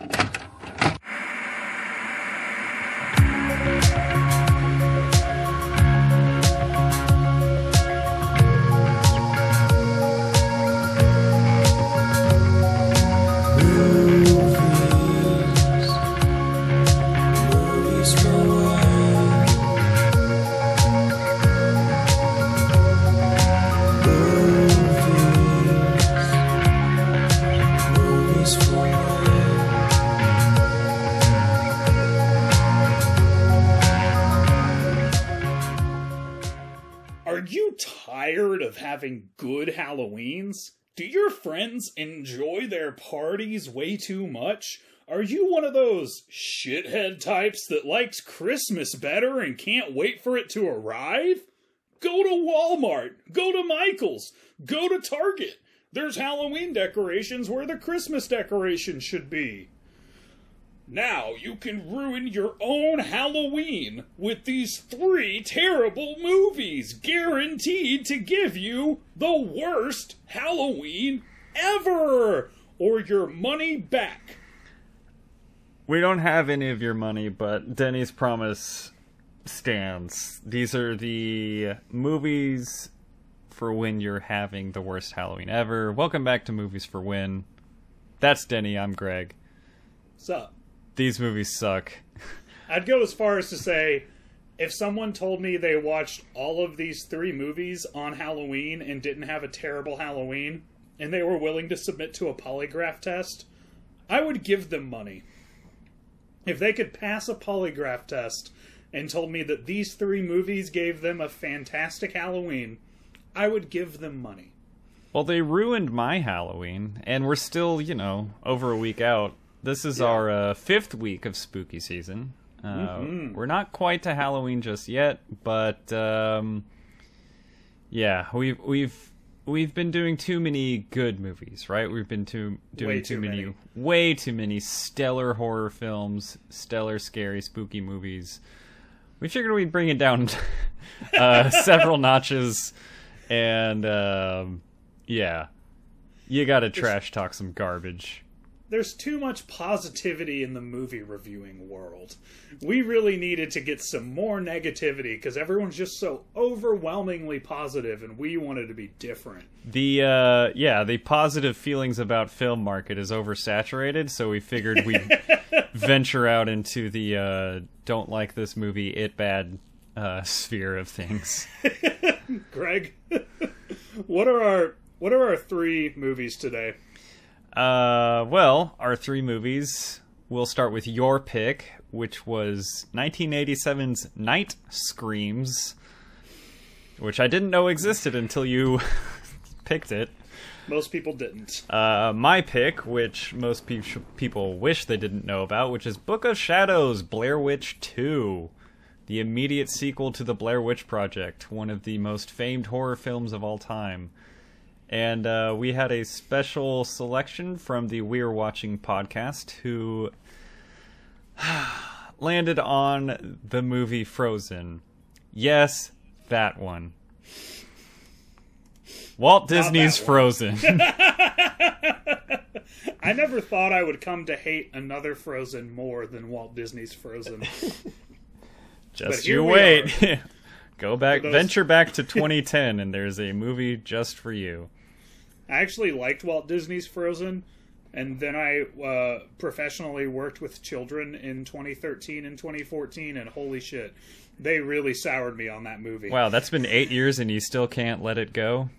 Are friends enjoy their parties way too much? Are you one of those shithead types that likes Christmas better and can't wait for it to arrive? Go to Walmart, go to Michael's, go to Target. There's Halloween decorations where the Christmas decorations should be. Now you can ruin your own Halloween with these three terrible movies guaranteed to give you the worst Halloween ever or your money back. We don't have any of your money, but Denny's promise stands. These are the movies for when you're having the worst Halloween ever. Welcome back to Movies for When. That's Denny, I'm Greg. Sup? These movies suck. I'd go as far as to say if someone told me they watched all of these three movies on Halloween and didn't have a terrible Halloween and they were willing to submit to a polygraph test, I would give them money. If they could pass a polygraph test and told me that these three movies gave them a fantastic Halloween, I would give them money. Well, they ruined my Halloween, and we're still, you know, over a week out. This is our uh, fifth week of spooky season. Uh, We're not quite to Halloween just yet, but um, yeah, we've we've we've been doing too many good movies, right? We've been too doing Way too, too many, many. way too many stellar horror films, stellar scary spooky movies. We figured we'd bring it down uh, several notches, and um, yeah, you got to trash talk some garbage. There's too much positivity in the movie reviewing world. We really needed to get some more negativity because everyone's just so overwhelmingly positive, and we wanted to be different. The uh, yeah, the positive feelings about film market is oversaturated, so we figured we'd venture out into the uh, don't like this movie, it bad uh, sphere of things. Greg, what are our what are our three movies today? Uh, well, our three movies. We'll start with your pick, which was 1987's Night Screams, which I didn't know existed until you picked it. Most people didn't. Uh, my pick, which most pe- people wish they didn't know about, which is Book of Shadows Blair Witch 2, the immediate sequel to the Blair Witch Project, one of the most famed horror films of all time. And uh, we had a special selection from the We're Watching podcast who landed on the movie Frozen. Yes, that one. Walt Disney's. Frozen. I never thought I would come to hate another Frozen more than Walt Disney's Frozen. Just you wait. Go back, those- venture back to 2010, and there's a movie just for you. I actually liked Walt Disney's Frozen, and then I uh, professionally worked with children in 2013 and 2014, and holy shit, they really soured me on that movie. Wow, that's been eight years, and you still can't let it go.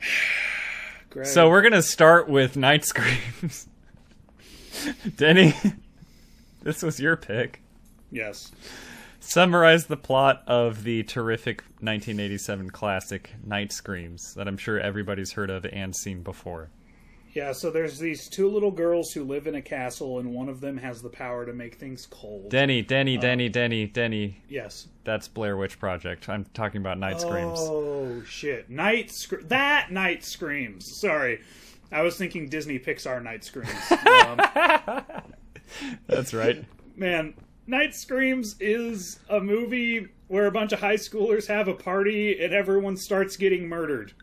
So we're gonna start with Night Screams. Denny, this was your pick. yes, Summarize the plot of the terrific 1987 classic Night Screams that I'm sure everybody's heard of and seen before. yeah. So there's these two little girls who live in a castle, and one of them has the power to make things cold. Denny, Denny, Denny, Denny, Denny. yes. That's Blair Witch Project. I'm talking about Night Screams. Oh shit! Night scr- that night screams. Sorry, I was thinking Disney Pixar Night Screams. Um, That's right. man, Night Screams is a movie where a bunch of high schoolers have a party and everyone starts getting murdered.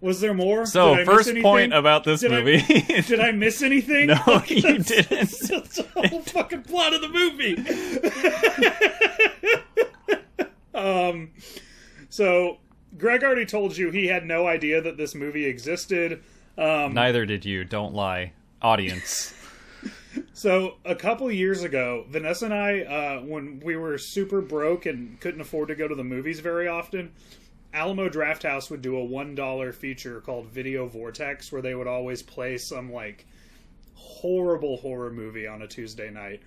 Was there more? So, I first point about this Did I- movie. Did I miss anything? No, Like, you that's- didn't. That's the whole fucking plot of the movie. um, so Greg already told you he had no idea that this movie existed. Um, Neither did you. Don't lie, audience. So a couple years ago, Vanessa and I, uh, when we were super broke and couldn't afford to go to the movies very often, Alamo Drafthouse would do a one dollar feature called Video Vortex, where they would always play some like horrible horror movie on a Tuesday night,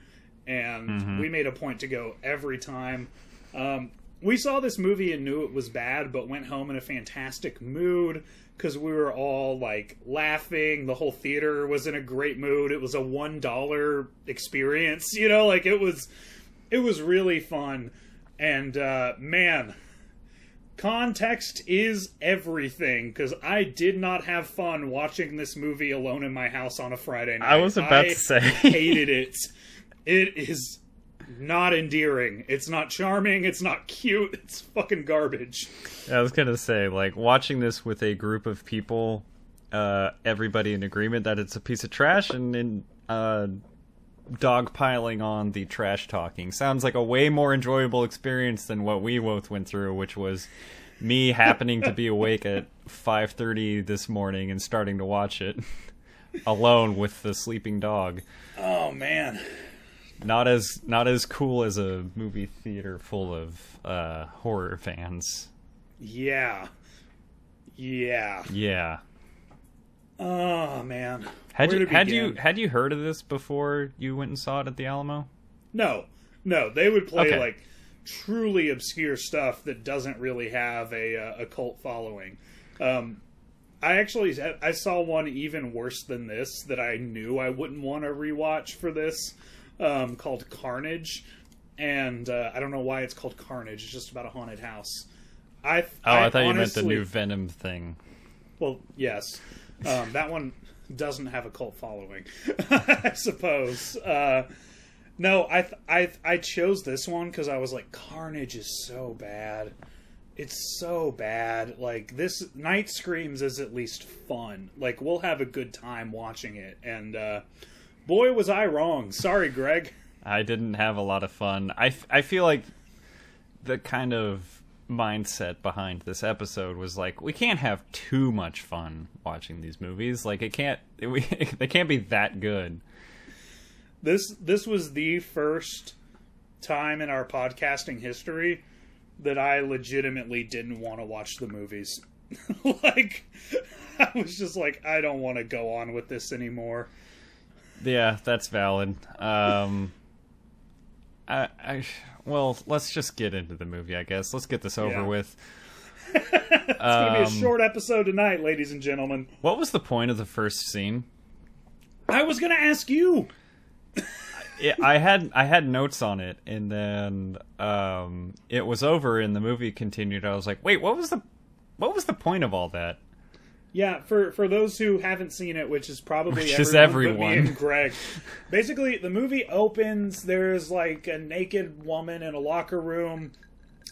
and we made a point to go every time. Um, we saw this movie and knew it was bad, but went home in a fantastic mood because we were all like laughing. The whole theater was in a great mood. It was a one dollar experience, you know, like it was. It was really fun, and uh, man, context is everything because I did not have fun watching this movie alone in my house on a Friday night. I was about I to say. hated it. It is not endearing. It's not charming. It's not cute. It's fucking garbage. I was gonna say, like, watching this with a group of people, uh, everybody in agreement that it's a piece of trash, and in uh, dogpiling on the trash talking sounds like a way more enjoyable experience than what we both went through, which was me happening to be awake at five thirty this morning and starting to watch it alone with the sleeping dog. Oh man. Not as not as cool as a movie theater full of uh, horror fans. Yeah. Yeah. Yeah. Oh man. Had Where you had you had you heard of this before you went and saw it at the Alamo? No. No. They would play Okay. like truly obscure stuff that doesn't really have a uh, a cult following. Um, I actually I saw one even worse than this that I knew I wouldn't want to rewatch for this, um, called Carnage, and uh, I don't know why it's called Carnage. It's just about a haunted house. I Oh, I, thought you meant the new Venom thing. Well, yes, um, that one doesn't have a cult following, I suppose. Uh, no, I I I chose this one because I was like, Carnage is so bad. It's so bad. Like this, Night Screams is at least fun. Like we'll have a good time watching it. And uh, boy, was I wrong. Sorry, Greg. I didn't have a lot of fun. I, f- I feel like the kind of mindset behind this episode was like we can't have too much fun watching these movies. Like it can't we, they can't be that good. This this was the first time in our podcasting history that I legitimately didn't want to watch the movies. like I was just like I don't want to go on with this anymore. Yeah, that's valid. Um, I, I well, let's just get into the movie. I guess let's get this over Yeah. with. It's going to be a Um, short episode tonight, ladies and gentlemen. What was the point of the first scene? I was going to ask you. it, I had I had notes on it, and then um, it was over, and the movie continued. I was like, wait, what was the what was the point of all that? Yeah, for for those who haven't seen it, which is probably Which is everyone, but me and Greg. Basically, the movie opens. There's like a naked woman in a locker room.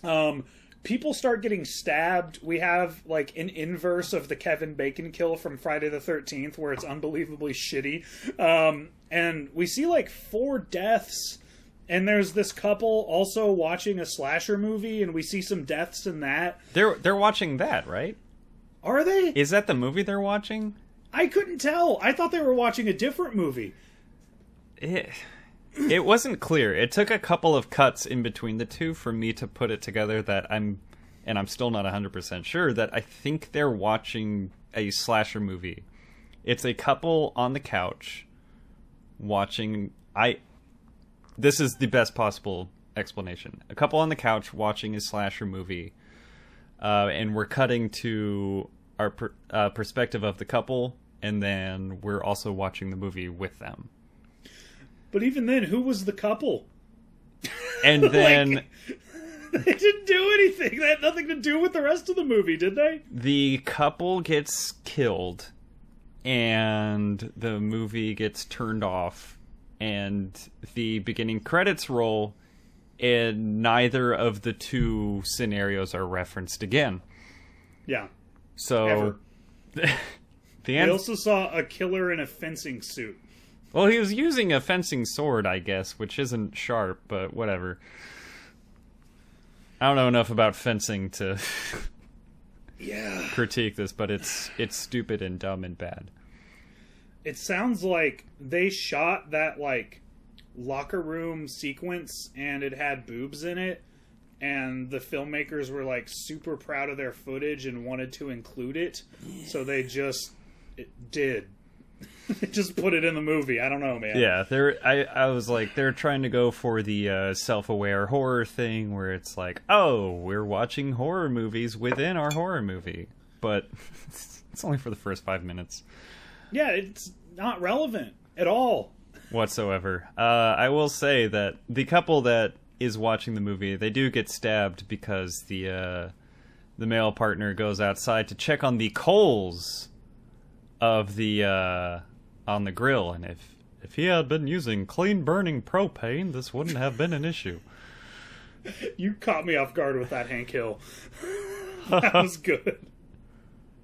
Um, people start getting stabbed. We have like an inverse of the Kevin Bacon kill from Friday the Thirteenth, where it's unbelievably shitty. Um, and we see like four deaths. And there's this couple also watching a slasher movie, and we see some deaths in that. They're they're watching that, right? Are they? Is that the movie they're watching? I couldn't tell. I thought they were watching a different movie. It it wasn't clear. It took a couple of cuts in between the two for me to put it together. That I'm and I'm still not 100% sure that I think they're watching a slasher movie. It's a couple on the couch watching I this is the best possible explanation. A couple on the couch watching a slasher movie. Uh, and we're cutting to our per, uh, perspective of the couple and then we're also watching the movie with them. But even then, who was the couple? And then They didn't do anything. They had nothing to do with the rest of the movie, did they? the couple gets killed and the movie gets turned off and the beginning credits roll and neither of the two scenarios are referenced again Yeah. so the We also saw a killer in a fencing suit. Well, he was using a fencing sword, I guess, which isn't sharp, but whatever. I don't know enough about fencing to Yeah. critique this, but it's it's stupid and dumb and bad. It sounds like they shot that like locker room sequence and it had boobs in it and the filmmakers were like super proud of their footage and wanted to include it. So they just it did. just put it in the movie. I don't know, man. Yeah, they're I, I was like they're trying to go for the uh, self-aware horror thing where it's like, "Oh, we're watching horror movies within our horror movie." But it's only for the first 5 minutes. Yeah, it's not relevant at all. Whatsoever. Uh, I will say that the couple that is watching the movie, they do get stabbed because the uh, the male partner goes outside to check on the coals of the uh, on the grill, and if if he had been using clean burning propane, this wouldn't have been an issue. You caught me off guard with that Hank Hill. that was good.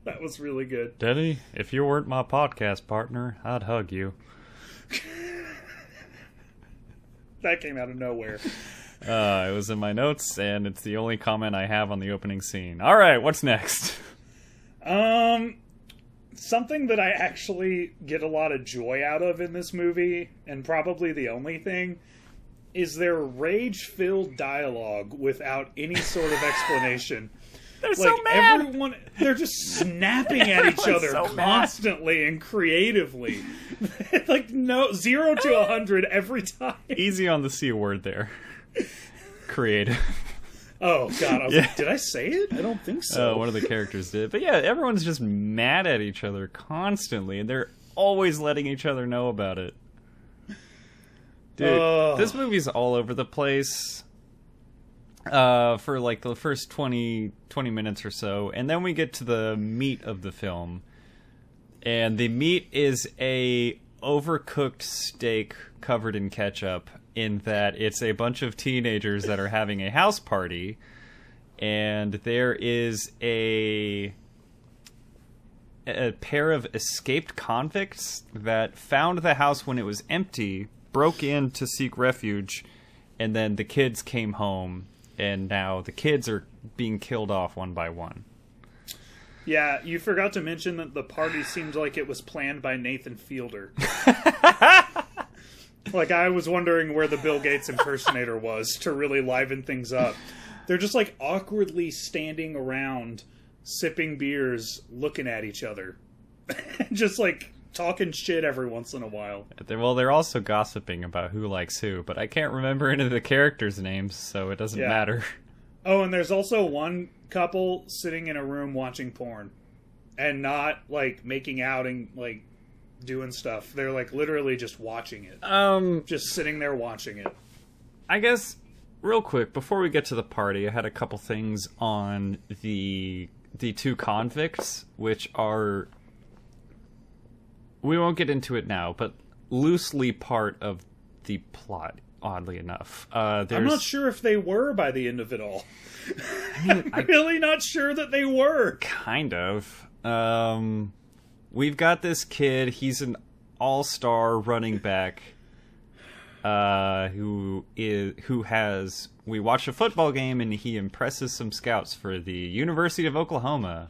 That was really good. Denny, if you weren't my podcast partner, I'd hug you. That came out of nowhere. Uh, it was in my notes, and it's the only comment I have on the opening scene. All right, what's next? Um, something that I actually get a lot of joy out of in this movie, and probably the only thing, is their rage-filled dialogue without any sort of explanation. They're like so mad. everyone, they're just snapping at each other so mad. constantly and creatively. like no zero to a hundred every time. Easy on the c word there. Creative. Oh god, I was Yeah. like, did I say it? I don't think so. Uh, one of the characters did, but yeah, everyone's just mad at each other constantly, and they're always letting each other know about it. Dude, Ugh. this movie's all over the place. Uh, for like the first 20, 20 minutes or so, and then we get to the meat of the film, and the meat is a overcooked steak covered in ketchup. In that it's a bunch of teenagers that are having a house party, and there is a a pair of escaped convicts that found the house when it was empty, broke in to seek refuge, and then the kids came home, and now the kids are being killed off one by one. Yeah, you forgot to mention that the party seemed like it was planned by Nathan Fielder. like I was wondering where the Bill Gates impersonator was to really liven things up. They're just like awkwardly standing around sipping beers looking at each other. just like talking shit every once in a while. Well, they're also gossiping about who likes who, but I can't remember any of the characters' names, so it doesn't Yeah. matter. Oh, and there's also one couple sitting in a room watching porn and not like making out and like doing stuff. They're like literally just watching it. Um, Just sitting there watching it. I guess real quick before we get to the party, I had a couple things on the the two convicts, which are we won't get into it now, but loosely part of the plot. Oddly enough, uh, I'm not sure if they were by the end of it all. I'm really not sure that they were. kind of. Um, we've got this kid. He's an all-star running back. Uh, who is who has we watch a football game and he impresses some scouts for the University of Oklahoma,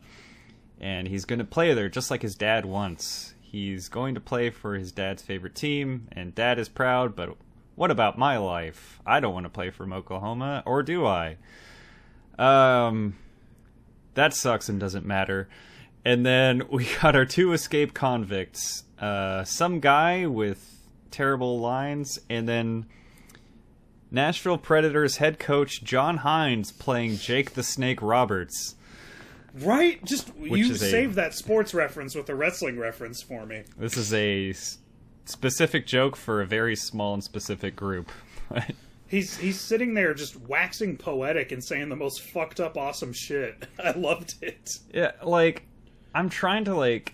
and he's going to play there just like his dad once. He's going to play for his dad's favorite team, and dad is proud. But what about my life? I don't want to play from Oklahoma, or do I? Um, that sucks and doesn't matter. And then we got our two escape convicts. Uh, some guy with terrible lines, and then Nashville Predators head coach John Hynes playing Jake the Snake Roberts. Right? Just you is a- saved that sports reference with a wrestling reference for me. This is a s- specific joke for a very small and specific group. He's he's sitting there just waxing poetic and saying the most fucked up awesome shit. I loved it. Yeah, like I'm trying to like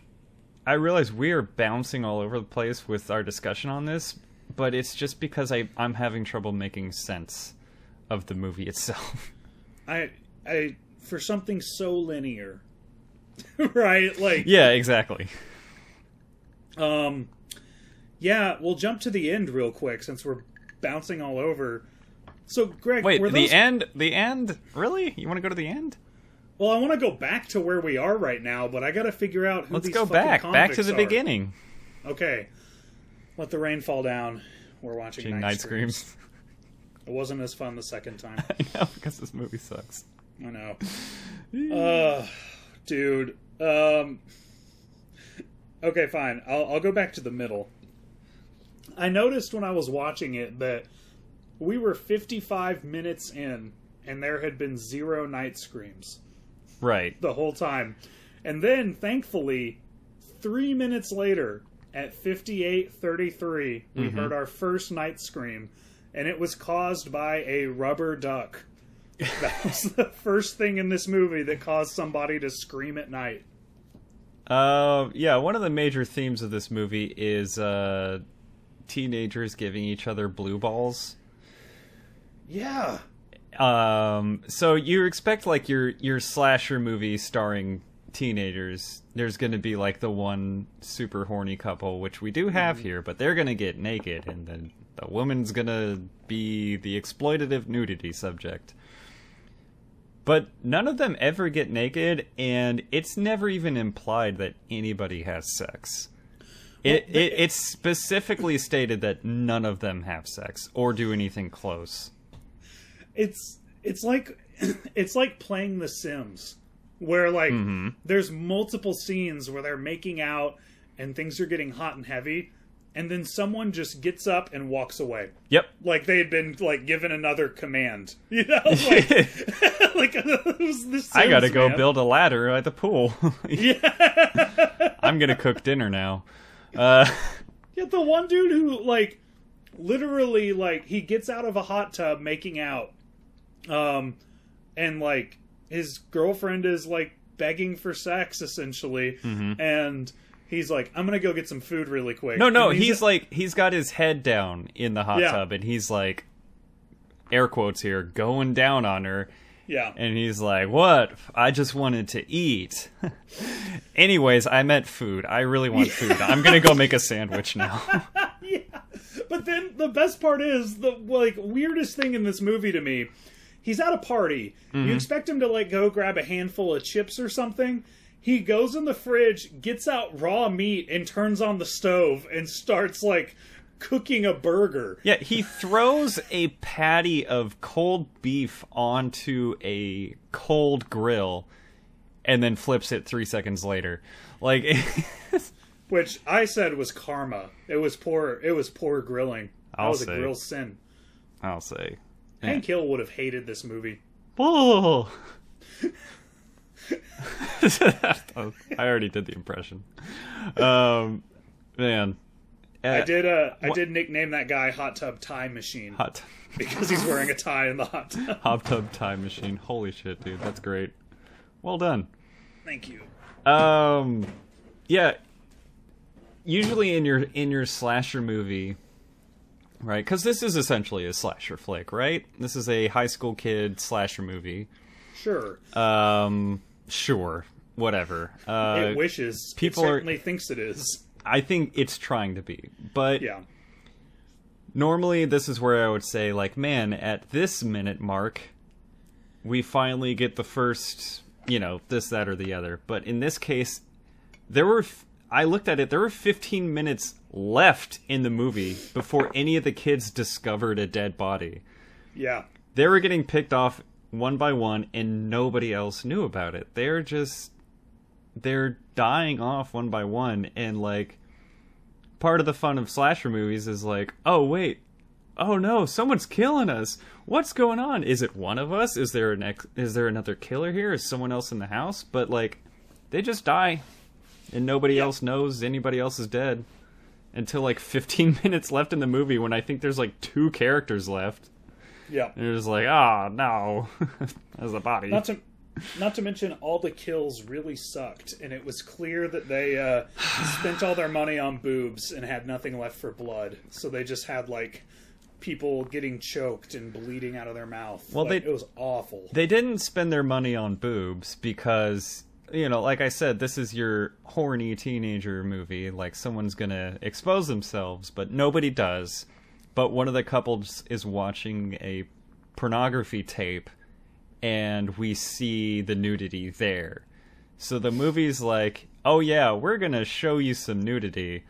I realize we are bouncing all over the place with our discussion on this, but it's just because I I'm having trouble making sense of the movie itself. I I for something so linear right? Like, Yeah, exactly. um, yeah. We'll jump to the end real quick since we're bouncing all over. So, Greg, Wait, were the end? The end? Really? You want to go to the end? Well, I want to go back to where we are right now, but I got to figure out who Let's these go fucking back. Back to the are. beginning. Okay. Let the rain fall down. We're watching Watching Night, Night Screams. Screams. It wasn't as fun the second time. I know, because this movie sucks. I know. Uh, dude. Um. Okay, fine. I'll I'll go back to the middle. I noticed when I was watching it that we were 55 minutes in, and there had been zero night screams Right. the whole time, and then thankfully, three minutes later, at 58:33, we heard our first night scream, and it was caused by a rubber duck. That was the first thing in this movie that caused somebody to scream at night. Uh, yeah, one of the major themes of this movie is uh, teenagers giving each other blue balls. Yeah. Um, so you expect like your your slasher movie starring teenagers. There's going to be like the one super horny couple, which we do have here, but they're going to get naked, and then the woman's going to be the exploitative nudity subject. But none of them ever get naked, and it's never even implied that anybody has sex. It, Well, it it's specifically stated that none of them have sex or do anything close. It's it's like it's like playing The Sims, where like Mm-hmm. there's multiple scenes where they're making out and things are getting hot and heavy, and then someone just gets up and walks away. Yep. like they had been like given another command. You know, like, like. I gotta go man. build a ladder at the pool. Yeah, I'm gonna cook dinner now. Uh, yeah. The one dude who like literally like he gets out of a hot tub making out, um, and like his girlfriend is like begging for sex essentially, and. He's like, I'm gonna go get some food really quick. No, no, And he's like he's got his head down in the hot Yeah. tub, and he's like, air quotes here, going down on her, yeah, and he's like, "What? I just wanted to eat." Anyways, I meant food. I really want food. I'm gonna go make a sandwich now. yeah. But then the best part is the like weirdest thing in this movie to me. He's at a party. Mm-hmm. You expect him to like go grab a handful of chips or something. He goes in the fridge, gets out raw meat, and turns on the stove and starts like cooking a burger. Yeah, he throws a patty of cold beef onto a cold grill and then flips it three seconds later. Like, Which I said was karma. It was poor. It was poor grilling. That I'll was a say. grill sin. I'll say. Hank Hill would have hated this movie. I already did the impression. Um, man. I Uh, did. Uh, I did nickname that guy Hot Tub Tie Machine Hot, because he's wearing a tie in the hot tub. hot tub time machine. Holy shit, dude. That's great. Well done. Thank you. Um, yeah. Usually in your in your slasher movie, right? Because this is essentially a slasher flick, right? This is a high school kid slasher movie. Sure. Um, sure, whatever. Uh, it wishes. people it are- certainly thinks it is. I think it's trying to be, but Yeah. normally this is where I would say, like, man, at this minute mark, we finally get the first, you know, this, that, or the other. But in this case, there were, f- I looked at it, there were 15 minutes left in the movie before any of the kids discovered a dead body. Yeah. They were getting picked off one by one, and nobody else knew about it. They're just, they're dying off one by one, and like, part of the fun of slasher movies is like, oh wait, oh no, someone's killing us. What's going on? Is it one of us? Is there an ex- is there another killer here? Is someone else in the house? But like, they just die, and nobody else knows anybody else is dead until like 15 minutes left in the movie when I think there's like two characters left. Yeah. And you're just like, oh no, as a body. Not to not to mention all the kills really sucked, and it was clear that they uh, spent all their money on boobs and had nothing left for blood. So they just had like people getting choked and bleeding out of their mouth. Well, Like, they- it was awful. They didn't spend their money on boobs because you know, like I said, this is your horny teenager movie. Like someone's gonna expose themselves, but nobody does. But one of the couples is watching a pornography tape, and we see the nudity there. So the movie's like, oh yeah, we're gonna show you some nudity,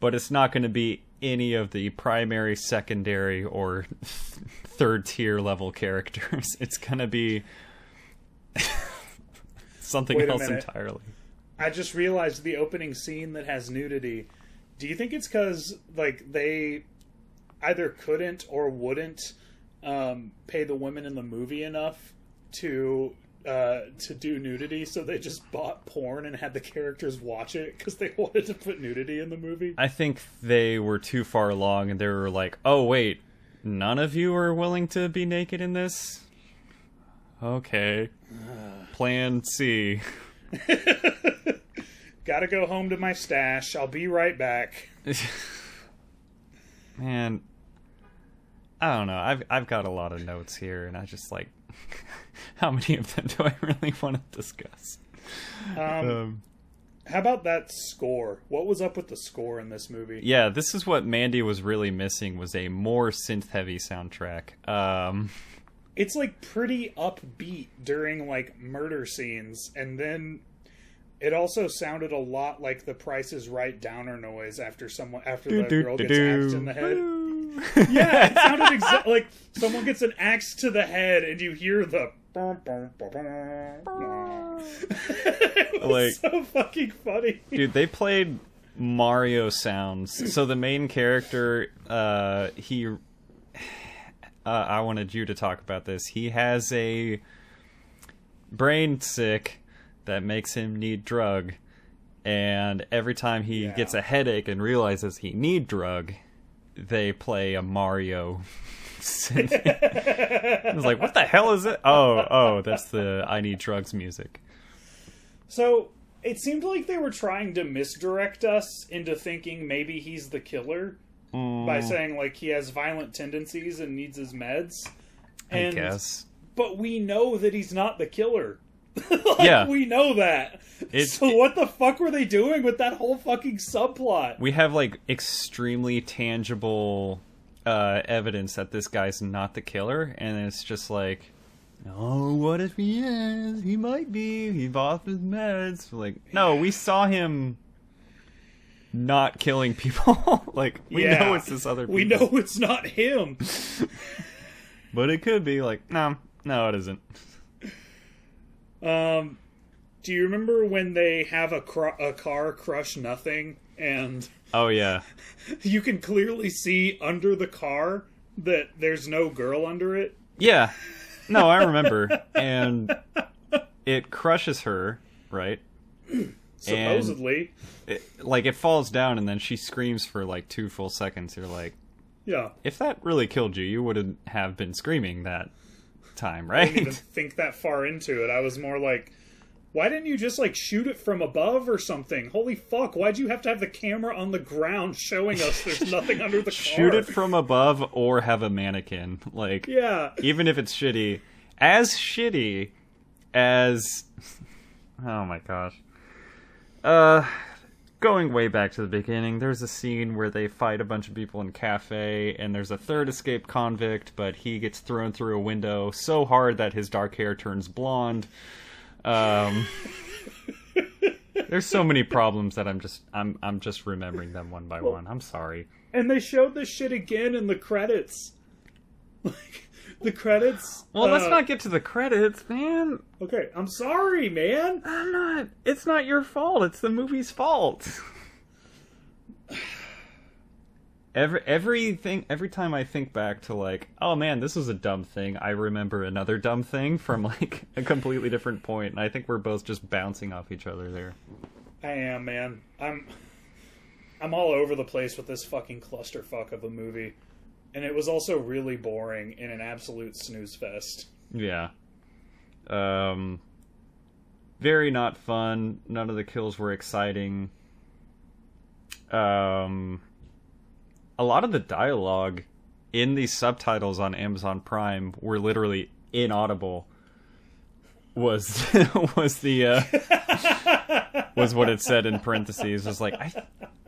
but it's not gonna be any of the primary, secondary, or third tier level characters. It's gonna be something Wait else entirely. I just realized the opening scene that has nudity. Do you think it's because like they either couldn't or wouldn't um, pay the women in the movie enough to uh, to do nudity, so they just bought porn and had the characters watch it because they wanted to put nudity in the movie? I think they were too far along, and they were like, "Oh wait, none of you are willing to be naked in this." Okay. Plan C. Gotta go home to my stash. I'll be right back. Man, I don't know. I've I've got a lot of notes here, and I just like, how many of them do I really want to discuss? Um, Um, how about that score? What was up with the score in this movie? yeah, this is what Mandy was really missing was a more synth-heavy soundtrack. Um, it's like pretty upbeat during like murder scenes and then it also sounded a lot like the price is right downer noise after someone after the girl gets axed in the head yeah it sounded exa- like someone gets an axe to the head and you hear the Like- so fucking funny Dude, they played Mario sounds. So the main character, uh, he, uh, I wanted you to talk about this. He has a brain sick that makes him need drug, and every time he Yeah. gets a headache and realizes he need drug, they play a Mario. synth. I was like, what the hell is it? Oh, oh, that's the I need drugs music. So it seemed like they were trying to misdirect us into thinking maybe he's the killer by mm. saying like he has violent tendencies and needs his meds. I And guess. but we know that he's not the killer. Like, Yeah. we know that. So what the fuck were they doing with that whole fucking subplot? we have like extremely tangible uh, evidence that this guy's not the killer, and it's just like, oh, what if he is? He might be. He's off his meds. Like, no, we saw him not killing people. like, we Yeah. know it's this other. We know it's not him. but it could be. Like, no, no, it isn't. Um, do you remember when they have a cr- a car crush nothing and Oh yeah, you can clearly see under the car that there's no girl under it? yeah. No, I remember, and it crushes her, right? Supposedly. it, like it falls down and then she screams for like two full seconds. You're like, yeah. if that really killed you, you wouldn't have been screaming that time, I didn't even right? think that far into it. I was more like, why didn't you just like shoot it from above or something? Holy fuck! Why'd you have to have the camera on the ground showing us there's nothing under the car? Shoot it from above or have a mannequin. Like, Yeah. even if it's shitty, as shitty as. Oh my gosh. Uh. Going way back to the beginning, there's a scene where they fight a bunch of people in a cafe, and there's a third escaped convict, but he gets thrown through a window so hard that his dark hair turns blonde. Um, there's so many problems that I'm just I'm I'm just remembering them one by one. I'm sorry. And they showed this shit again in the credits. Like the credits. Well, let's uh, not get to the credits, man. Okay, I'm sorry, man. I'm not. It's not your fault. It's the movie's fault. Every everything every time I think back to like, oh man, this was a dumb thing, I remember another dumb thing from like a completely different point, and I think we're both just bouncing off each other there. I am, man. I'm I'm all over the place with this fucking clusterfuck of a movie. And it was also really boring in an absolute snooze fest. Yeah. Um very not fun. None of the kills were exciting. Um a lot of the dialogue in these subtitles on Amazon Prime were literally inaudible. Was was the uh, was what it said in parentheses. Was like I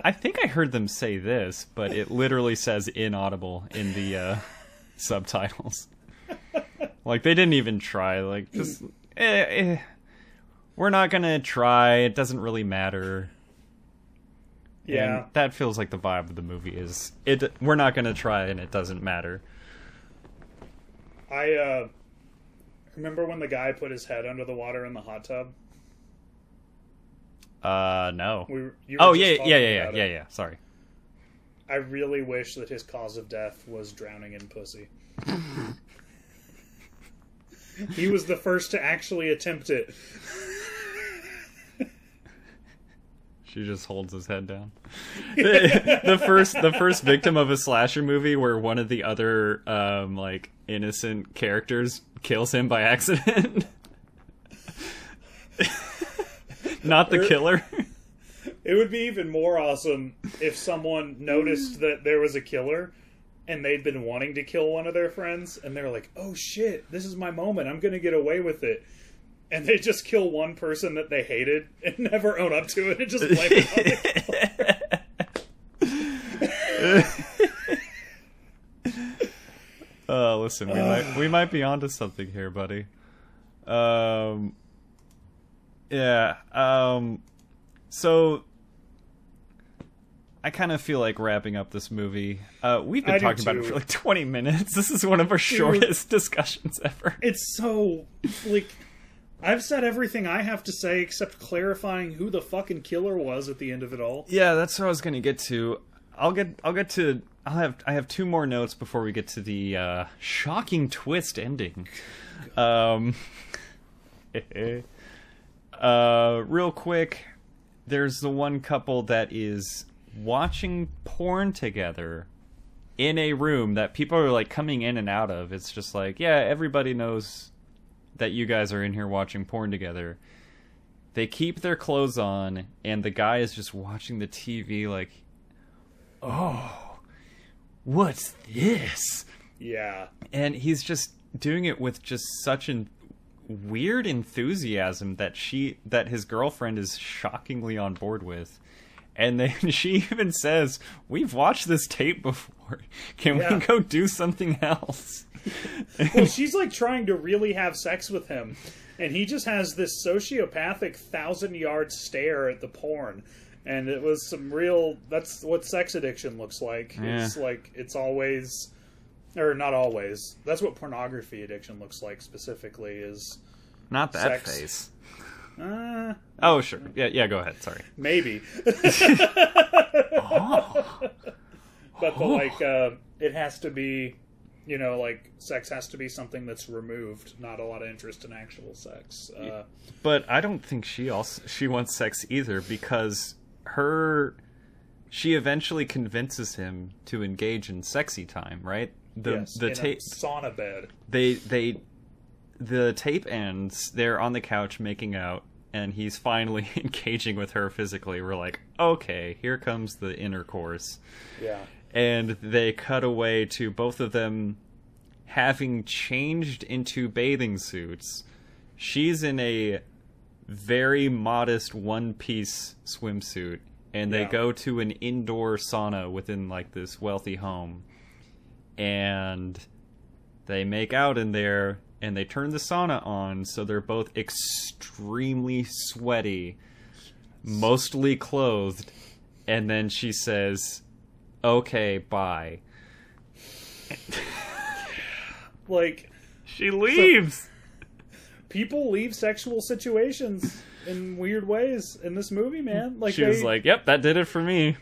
I think I heard them say this, but it literally says inaudible in the uh, subtitles. Like they didn't even try. Like just eh, eh, we're not gonna try. It doesn't really matter. Yeah. And that feels like the vibe of the movie is it. We're not gonna try, and it doesn't matter. I uh remember when the guy put his head under the water in the hot tub. Uh, no. We were- you were Oh yeah, yeah, yeah, yeah, yeah, yeah. Sorry. I really wish that his cause of death was drowning in pussy. he was the first to actually attempt it. She just holds his head down. the, the first, the first victim of a slasher movie where one of the other, um, like innocent characters kills him by accident. Not the killer. It would be even more awesome if someone noticed that there was a killer and they'd been wanting to kill one of their friends and they're like, "Oh shit, this is my moment. I'm going to get away with it." And they just kill one person that they hated and never own up to it and just blame it on Uh, listen, we might we might be onto something here, buddy. Um, yeah. Um, so I kind of feel like wrapping up this movie. Uh, we've been I talking about it for like twenty minutes. This is one of our shortest discussions ever. It's so like I've said everything I have to say except clarifying who the fucking killer was at the end of it all. Yeah, that's what I was gonna get to. I'll get I'll get to I'll have I have two more notes before we get to the uh, shocking twist ending. Um, uh, real quick, there's the one couple that is watching porn together in a room that people are like coming in and out of. It's just like, yeah, everybody knows that you guys are in here watching porn together. They keep their clothes on, and the guy is just watching the TV like, oh, what's this? Yeah. and he's just doing it with just such an weird enthusiasm that she that his girlfriend is shockingly on board with and then she even says we've watched this tape before can Yeah. we go do something else Well, she's like trying to really have sex with him, and he just has this sociopathic thousand yard stare at the porn. And it was some real. That's what sex addiction looks like. It's like it's always, or not always. That's what pornography addiction looks like specifically. Is not that Sex. face uh, oh sure yeah yeah go ahead sorry maybe. but the like, uh, it has to be, you know, like sex has to be something that's removed. Not a lot of interest in actual sex. Uh, But I don't think she also she wants sex either because her she eventually convinces him to engage in sexy time, right? The yes, the tape sauna bed. they they the tape ends, they're on the couch making out and he's finally engaging with her physically. We're like, "Okay, here comes the intercourse." Yeah. And they cut away to both of them having changed into bathing suits. She's in a very modest one piece swimsuit, and they Yeah. go to an indoor sauna within like this wealthy home. And they make out in there, and they turn the sauna on, so they're both extremely sweaty, mostly clothed. And then she says, Okay, bye. Like She leaves. people leave sexual situations in weird ways in this movie, man. Like she was like, "Yep, that did it for me."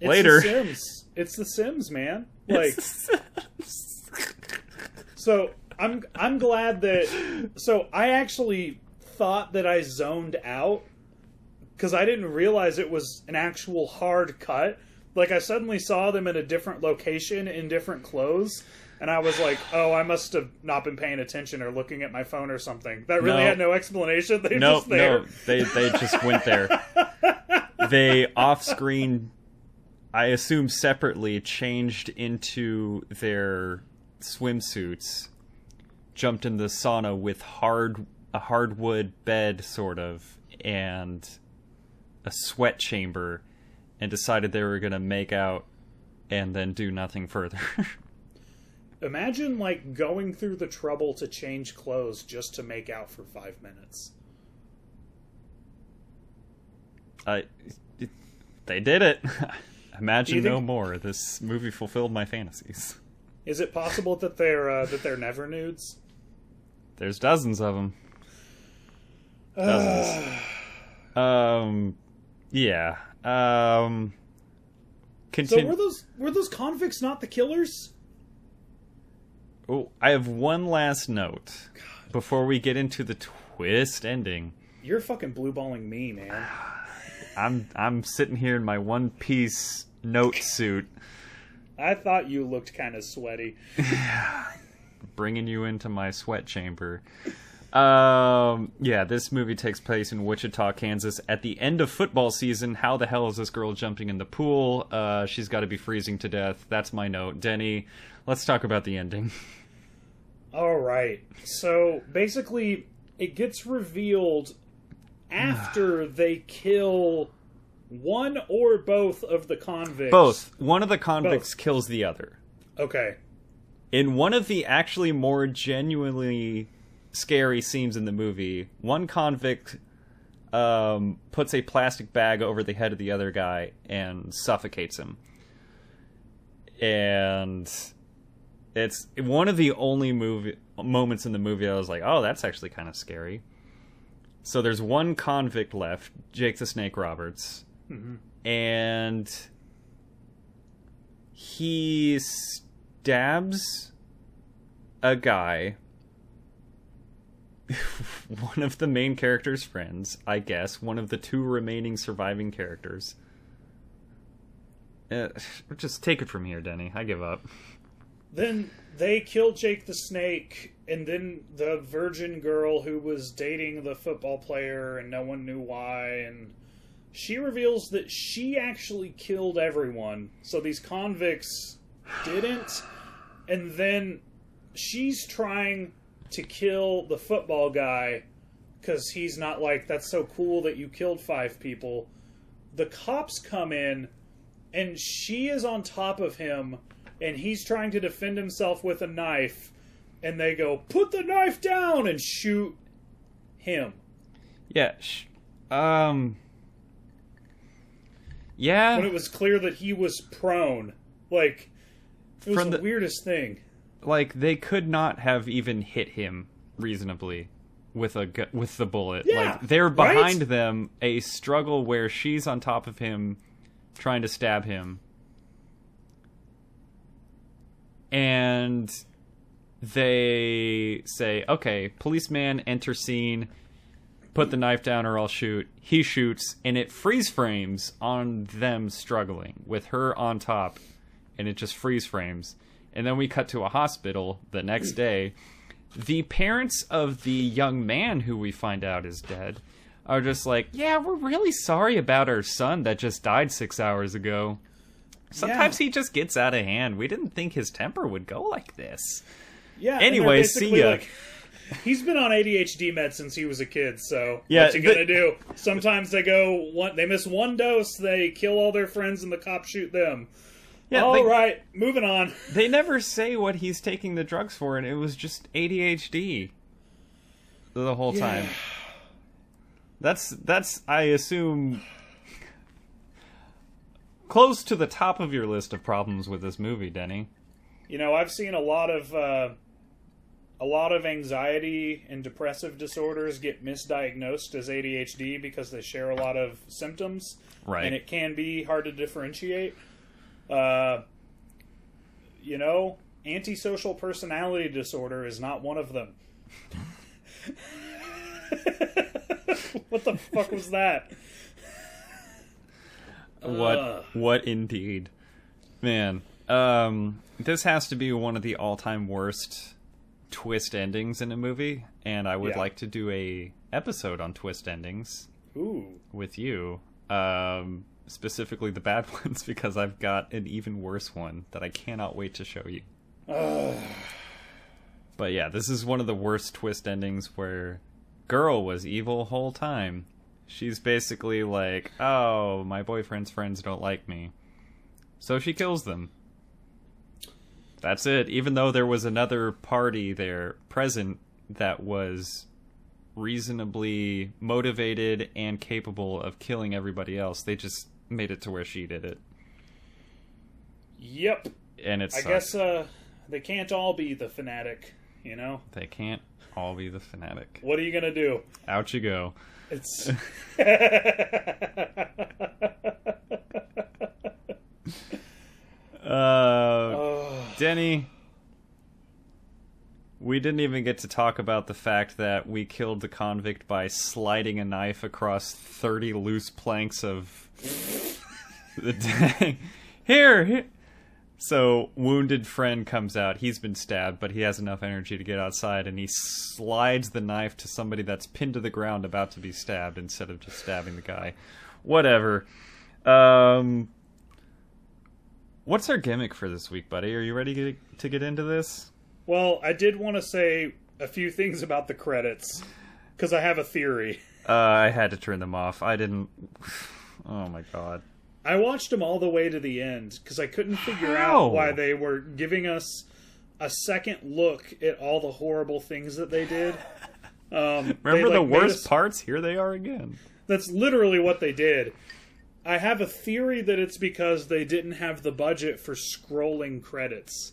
it's later. The Sims. It's The Sims, man. Like so. I'm I'm glad that. So I actually thought that I zoned out because I didn't realize it was an actual hard cut. Like I suddenly saw them in a different location in different clothes. And I was like, "Oh, I must have not been paying attention or looking at my phone or something." That really No. had no explanation. They no, just there. no, they they just went there. they off screen, I assume separately, changed into their swimsuits, jumped in the sauna with hard a hardwood bed, sort of, and a sweat chamber, and decided they were going to make out and then do nothing further. Imagine like going through the trouble to change clothes just to make out for five minutes. I, they did it. Imagine think- no more. This movie fulfilled my fantasies. Is it possible that they're uh, that they're never nudes? There's dozens of them. Dozens. um, yeah. Um, So were those were those convicts not the killers? oh, I have one last note before we get into the twist ending. You're fucking blueballing me, man. I'm I'm sitting here in my one piece note suit, I thought you looked kind of sweaty. bringing you into my sweat chamber. Um, yeah, this movie takes place in Wichita, Kansas, at the end of football season. How the hell is this girl jumping in the pool? Uh, she's got to be freezing to death. That's my note. Denny, let's talk about the ending. All right. So basically, it gets revealed after they kill one or both of the convicts. Both. One of the convicts kills the other. Okay. In one of the actually more genuinely scary scenes in the movie, one convict um, puts a plastic bag over the head of the other guy and suffocates him. And it's one of the only movie moments in the movie I was like, "Oh, that's actually kind of scary." So there's one convict left, Jake the Snake Roberts, and he stabs a guy one of the main character's friends, I guess, one of the two remaining surviving characters. Uh, just take it from here, Denny. I give up. Then they kill Jake the Snake, and then the virgin girl who was dating the football player, and no one knew why, and she reveals that she actually killed everyone. So these convicts didn't, and then she's trying to kill the football guy because he's not like that's so cool that you killed five people. The cops come in and she is on top of him and he's trying to defend himself with a knife and they go put the knife down and shoot him Yeah. Sh- um. Yeah. when it was clear that he was prone like it was From the, the- weirdest thing like they could not have even hit him reasonably with a gu- with the bullet. Yeah, like they're right? behind them, a struggle where she's on top of him, trying to stab him, and they say, "Okay, policeman, enter scene." Put the knife down or I'll shoot. He shoots, and it freeze frames on them struggling with her on top, and it just freeze frames. And then we cut to a hospital the next day. The parents of the young man who we find out is dead are just like, Yeah, we're really sorry about our son that just died six hours ago. Sometimes Yeah. he just gets out of hand. We didn't think his temper would go like this. yeah Anyway, see ya. like, he's been on ADHD meds since he was a kid so Yeah, what you gonna the- do sometimes they go one they miss one dose they kill all their friends and the cops shoot them Yeah, All they- right, moving on They never say what he's taking the drugs for, and it was just ADHD the whole time. That's that's I assume close to the top of your list of problems with this movie, Denny. You know, I've seen a lot of uh, a lot of anxiety and depressive disorders get misdiagnosed as ADHD because they share a lot of symptoms, Right. and it can be hard to differentiate. Uh, you know, antisocial personality disorder is not one of them. what the fuck was that? What Ugh. what indeed. Man, um this has to be one of the all-time worst twist endings in a movie, and I would Yeah. like to do a episode on twist endings. Ooh, with you. Um, specifically the bad ones because I've got an even worse one that I cannot wait to show you. But yeah, this is one of the worst twist endings where girl was evil whole time. She's basically like, "Oh, my boyfriend's friends don't like me." So she kills them. That's it. Even though there was another party there present that was reasonably motivated and capable of killing everybody else, they just made it to where she did it. Yep. And it's I guess uh, they can't all be the fanatic, you know? they can't all be the fanatic. What are you going to do? Out you go. It's. Uh, Oh, Denny, we didn't even get to talk about the fact that we killed the convict by sliding a knife across 30 loose planks of the dang. Here, here. So, wounded friend comes out. He's been stabbed, but he has enough energy to get outside, and he slides the knife to somebody that's pinned to the ground about to be stabbed instead of just stabbing the guy. Whatever. Um, what's our gimmick for this week, buddy? Are you ready to, get into this? well, I did want to say a few things about the credits because I have a theory. Uh, I had to turn them off. I didn't. Oh my god. I watched them all the way to the end because I couldn't figure How? out why they were giving us a second look at all the horrible things that they did. Um, Remember they, the like, made worst us- parts? Here they are again. That's literally what they did. I have a theory that it's because they didn't have the budget for scrolling credits.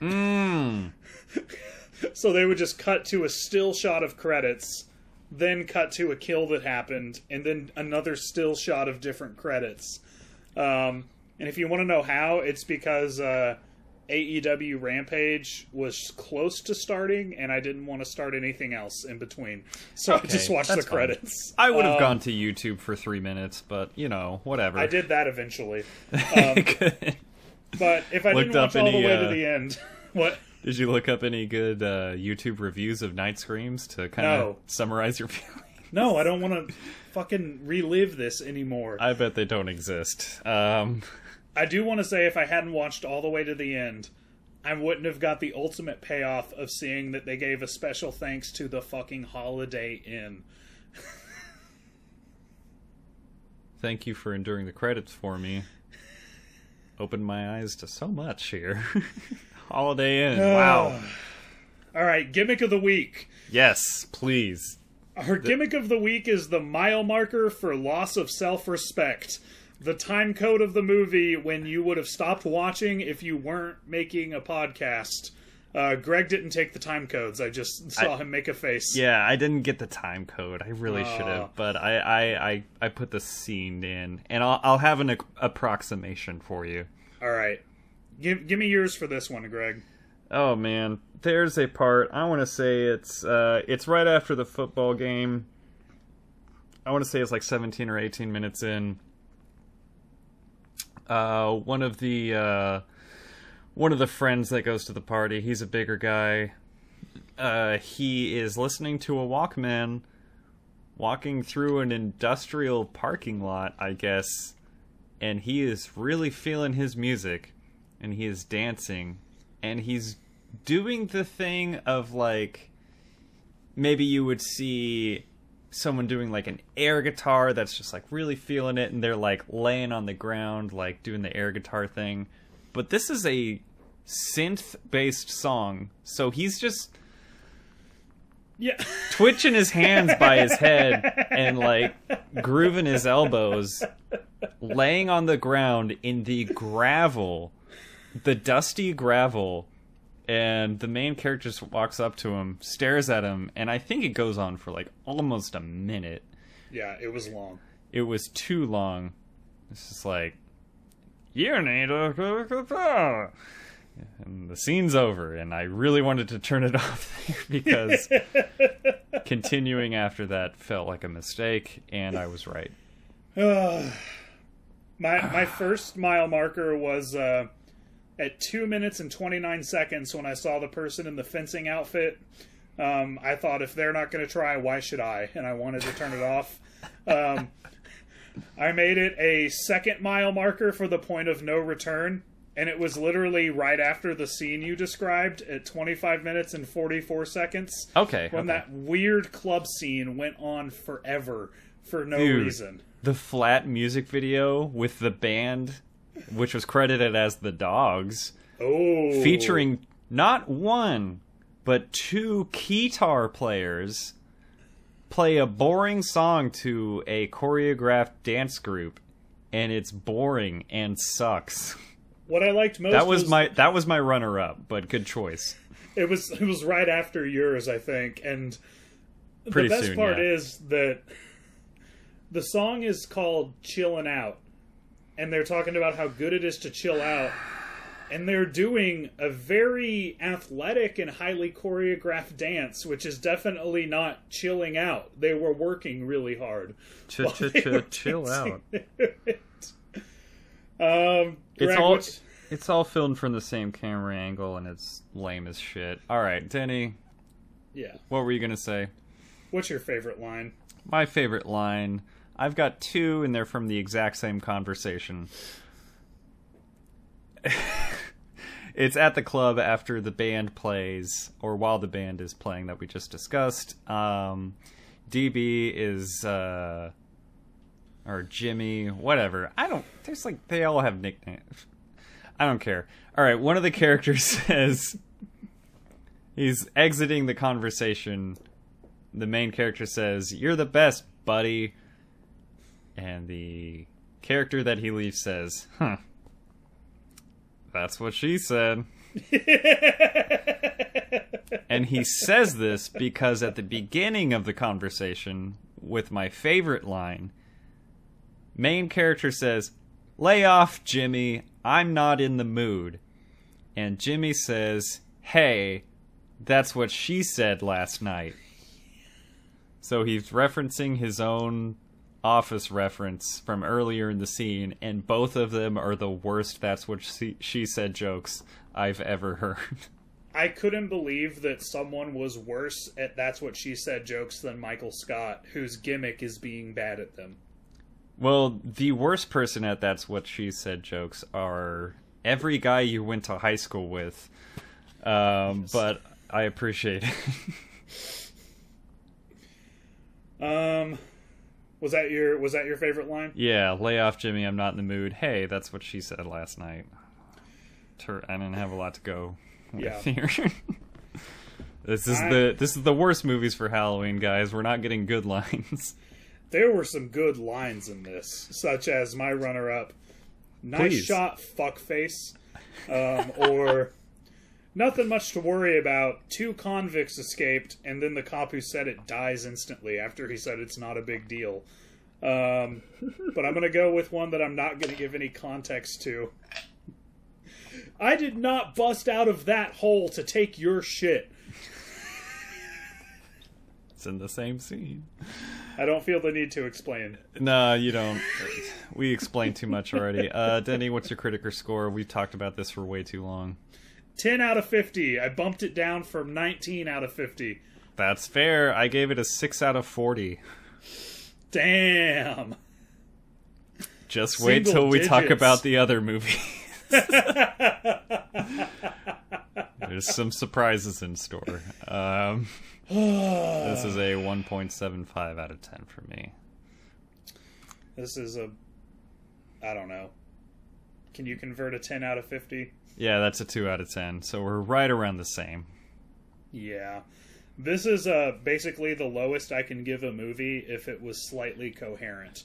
Mmm. So they would just cut to a still shot of credits, then cut to a kill that happened, and then another still shot of different credits. Um, and if you want to know how, it's because uh, AEW Rampage was close to starting, and I didn't want to start anything else in between. So I just watched the fine. credits. I would have Um, gone to YouTube for three minutes, but you know, whatever. I did that eventually. Um, but if I Looked didn't watch all any, the way uh, to the end, what? Did you look up any good uh, YouTube reviews of Night Screams to kind of No. summarize your feelings? No, I don't want to fucking relive this anymore. I bet they don't exist. Um, I do want to say if I hadn't watched all the way to the end, I wouldn't have got the ultimate payoff of seeing that they gave a special thanks to the fucking Holiday Inn. thank you for enduring the credits for me. Opened my eyes to so much here. Holiday Inn. Wow. All right, gimmick of the week. Yes, please. Our gimmick of the week is the mile marker for loss of self respect. The time code of the movie when you would have stopped watching if you weren't making a podcast. Uh, Greg didn't take the time codes. I just saw I- him make a face. Yeah, I didn't get the time code. I really should Aw. have, but I, I, I, I put the scene in, and I'll, I'll have an approximation for you. All right. Give, give me yours for this one, Greg. Oh man, there's a part I want to say it's uh it's right after the football game. I want to say it's like 17 or 18 minutes in. Uh one of the uh one of the friends that goes to the party, he's a bigger guy. Uh he is listening to a Walkman walking through an industrial parking lot, I guess, and he is really feeling his music and he is dancing and he's doing the thing of like maybe you would see someone doing like an air guitar that's just like really feeling it and they're like laying on the ground like doing the air guitar thing but this is a synth based song so he's just Yeah. twitching his hands by his head and like grooving his elbows, laying on the ground in the gravel, the dusty gravel. And the main character just walks up to him, stares at him, and I think it goes on for like almost a minute. yeah, it was long. It was too long. It's just like, you need a. And the scene's over, and I really wanted to turn it off because continuing after that felt like a mistake, and I was right. my my first mile marker was uh, at two minutes and twenty nine seconds when I saw the person in the fencing outfit. Um, I thought if they're not going to try, why should I? And I wanted to turn it off. Um, I made it a second mile marker for the point of no return. and it was literally right after the scene you described at 25 minutes and 44 seconds. Okay. When okay. that weird club scene went on forever for no Dude. reason. the flat music video with the band, which was credited as the Dogs, Oh. featuring not one but two guitar players play a boring song to a choreographed dance group and it's boring and sucks. What I liked most That was my that was my runner up, but good choice. it was it was right after yours, I think, and Pretty the best soon, part yeah. is that the song is called "Chillin' Out," and they're talking about how good it is to chill out, and they're doing a very athletic and highly choreographed dance, which is definitely not chilling out. They were working really hard. Ch ch ch chill out. it. Um, It's Greg, all what's- it's all filmed from the same camera angle and it's lame as shit. All right, Denny, yeah. what were you gonna say? What's your favorite line? My favorite line. I've got two, and they're from the exact same conversation. it's at the club after the band plays, or while the band is playing that we just discussed. Um, DB is, uh, or Jimmy, whatever. I don't. There's like they all have nicknames. I don't care. All right, one of the characters says he's exiting the conversation the main character says, "You're the best, buddy," and the character that he leaves says, "Huh." That's what she said. and he says this because at the beginning of the conversation, with my favorite line, main character says, Lay off, Jimmy. I'm not in the mood. And Jimmy says, Hey, that's what she said last night. So he's referencing his own office reference from earlier in the scene, and both of them are the worst that's what she, she said jokes I've ever heard. I couldn't believe that someone was worse at that's what she said jokes than Michael Scott, whose gimmick is being bad at them. Well, the worst person at that's what she said jokes are every guy you went to high school with. Um, but I appreciate it. Um, was that your was that your favorite line? yeah, lay off Jimmy, I'm not in the mood. Hey, that's what she said last night. Tur- I didn't have a lot to go with Yeah. here. this is I- the this is the worst movies for Halloween, guys. We're not getting good lines. There were some good lines in this, such as my runner-up, "Nice Please. shot, fuckface," um, or "Nothing much to worry about. Two convicts escaped, and then the cop who said it dies instantly after he said it's not a big deal." Um, but I'm gonna go with one that I'm not gonna give any context to. I did not bust out of that hole to take your shit. It's in the same scene. I don't feel the need to explain. No, you don't. We explained too much already. Uh, Denny, what's your Criticker score? We've talked about this for way too long. 10 out of 50. I bumped it down from 19 out of 50. That's fair. I gave it a 6 out of 40. Damn. Just wait Single till we talk about the other movies. There's some surprises in store. Um, this is a 1.75 out of 10 for me. This is a. I don't know. Can you convert a 10 out of 50? Yeah, that's a 2 out of 10. So we're right around the same. Yeah. This is uh, basically the lowest I can give a movie if it was slightly coherent.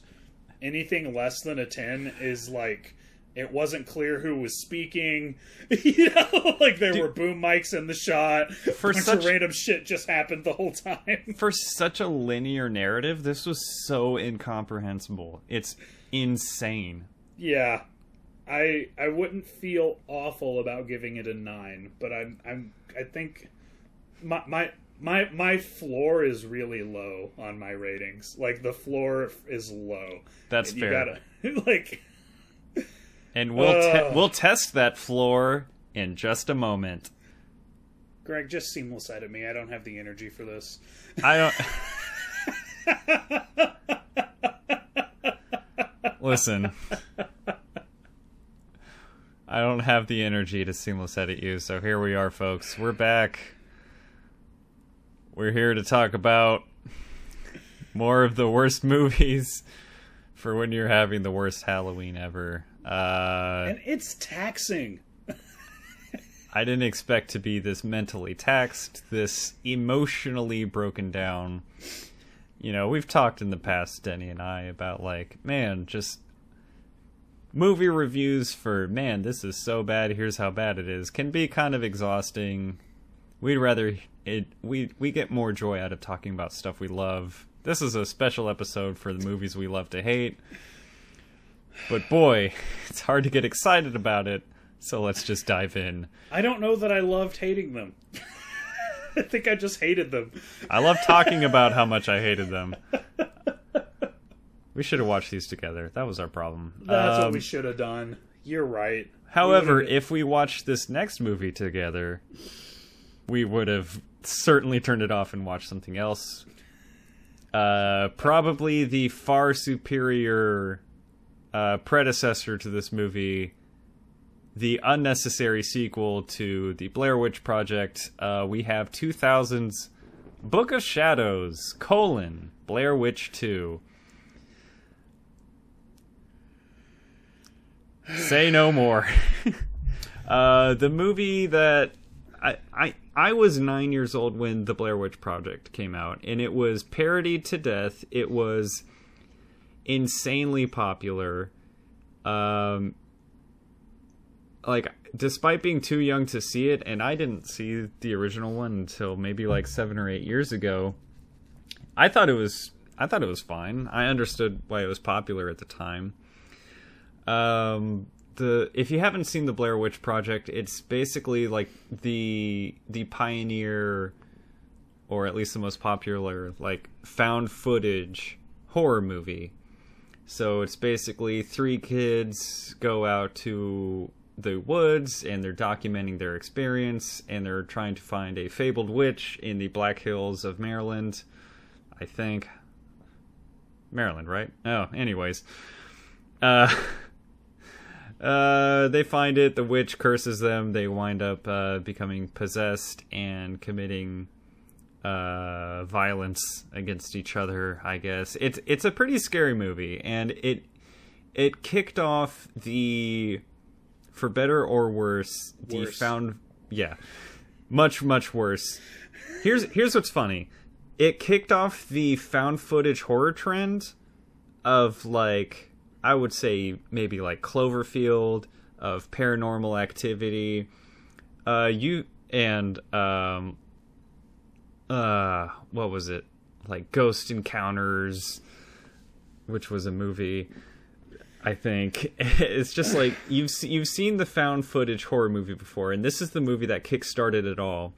Anything less than a 10 is like. It wasn't clear who was speaking. you know, like there were boom mics in the shot. For bunch such- of random shit just happened the whole time. For such a linear narrative, this was so incomprehensible. It's insane. Yeah, I I wouldn't feel awful about giving it a nine, but I'm I'm I think my my my my floor is really low on my ratings. Like the floor is low. That's And fair. You gotta like And we'll te- we'll test that floor in just a moment. Greg just seamless at me. I don't have the energy for this. I don't. Listen. I don't have the energy to seamless edit you, so here we are, folks. We're back. We're here to talk about more of the worst movies for when you're having the worst Halloween ever. Uh, and it's taxing. I didn't expect to be this mentally taxed, this emotionally broken down. You know, we've talked in the past, Denny and I, about like, man, just movie reviews for, man, this is so bad, here's how bad it is, can be kind of exhausting. We'd rather it we we get more joy out of talking about stuff we love. This is a special episode for the movies we love to hate. But boy, it's hard to get excited about it. So let's just dive in. I don't know that I loved hating them. I think I just hated them. I love talking about how much I hated them. We should have watched these together. That was our problem. That's Um, what we should have done. You're right. However, We if we watched this next movie together, we would have certainly turned it off and watched something else. Uh, probably the far superior uh, predecessor to this movie, the unnecessary sequel to the Blair Witch Project. Uh, we have 2000's Book of Shadows: colon Blair Witch Two. Say no more. uh, the movie that I, I I was nine years old when the Blair Witch Project came out, and it was parodied to death. It was insanely popular. Um, like despite being too young to see it, and I didn't see the original one until maybe like seven or eight years ago. I thought it was I thought it was fine. I understood why it was popular at the time. Um, the if you haven't seen the Blair Witch Project, it's basically like the the pioneer, or at least the most popular, like found footage horror movie. So it's basically three kids go out to the woods and they're documenting their experience and they're trying to find a fabled witch in the Black Hills of Maryland. I think. Maryland, right? Oh, anyways. Uh Uh, they find it. The witch curses them. They wind up uh, becoming possessed and committing uh, violence against each other. I guess it's it's a pretty scary movie, and it it kicked off the, for better or worse, the Worse. found yeah, much much worse. Here's here's what's funny. It kicked off the found footage horror trend of like I would say maybe like Cloverfield of paranormal activity. Uh you and um uh what was it? Like Ghost Encounters which was a movie I think it's just like you've you've seen the found footage horror movie before and this is the movie that kick-started it all.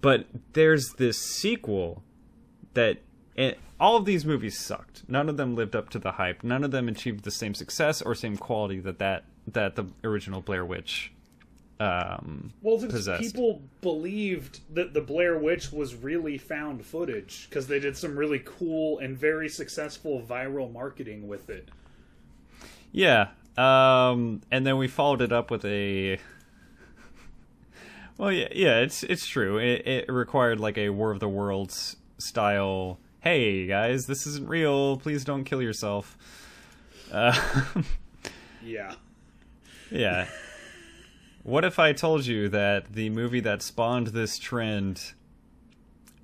But there's this sequel that and all of these movies sucked. None of them lived up to the hype. None of them achieved the same success or same quality that that, that the original Blair Witch um, Well, possessed. people believed that the Blair Witch was really found footage because they did some really cool and very successful viral marketing with it. Yeah. Um, and then we followed it up with a. Well, yeah, yeah, it's it's true. It, it required like a War of the Worlds style. Hey guys, this isn't real. Please don't kill yourself. Uh, Yeah. yeah. What if I told you that the movie that spawned this trend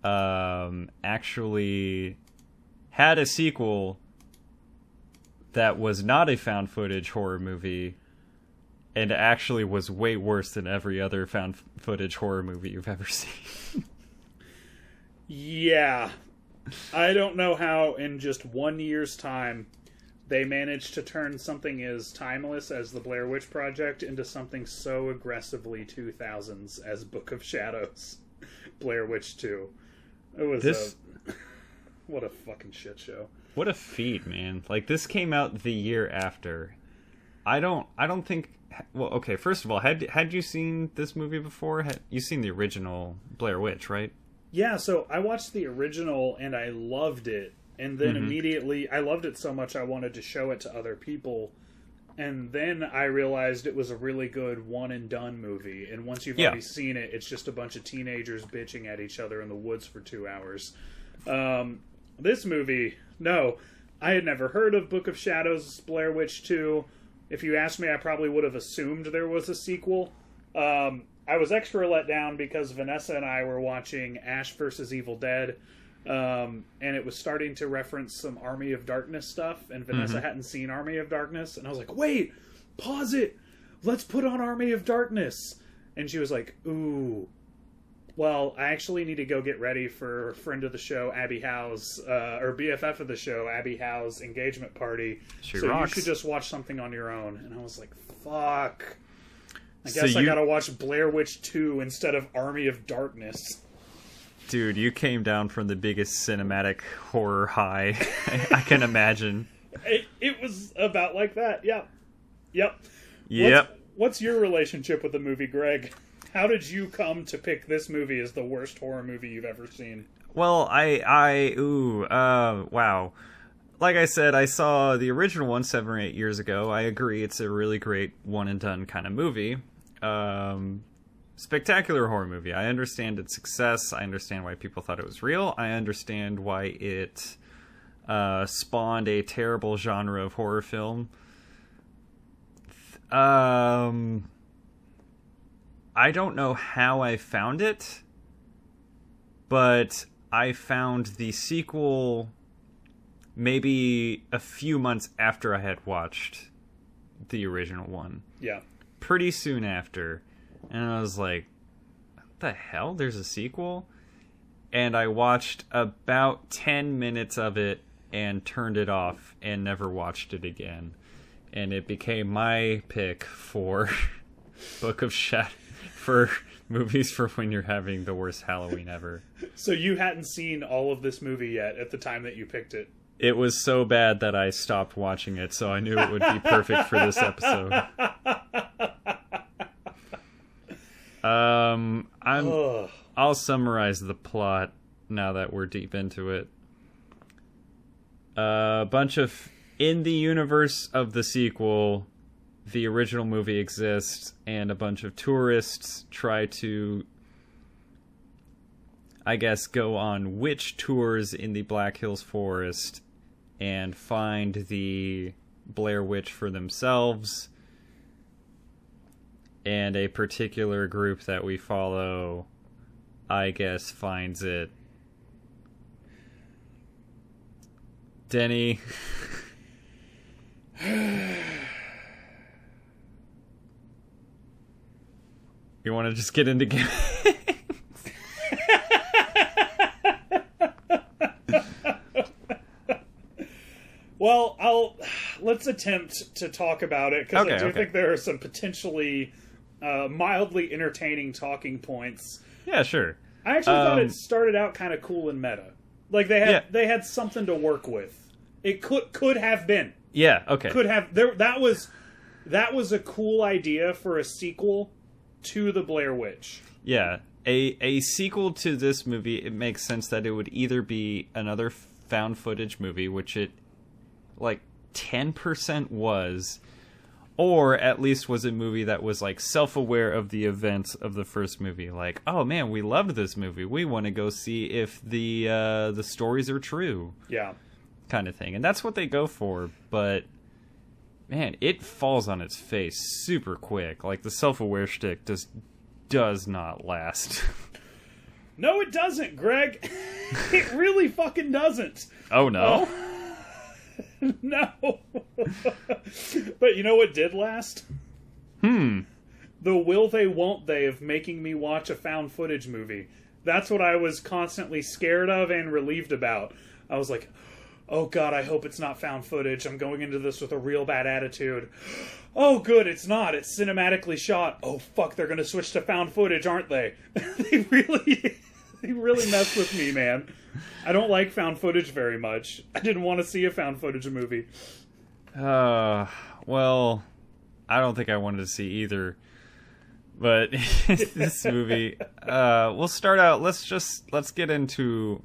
um, actually had a sequel that was not a found footage horror movie and actually was way worse than every other found footage horror movie you've ever seen? Yeah. I don't know how in just one year's time they managed to turn something as timeless as the Blair Witch Project into something so aggressively 2000s as Book of Shadows. Blair Witch 2. It was This- a what a fucking shit show. What a feat, man! Like this came out the year after. I don't. I don't think. Well, okay. First of all, had had you seen this movie before? Had you seen the original Blair Witch? Right. Yeah, so I watched the original and I loved it. And then immediately I loved it so much I wanted to show it to other people. and then I realized it was a really good one and done movie. And once you've Yeah. already seen it, it's just a bunch of teenagers bitching at each other in the woods for two hours. Um, this movie, no, I had never heard of Book of Shadows, Blair Witch 2. If you asked me, I probably would have assumed there was a sequel. Um, I was extra let down because Vanessa and I were watching Ash versus Evil Dead, um, and it was starting to reference some Army of Darkness stuff, and Vanessa hadn't seen Army of Darkness, and I was like, "Wait, pause it, let's put on Army of Darkness," and she was like, "Ooh." Well, I actually need to go get ready for friend of the show, Abby Howe's, uh, or BFF of the show, Abby Howe's engagement party. She so rocks. you should just watch something on your own. And I was like, fuck. I So guess I gotta watch Blair Witch 2 instead of Army of Darkness. Dude, you came down from the biggest cinematic horror high I can imagine. It, it was about like that, yep. Yep. Yep. What's, what's your relationship with the movie, Greg? How did you come to pick this movie as the worst horror movie you've ever seen? Well, I, I, ooh, uh, wow. Like I said, I saw the original one seven or eight years ago. I agree, it's a really great one and done kind of movie. Um, spectacular horror movie. I understand its success. I understand why people thought it was real. I understand why it uh, spawned a terrible genre of horror film. Um, I don't know how I found it but I found the sequel maybe a few months after I had watched the original one. Yeah. Pretty soon after. And I was like, what the hell? There's a sequel? And I watched about 10 minutes of it and turned it off and never watched it again. And it became my pick for Book of Shadow for movies for when you're having the worst Halloween ever. So you hadn't seen all of this movie yet at the time that you picked it. It was so bad that I stopped watching it, so I knew it would be perfect for this episode. Um, I'm. Ugh. I'll summarize the plot now that we're deep into it. A bunch of in the universe of the sequel, the original movie exists, and a bunch of tourists try to, I guess, go on witch tours in the Black Hills Forest and find the Blair Witch for themselves. And a particular group that we follow, I guess, finds it. Denny. you want to just get into game? Well, I'll let's attempt to talk about it because I do okay. think there are some potentially uh, mildly entertaining talking points. yeah, sure. I actually thought Um, it started out kind of cool and meta. Like they had Yeah. they had something to work with. It could could have been Yeah, okay. could have there that was that was a cool idea for a sequel to the Blair Witch. Yeah, a a sequel to this movie. It makes sense that it would either be another found footage movie, which it like ten percent was, or at least was a movie that was like self aware of the events of the first movie. Like, oh man, we loved this movie. We want to go see if the uh, the stories are true, Yeah. kind of thing. And that's what they go for. But man, it falls on its face super quick. Like the self aware shtick just does not last. No, it doesn't, Greg. it really fucking doesn't. Oh no. No. but you know what did last? Hmm. The will they won't they of making me watch a found footage movie. That's what I was constantly scared of and relieved about. I was like, oh god, I hope it's not found footage. I'm going into this with a real bad attitude. Oh, good, it's not. It's cinematically shot. Oh, fuck, they're going to switch to found footage, aren't they? they really, they really messed with me, man. I don't like found footage very much. I didn't want to see a found footage movie. Uh, well, I don't think I wanted to see either. But this movie, uh, we'll start out. Let's just let's get into,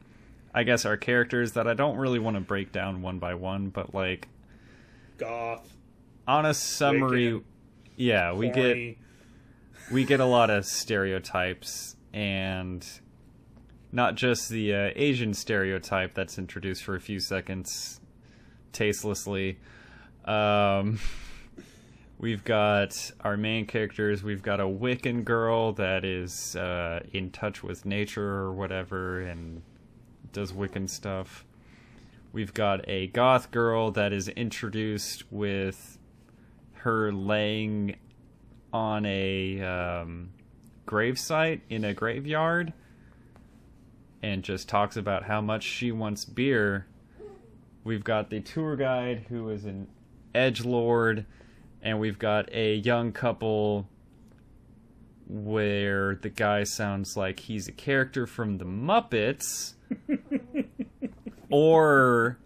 I guess, our characters that I don't really want to break down one by one, but like, Goth. on a summary, Wicked, yeah, we get we get a lot of stereotypes and not just the uh, Asian stereotype that's introduced for a few seconds tastelessly. Um, we've got our main characters. We've got a Wiccan girl that is uh, in touch with nature or whatever and does Wiccan stuff. We've got a goth girl that is introduced with her laying on a um, gravesite in a graveyard and just talks about how much she wants beer. We've got the tour guide who is an edge lord, and we've got a young couple where the guy sounds like he's a character from the Muppets or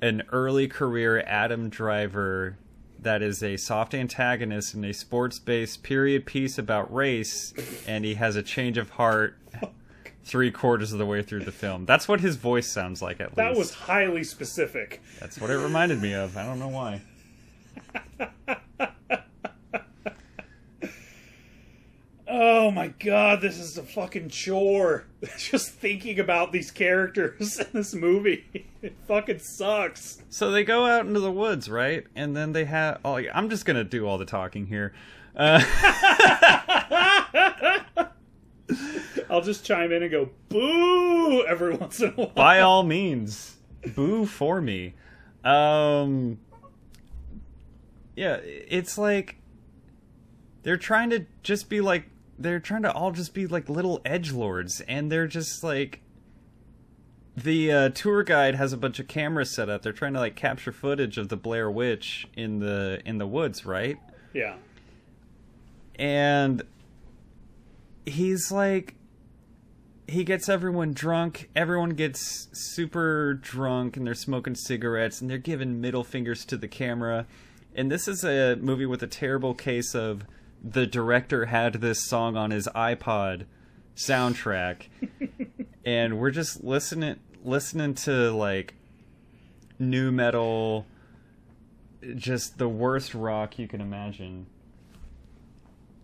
an early career Adam Driver that is a soft antagonist in a sports based period piece about race, and he has a change of heart three quarters of the way through the film. That's what his voice sounds like, at That least. That was highly specific. That's what it reminded me of. I don't know why. Oh my god, this is a fucking chore. Just thinking about these characters in this movie. It fucking sucks. So they go out into the woods, right? And then they have. Oh, I'm just gonna do all the talking here. Uh, I'll just chime in and go boo every once in a while. by all means, boo for me. Um, yeah, it's like they're trying to just be like they're trying to all just be like little edge lords, and they're just like the uh, tour guide has a bunch of cameras set up. They're trying to like capture footage of the Blair Witch in the in the woods, right? Yeah. and he's like he gets everyone drunk everyone gets super drunk and they're smoking cigarettes and they're giving middle fingers to the camera. And this is a movie with a terrible case of the director had this song on his iPod soundtrack. And we're just listening listening to like nu metal just the worst rock you can imagine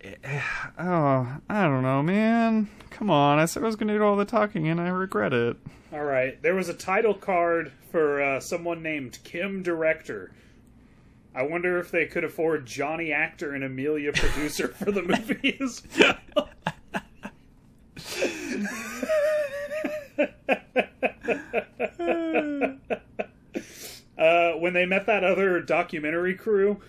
Oh, I don't know, man. Come on. I said I was going to do all the talking and I regret it. All right. There was a title card for uh, someone named Kim Director. I wonder if they could afford Johnny Actor and Amelia Producer for the movie as well. uh, when they met that other documentary crew,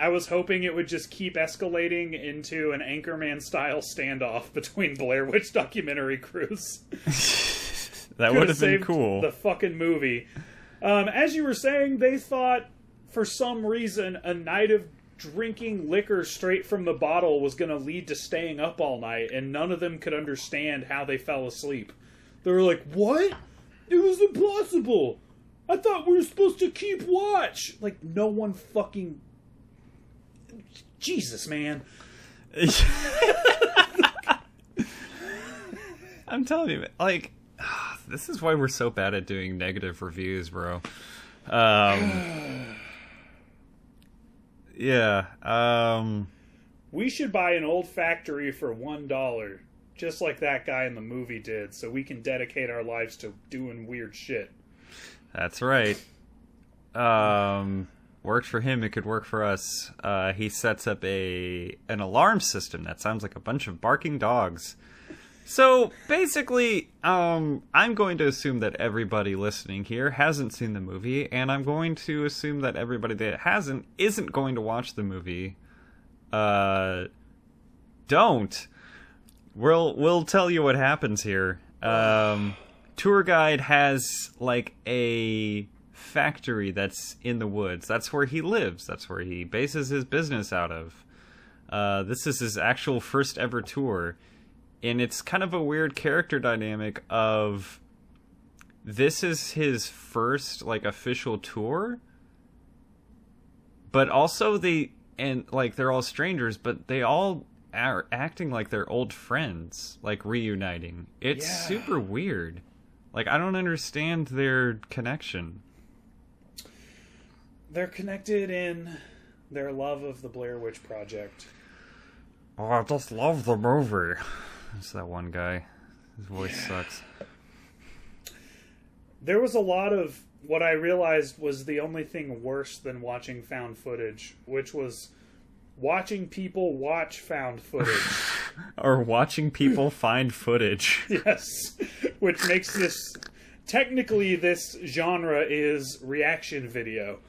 I was hoping it would just keep escalating into an Anchorman style standoff between Blair Witch documentary crews. That would have been cool. The fucking movie. Um, as you were saying, they thought for some reason a night of drinking liquor straight from the bottle was going to lead to staying up all night, and none of them could understand how they fell asleep. They were like, "What? It was impossible. I thought we were supposed to keep watch." Like no one fucking. Jesus, man. I'm telling you, like, this is why we're so bad at doing negative reviews, bro. Um, yeah. Um, We should buy an old factory for one dollar, just like that guy in the movie did, so we can dedicate our lives to doing weird shit. that's right. Um, worked for him. It could work for us. Uh, he sets up a an alarm system that sounds like a bunch of barking dogs. So basically, um, I'm going to assume that everybody listening here hasn't seen the movie, and I'm going to assume that everybody that hasn't isn't going to watch the movie. Uh, don't. We'll we'll tell you what happens here. Um, tour guide has like a factory that's in the woods. That's where he lives. That's where he bases his business out of. Uh, this is his actual first ever tour, and it's kind of a weird character dynamic of this is his first like official tour, but also they and like they're all strangers, but they all are acting like they're old friends, like reuniting. It's Yeah. super weird. Like I don't understand their connection. They're connected in their love of the Blair Witch Project. Oh, I just love the movie. It's that one guy. His voice sucks. There was a lot of what I realized was the only thing worse than watching found footage, which was watching people watch found footage. Or watching people find footage. yes, which makes this technically this genre is reaction video.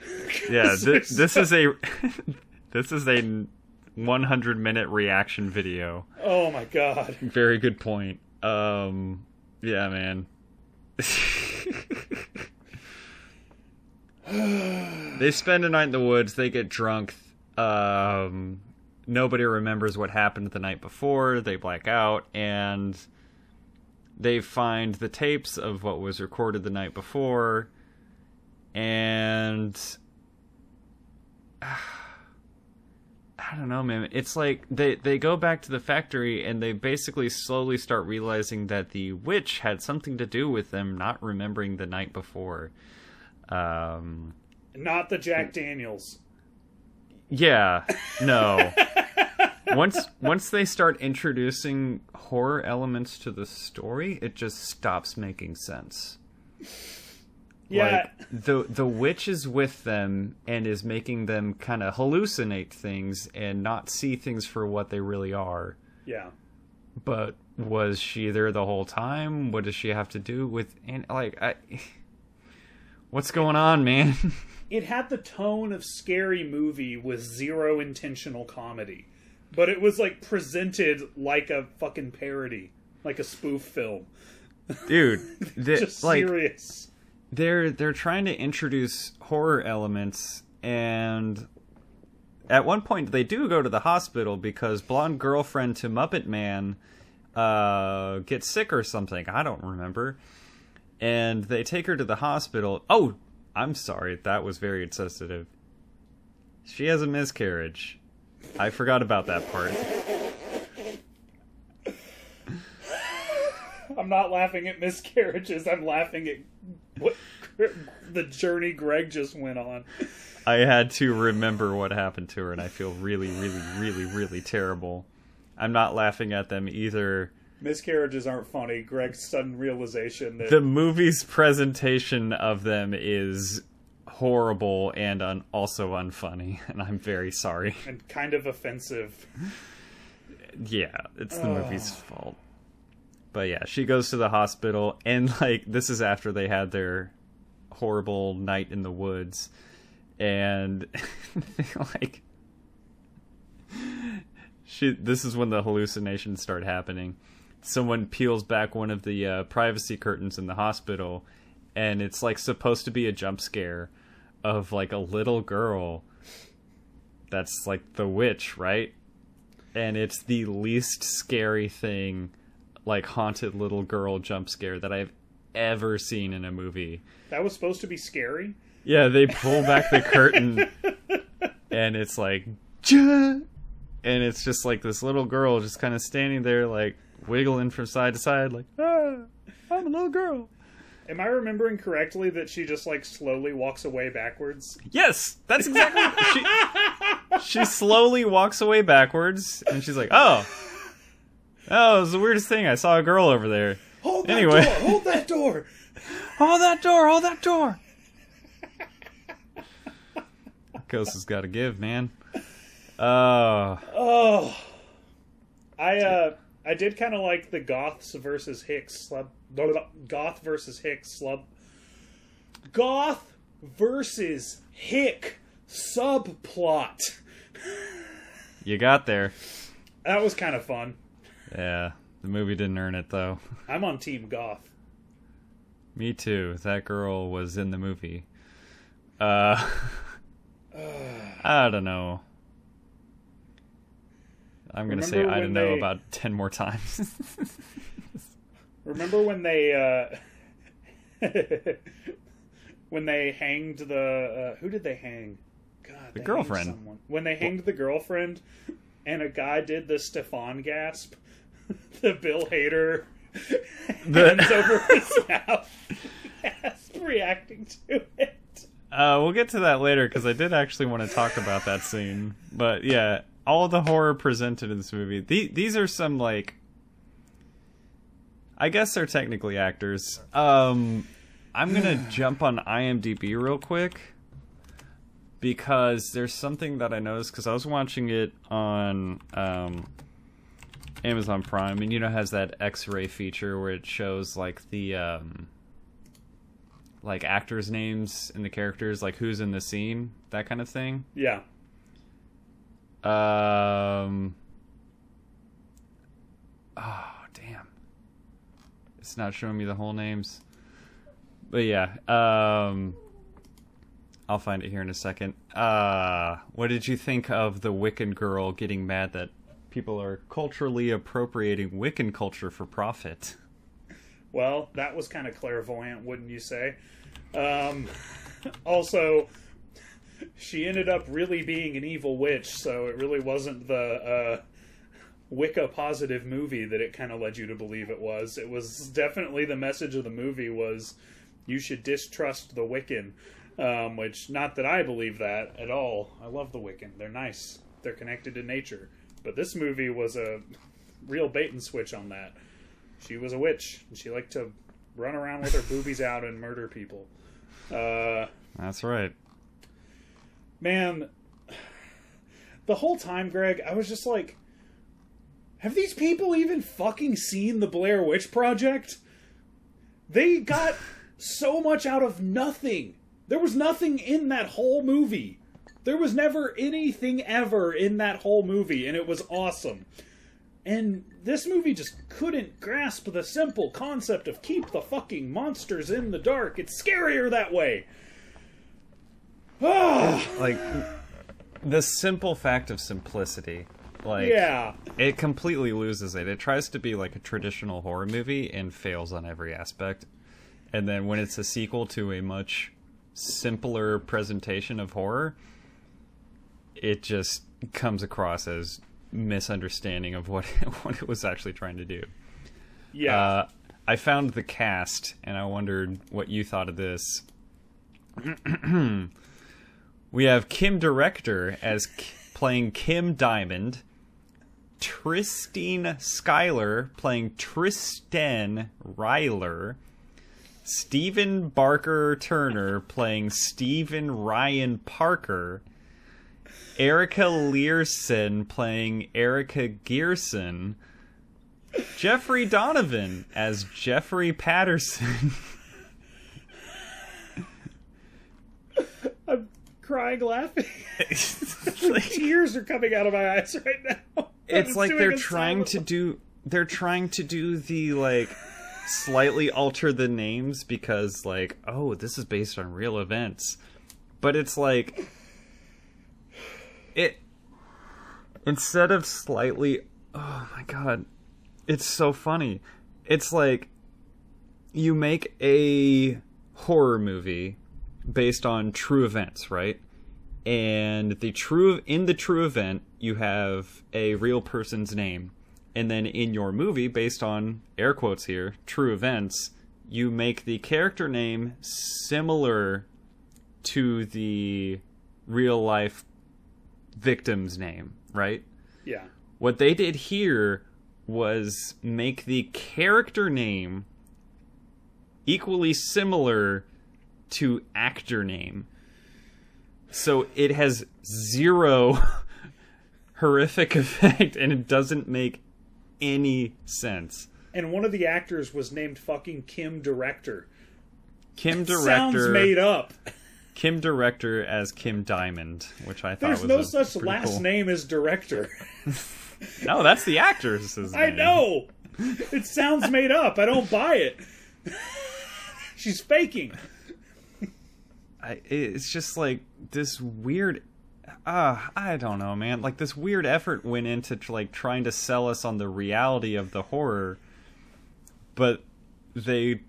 Yeah, There's this is a this is a 100 minute reaction video. Oh my god. Very good point. Um, yeah, man. they spend a night in the woods. They get drunk. Um, nobody remembers what happened the night before. They black out, and they find the tapes of what was recorded the night before. And I don't know, man. It's like they they go back to the factory and they basically slowly start realizing that the witch had something to do with them not remembering the night before. Um, Not the Jack Daniels. yeah, no. once once they start introducing horror elements to the story, it just stops making sense. Yeah. Like the the witch is with them and is making them kind of hallucinate things and not see things for what they really are. yeah. But was she there the whole time? What does she have to do with and like I What's going on, man? It had the tone of scary movie with zero intentional comedy. But it was like presented like a fucking parody, like a spoof film. Dude, the, Just like serious. They're they're trying to introduce horror elements and at one point they do go to the hospital because blonde girlfriend to Muppet Man uh gets sick or something. I don't remember. And they take her to the hospital. Oh, I'm sorry. That was very insensitive. She has a miscarriage. I forgot about that part. I'm not laughing at miscarriages. I'm laughing at what the journey Greg just went on. I had to remember what happened to her and I feel really really really really terrible. I'm not laughing at them either. Miscarriages aren't funny. Greg's sudden realization that the movie's presentation of them is horrible and un- also unfunny, and I'm very sorry. and kind of offensive. yeah, it's the movie's fault. But yeah, she goes to the hospital, and like this is after they had their horrible night in the woods, and like she. This is when the hallucinations start happening. Someone peels back one of the uh, privacy curtains in the hospital, and it's like supposed to be a jump scare of like a little girl that's like the witch, right? And it's the least scary thing, like haunted little girl jump scare that I've ever seen in a movie. That was supposed to be scary. Yeah, they pull back the curtain, and it's like, "Ja!" and it's just like this little girl just kind of standing there, like wiggling from side to side, like, ah, I'm a little girl. Am I remembering correctly that she just like slowly walks away backwards? Yes, that's exactly. she, she slowly walks away backwards, and she's like, "Oh, oh, it was the weirdest thing. I saw a girl over there. Hold that Anyway. door! Hold that door! Hold that door! Hold that door!" Ghost has got to give, man. Oh, Oh, I uh, I did kind of like the Goths versus Hicks slub. Goth versus Hicks slub. Goth versus Hick subplot. you got there. That was kind of fun. Yeah, the movie didn't earn it though. I'm on Team Goth. Me too. That girl was in the movie. Uh, I don't know. I'm gonna say I don't know they- about ten more times. Remember when they uh, when they hanged the uh, who did they hang? God, hanged girlfriend. When they hanged the girlfriend, and a guy did the Stefan gasp, the Bill Hader The- hands over his mouth reacting to it. Uh, we'll get to that later because I did actually want to talk about that scene. But yeah, all the horror presented in this movie. The- these are some like, I guess they're technically actors. Um, I'm gonna jump on IMDb real quick because there's something that I noticed because I was watching it on um, Amazon Prime, and you know has that X-ray feature where it shows like the um, like actors' names and the characters, like who's in the scene, that kind of thing. Yeah. Um. Oh damn! It's not showing me the whole names. But yeah, um, I'll find it here in a second. Uh, what did you think of the Wiccan girl getting mad that people are culturally appropriating Wiccan culture for profit? Well, that was kind of clairvoyant, wouldn't you say? Um, also, she ended up really being an evil witch, so it really wasn't the uh, Wicca positive movie that it kind of led you to believe it was. It was definitely the message of the movie was you should distrust the Wiccan, um, which not that I believe that at all. I love the Wiccan; they're nice, they're connected to nature. But this movie was a real bait and switch on that. She was a witch, and she liked to run around with her boobies out and murder people. Uh, That's right. man, the whole time, Greg, I was just like, have these people even fucking seen the Blair Witch Project? They got so much out of nothing. There was nothing in that whole movie. There was never anything ever in that whole movie, and it was awesome. And this movie just couldn't grasp the simple concept of keep the fucking monsters in the dark. It's scarier that way. Ah, Like the simple fact of simplicity. Like yeah. it completely loses it. It tries to be like a traditional horror movie and fails on every aspect. And then when it's a sequel to a much simpler presentation of horror, it just comes across as misunderstanding of what what it was actually trying to do. Yeah. Uh, I found the cast, and I wondered what you thought of this. we have Kim Director as K- playing Kim Diamond, Tristine Skyler playing Tristan Ryler, Stephen Barker Turner playing Stephen Ryan Parker, Erica Leerhsen playing Erica Geerson. Jeffrey Donovan as Jeffrey Patterson. I'm crying laughing. Tears are coming out of my eyes right now. it's like they're trying to do they're trying to do the like slightly alter the names because like oh this is based on real events but it's like it instead of slightly oh my god it's so funny. It's like you make a horror movie based on true events right? And the true in the true event you have a real person's name. And then in your movie based on air quotes here true events you make the character name similar to the real life victim's name right Yeah. what they did here was make the character name equally similar to actor name. So it has zero horrific effect and it doesn't make any sense. And one of the actors was named fucking Kim Director. Kim Director. Sounds made up. Kim director as Kim Diamond, which I thought There's no such last cool- name as Director. No, that's the actor's name. I know. It sounds made up. I don't buy it. She's faking. I, it's just like this weird uh i don't know man like this weird effort went into like trying to sell us on the reality of the horror but they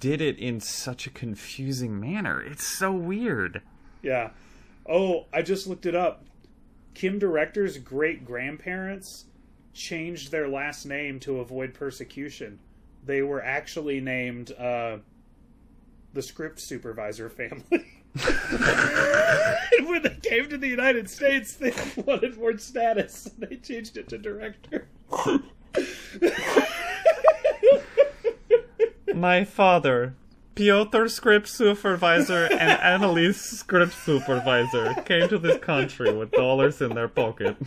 did it in such a confusing manner it's so weird Yeah. Oh, I just looked it up. Kim Director's great grandparents changed their last name to avoid persecution. They were actually named uh, the script supervisor family. when they came to the United States, they wanted more status. They changed it to director. My father, Piotr script supervisor and Annalise script supervisor, came to this country with dollars in their pocket.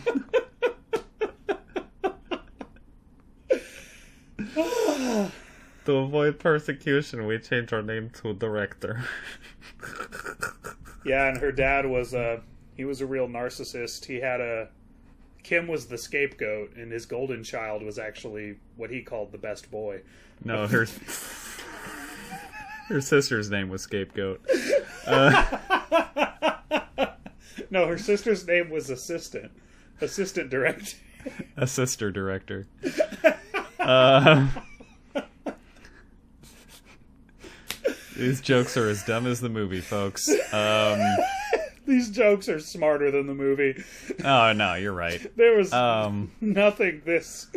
to avoid persecution, we changed our name to director. Yeah, and her dad was a he was a real narcissist. He had a Kim was the scapegoat, and his golden child was actually what he called the best boy. No, her her sister's name was Scapegoat. Uh, No, her sister's name was assistant, assistant director. a sister director. Uh, these jokes are as dumb as the movie, folks. Um, These jokes are smarter than the movie. oh no, you're right. There was Um, nothing this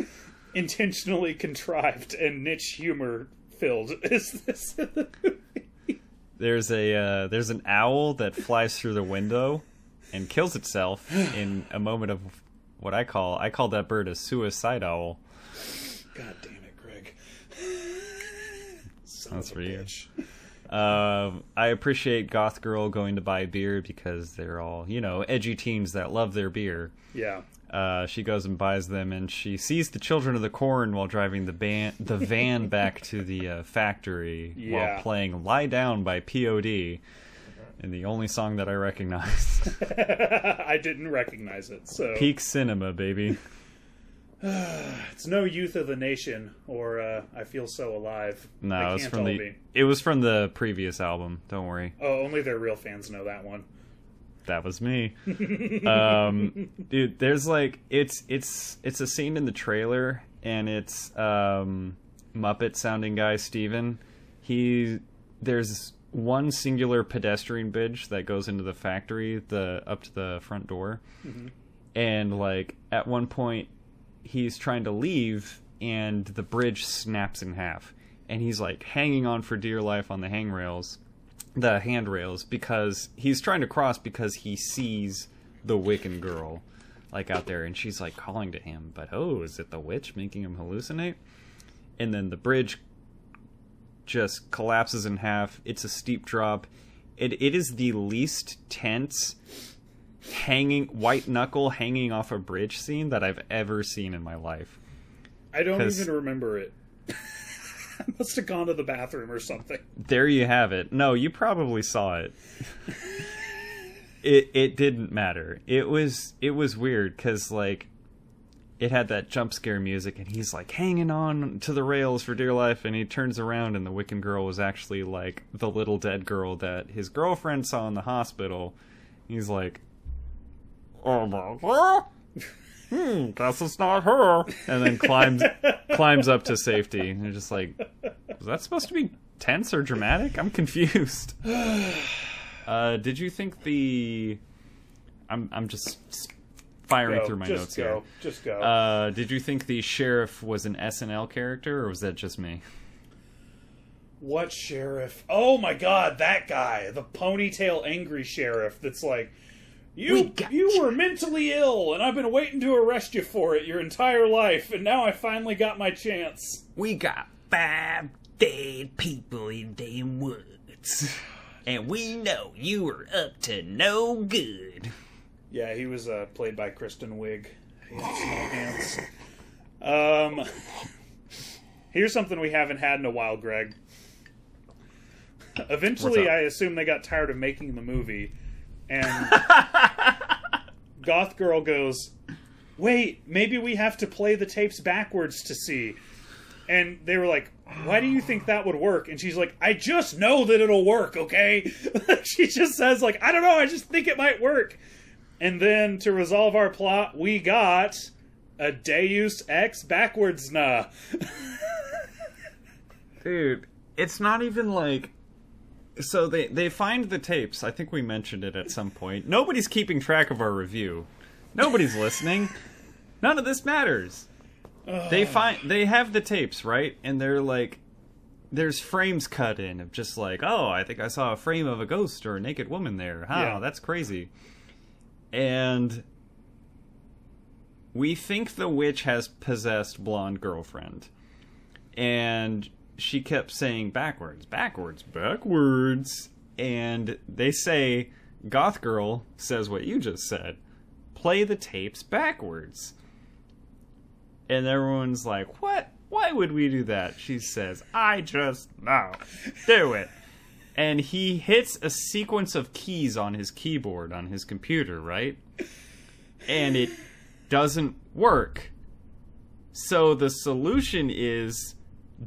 intentionally contrived and niche humor filled is this the there's a uh, there's an owl that flies through the window and kills itself in a moment of what I call I call that bird a suicide owl. God damn it, Greg. That's for you. Um, I appreciate Goth Girl going to buy beer because they're all, you know, edgy teens that love their beer. Yeah. Uh, she goes and buys them, and she sees the Children of the Corn while driving the ban- the van back to the uh, factory Yeah. while playing "Lie Down" by P.O.D. And the only song that I recognized, I didn't recognize it, so peak cinema, baby. it's no Youth of the Nation or uh, I Feel So Alive. No, They it was from the be. it was from the previous album. Don't worry. Oh, only their real fans know that one. That was me. Um dude there's like it's it's it's a scene in the trailer and it's um muppet sounding guy steven. He there's one singular pedestrian bridge that goes into the factory the up to the front door. And like at one point he's trying to leave and the bridge snaps in half. And he's like hanging on for dear life on the handrails the handrails because he's trying to cross because he sees the Wiccan girl like out there and she's like calling to him but oh is it the witch making him hallucinate? And then the bridge just collapses in half. It's a steep drop. It, it is the least tense hanging white knuckle hanging off a bridge scene that i've ever seen in my life. I don't even remember it. I must have gone to the bathroom or something. There you have it. No, you probably saw it. it it didn't matter. It was it was weird cuz like it had that jump scare music and he's like hanging on to the rails for dear life and he turns around and the Wiccan girl was actually like the little dead girl that his girlfriend saw in the hospital. He's like Oh my god. Hmm, guess it's not her. And then climbs climbs up to safety. And you're just like, was that supposed to be tense or dramatic? I'm confused. Uh, did you think the? I'm I'm just firing Go, through my just notes go. here. Just go. Uh, did you think the sheriff was an SNL character, or was that just me? What sheriff? Oh my god, that guy, the ponytail angry sheriff that's like you got you were mentally ill and I've been waiting to arrest you for it your entire life and now I finally got my chance. We got five dead people in them woods. And we know you were up to no good. Yeah, he was uh, played by Kristen Wiig. He had small hands. Um Here's something we haven't had in a while, Greg. Eventually, I assume they got tired of making the movie, and Goth Girl goes, "Wait, maybe we have to play the tapes backwards to see." And they were like, "Why do you think that would work?" And she's like, "I just know that it'll work." Okay, she just says like, "I don't know, I just think it might work." And then to resolve our plot, we got a Deus Ex backwards nah. Dude, it's not even like. So they they find the tapes. I think we mentioned it at some point. Nobody's keeping track of our review. Nobody's listening. None of this matters. They find they have the tapes, right? And they're like there's frames cut in of just like, oh, I think I saw a frame of a ghost or a naked woman there. Wow, Yeah. that's crazy. And we think the witch has possessed blonde girlfriend. And she kept saying backwards, backwards, backwards. And they say, Goth Girl says what you just said. Play the tapes backwards. And everyone's like, What? Why would we do that? She says, I just know. Do it. And he hits a sequence of keys on his keyboard on his computer, right? And it doesn't work. So the solution is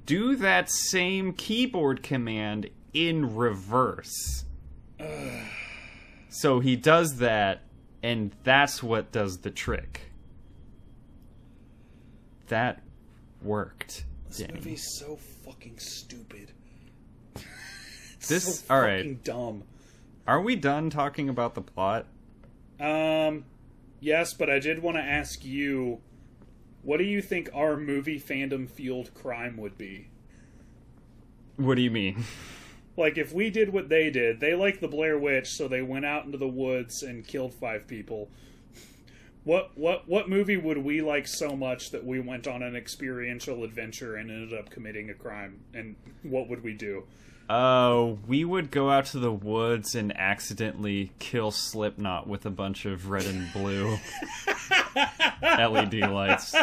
do that same keyboard command in reverse. So he does that, and that's what does the trick. That worked. This Danny. movie's so fucking stupid. This- so all right. dumb. Are we done talking about the plot? Um, yes, but I did want to ask you, what do you think our movie fandom fueled crime would be? What do you mean? Like, if we did what they did, they like the Blair Witch, so they went out into the woods and killed five people. What what what movie would we like so much that we went on an experiential adventure and ended up committing a crime? And what would we do? Uh, we would go out to the woods and accidentally kill Slipknot with a bunch of red and blue LED lights.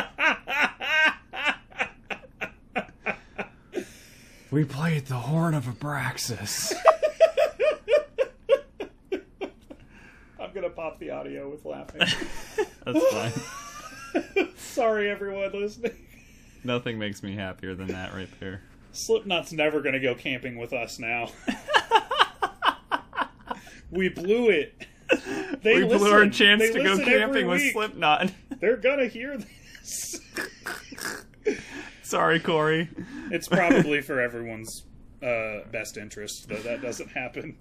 We played the Horn of Abraxas. I'm gonna pop the audio with laughing. That's fine. Sorry, everyone listening. Nothing makes me happier than that right there. Slipknot's never gonna go camping with us now. we blew it. They we blew our chance They to go camping with. Slipknot. They're gonna hear this. Sorry, Corey. it's probably for everyone's uh, best interest that that doesn't happen.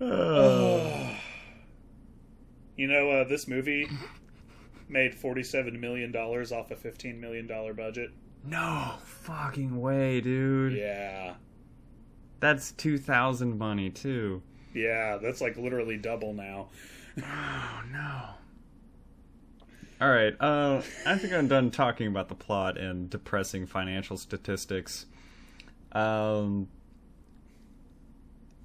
You know, uh, this movie made forty-seven million dollars off a fifteen million dollar budget. No fucking way, dude. Yeah, That's 2000 money, too. yeah, that's like literally double now. Oh no. All right. Uh, I think I'm done talking about the plot and depressing financial statistics. Um,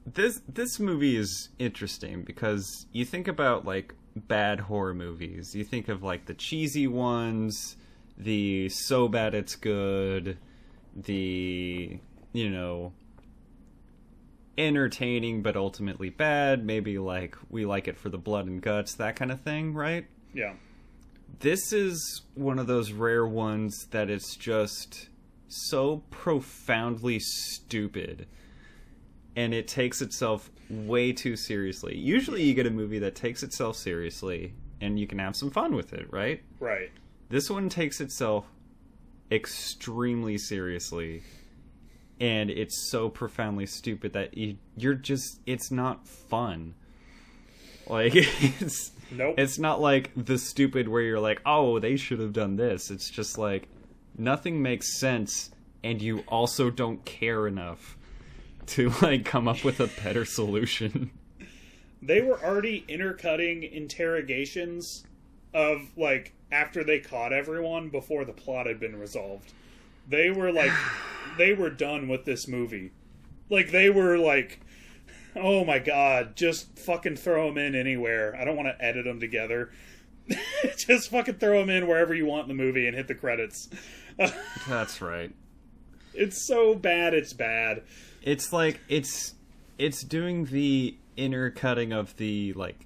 this this movie is interesting because you think about like bad horror movies. You think of like the cheesy ones, the so bad it's good, the you know entertaining but ultimately bad. Maybe like we like it for the blood and guts, that kind of thing, right? Yeah, This is one of those rare ones that it's just so profoundly stupid and it takes itself way too seriously. Usually you get a movie that takes itself seriously and you can have some fun with it, right? right. This one takes itself extremely seriously, and it's so profoundly stupid that you, you're just it's not fun. Like it's Nope. it's not like the stupid where you're like, oh, they should have done this. It's just like nothing makes sense, and you also don't care enough to like come up with a better solution. they were already intercutting interrogations of like after they caught everyone before the plot had been resolved. They were like they were done with this movie. Like they were like oh my god, just fucking throw them in anywhere. I don't want to edit them together. just fucking throw them in wherever you want in the movie and hit the credits. That's right. it's so bad it's bad. it's like it's it's doing the intercutting of the like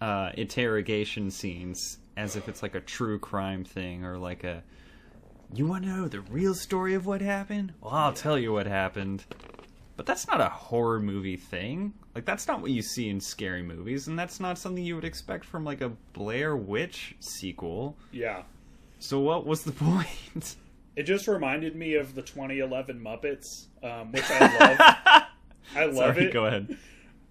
uh interrogation scenes as if it's like a true crime thing or like a you want to know the real story of what happened well i'll tell you what happened but that's not a horror movie thing like that's not what you see in scary movies and that's not something you would expect from like a blair witch sequel Yeah. so what was the point It just reminded me of the 2011 Muppets, um, which I love. I love Sorry, it, go ahead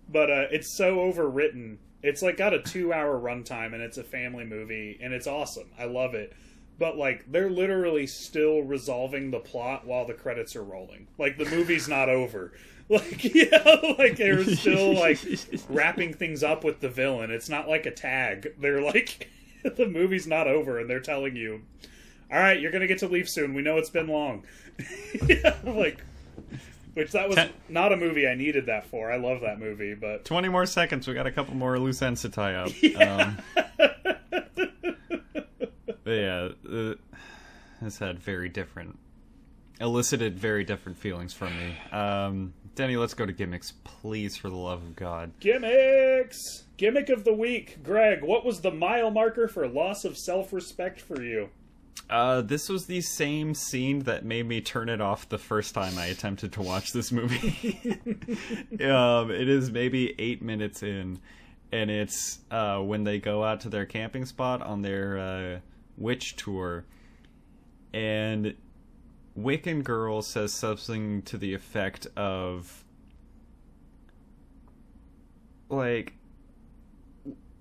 but uh, it's so overwritten. It's like got a two-hour runtime, and it's a family movie, and it's awesome. I love it. but like they're literally still resolving the plot while the credits are rolling. Like the movie's not over. Like yeah, like they're still like wrapping things up with the villain. It's not like a tag. They're like the movie's not over and they're telling you, "All right, you're going to get to leave soon. We know it's been long." yeah, like which that was Ten- not a movie I needed that for. I love that movie, but 20 more seconds. We got a couple more loose ends to tie up. Um, yeah, uh, this had very different, elicited very different feelings from me. Um, Denny, let's go to gimmicks, please, for the love of God. gimmicks. Gimmick of the week, Greg. What was the mile marker for loss of self-respect for you? Uh, this was the same scene that made me turn it off the first time I attempted to watch this movie. um, it is maybe eight minutes in, and it's uh, when they go out to their camping spot on their uh, witch tour, and Wiccan Girl says something to the effect of, like,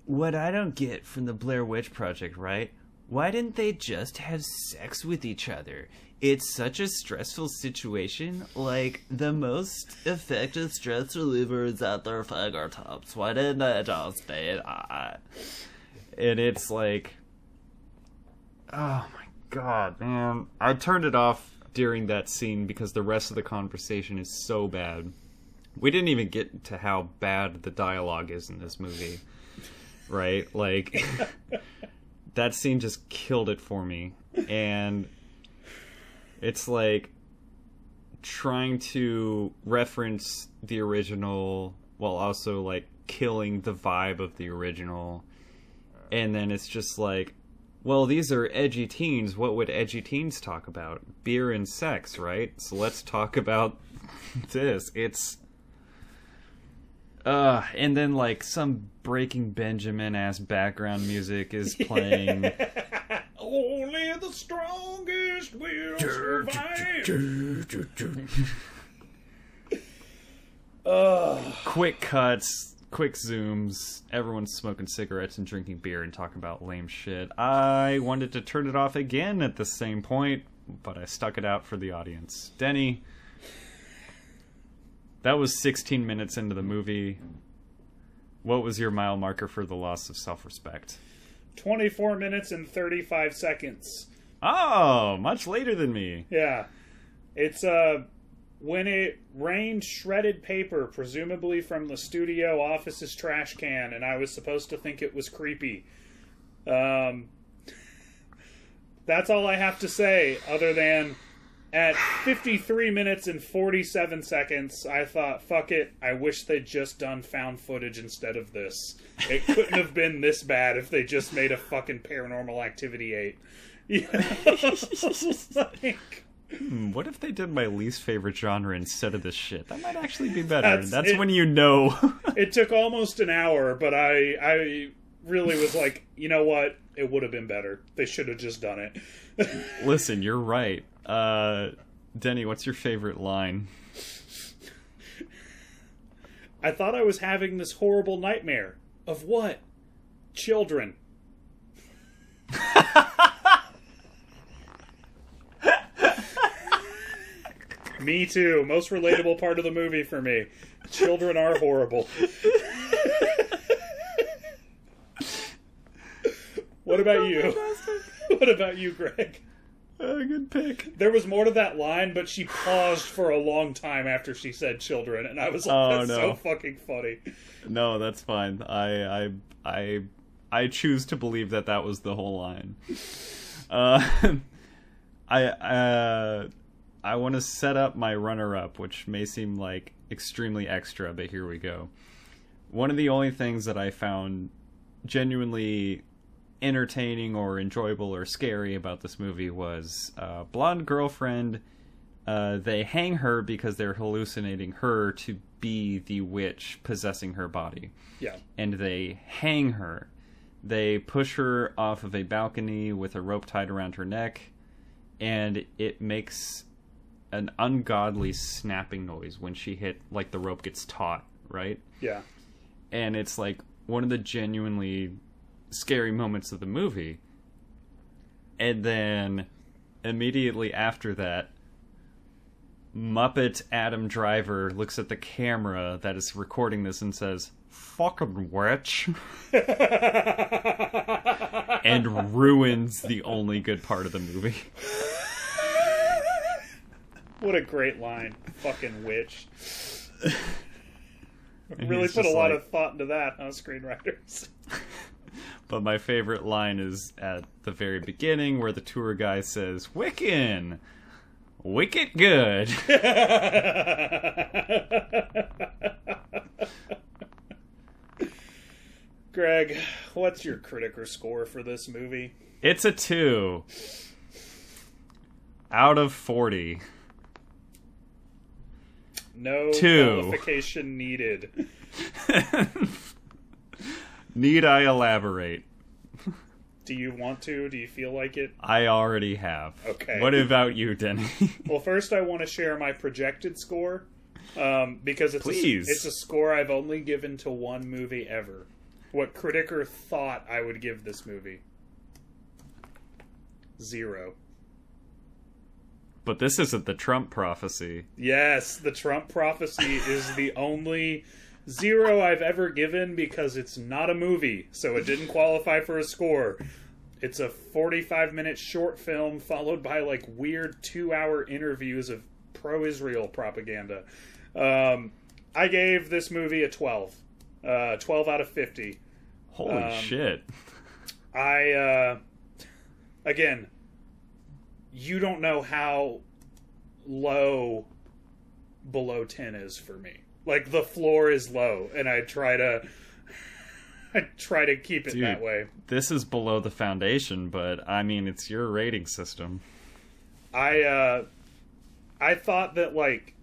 What I don't get from the Blair Witch Project, right? Why didn't they just have sex with each other? It's such a stressful situation. Like, the most effective stress reliever is at their fingertips. Why didn't they just do that? and it's like oh my god man i turned it off during that scene because the rest of the conversation is so bad we didn't even get to how bad the dialogue is in this movie right like that scene just killed it for me. And it's like trying to reference the original while also like killing the vibe of the original. And then it's just like well these are edgy teens. What would edgy teens talk about? Beer and sex right? So let's talk about this. It's uh and then like some breaking benjamin ass background music is playing Only the strongest will survive. Ugh. quick cuts, quick zooms, everyone's smoking cigarettes and drinking beer and talking about lame shit. I wanted to turn it off again at the same point, but I stuck it out for the audience. Denny, that was 16 minutes into the movie. What was your mile marker for the loss of self respect? 24 minutes and 35 seconds. Oh, much later than me. Yeah. It's uh when it rained shredded paper, presumably from the studio office's trash can, and I was supposed to think it was creepy. Um that's all I have to say, other than at 53 minutes and 47 seconds, I thought, fuck it, I wish they'd just done found footage instead of this. It couldn't have been this bad if they just made a fucking paranormal activity 8. You know? Like- Hmm, what if they did my least favorite genre instead of this shit? That might actually be better. That's- That's, it- when you know. it took almost an hour, but I I really was like, you know what? It would have been better. They should have just done it. Listen, you're right. Uh, Denny, what's your favorite line? I thought I was having this horrible nightmare. Of what? Children. me too. Most relatable part of the movie for me. Children are horrible. what about you? What about you, Greg? Uh, good pick. There was more to that line, but she paused for a long time after she said children, and I was like, Oh, "That's no. so fucking funny." No, that's fine. I, I, I, I choose to believe that that was the whole line. Uh, I, uh, I want to set up my runner-up, which may seem like extremely extra, but here we go. One of the only things that I found genuinely entertaining or enjoyable or scary about this movie was uh, blonde girlfriend. Uh, they hang her because they're hallucinating her to be the witch possessing her body, Yeah, and they hang her. They push her off of a balcony with a rope tied around her neck, and it makes an ungodly snapping noise when she hit like the rope gets taut, right? yeah, and it's like one of the genuinely scary moments of the movie and then immediately after that, Muppet Adam Driver looks at the camera that is recording this and says, "Fucking witch," and ruins the only good part of the movie. What a great line. Fucking witch. Really put a lot like- of thought into that, huh, screenwriters? But my favorite line is at the very beginning where the tour guy says, Wiccan! Wicked good! Greg, what's your Criticker score for this movie? it's a 2. Out of 40. No Two. qualification needed. Need I elaborate? Do you want to? Do you feel like it? I already have. Okay. What about you, Denny? Well, first I want to share my projected score um, because it's Please. A, it's a score I've only given to one movie ever. What Criticker thought I would give this movie? Zero. but this isn't the Trump prophecy. Yes, the Trump prophecy is the only zero I've ever given because it's not a movie, so it didn't qualify for a score. It's a 45 minute short film followed by like weird two hour interviews of pro Israel propaganda. Um, I gave this movie a 12. Uh, 12 out of 50. Holy Um, shit. I uh again you don't know how low below 10 is for me. Like the floor is low and I try to I try to keep it Dude. that way. This is below the foundation, but I mean, it's your rating system. I uh I thought that like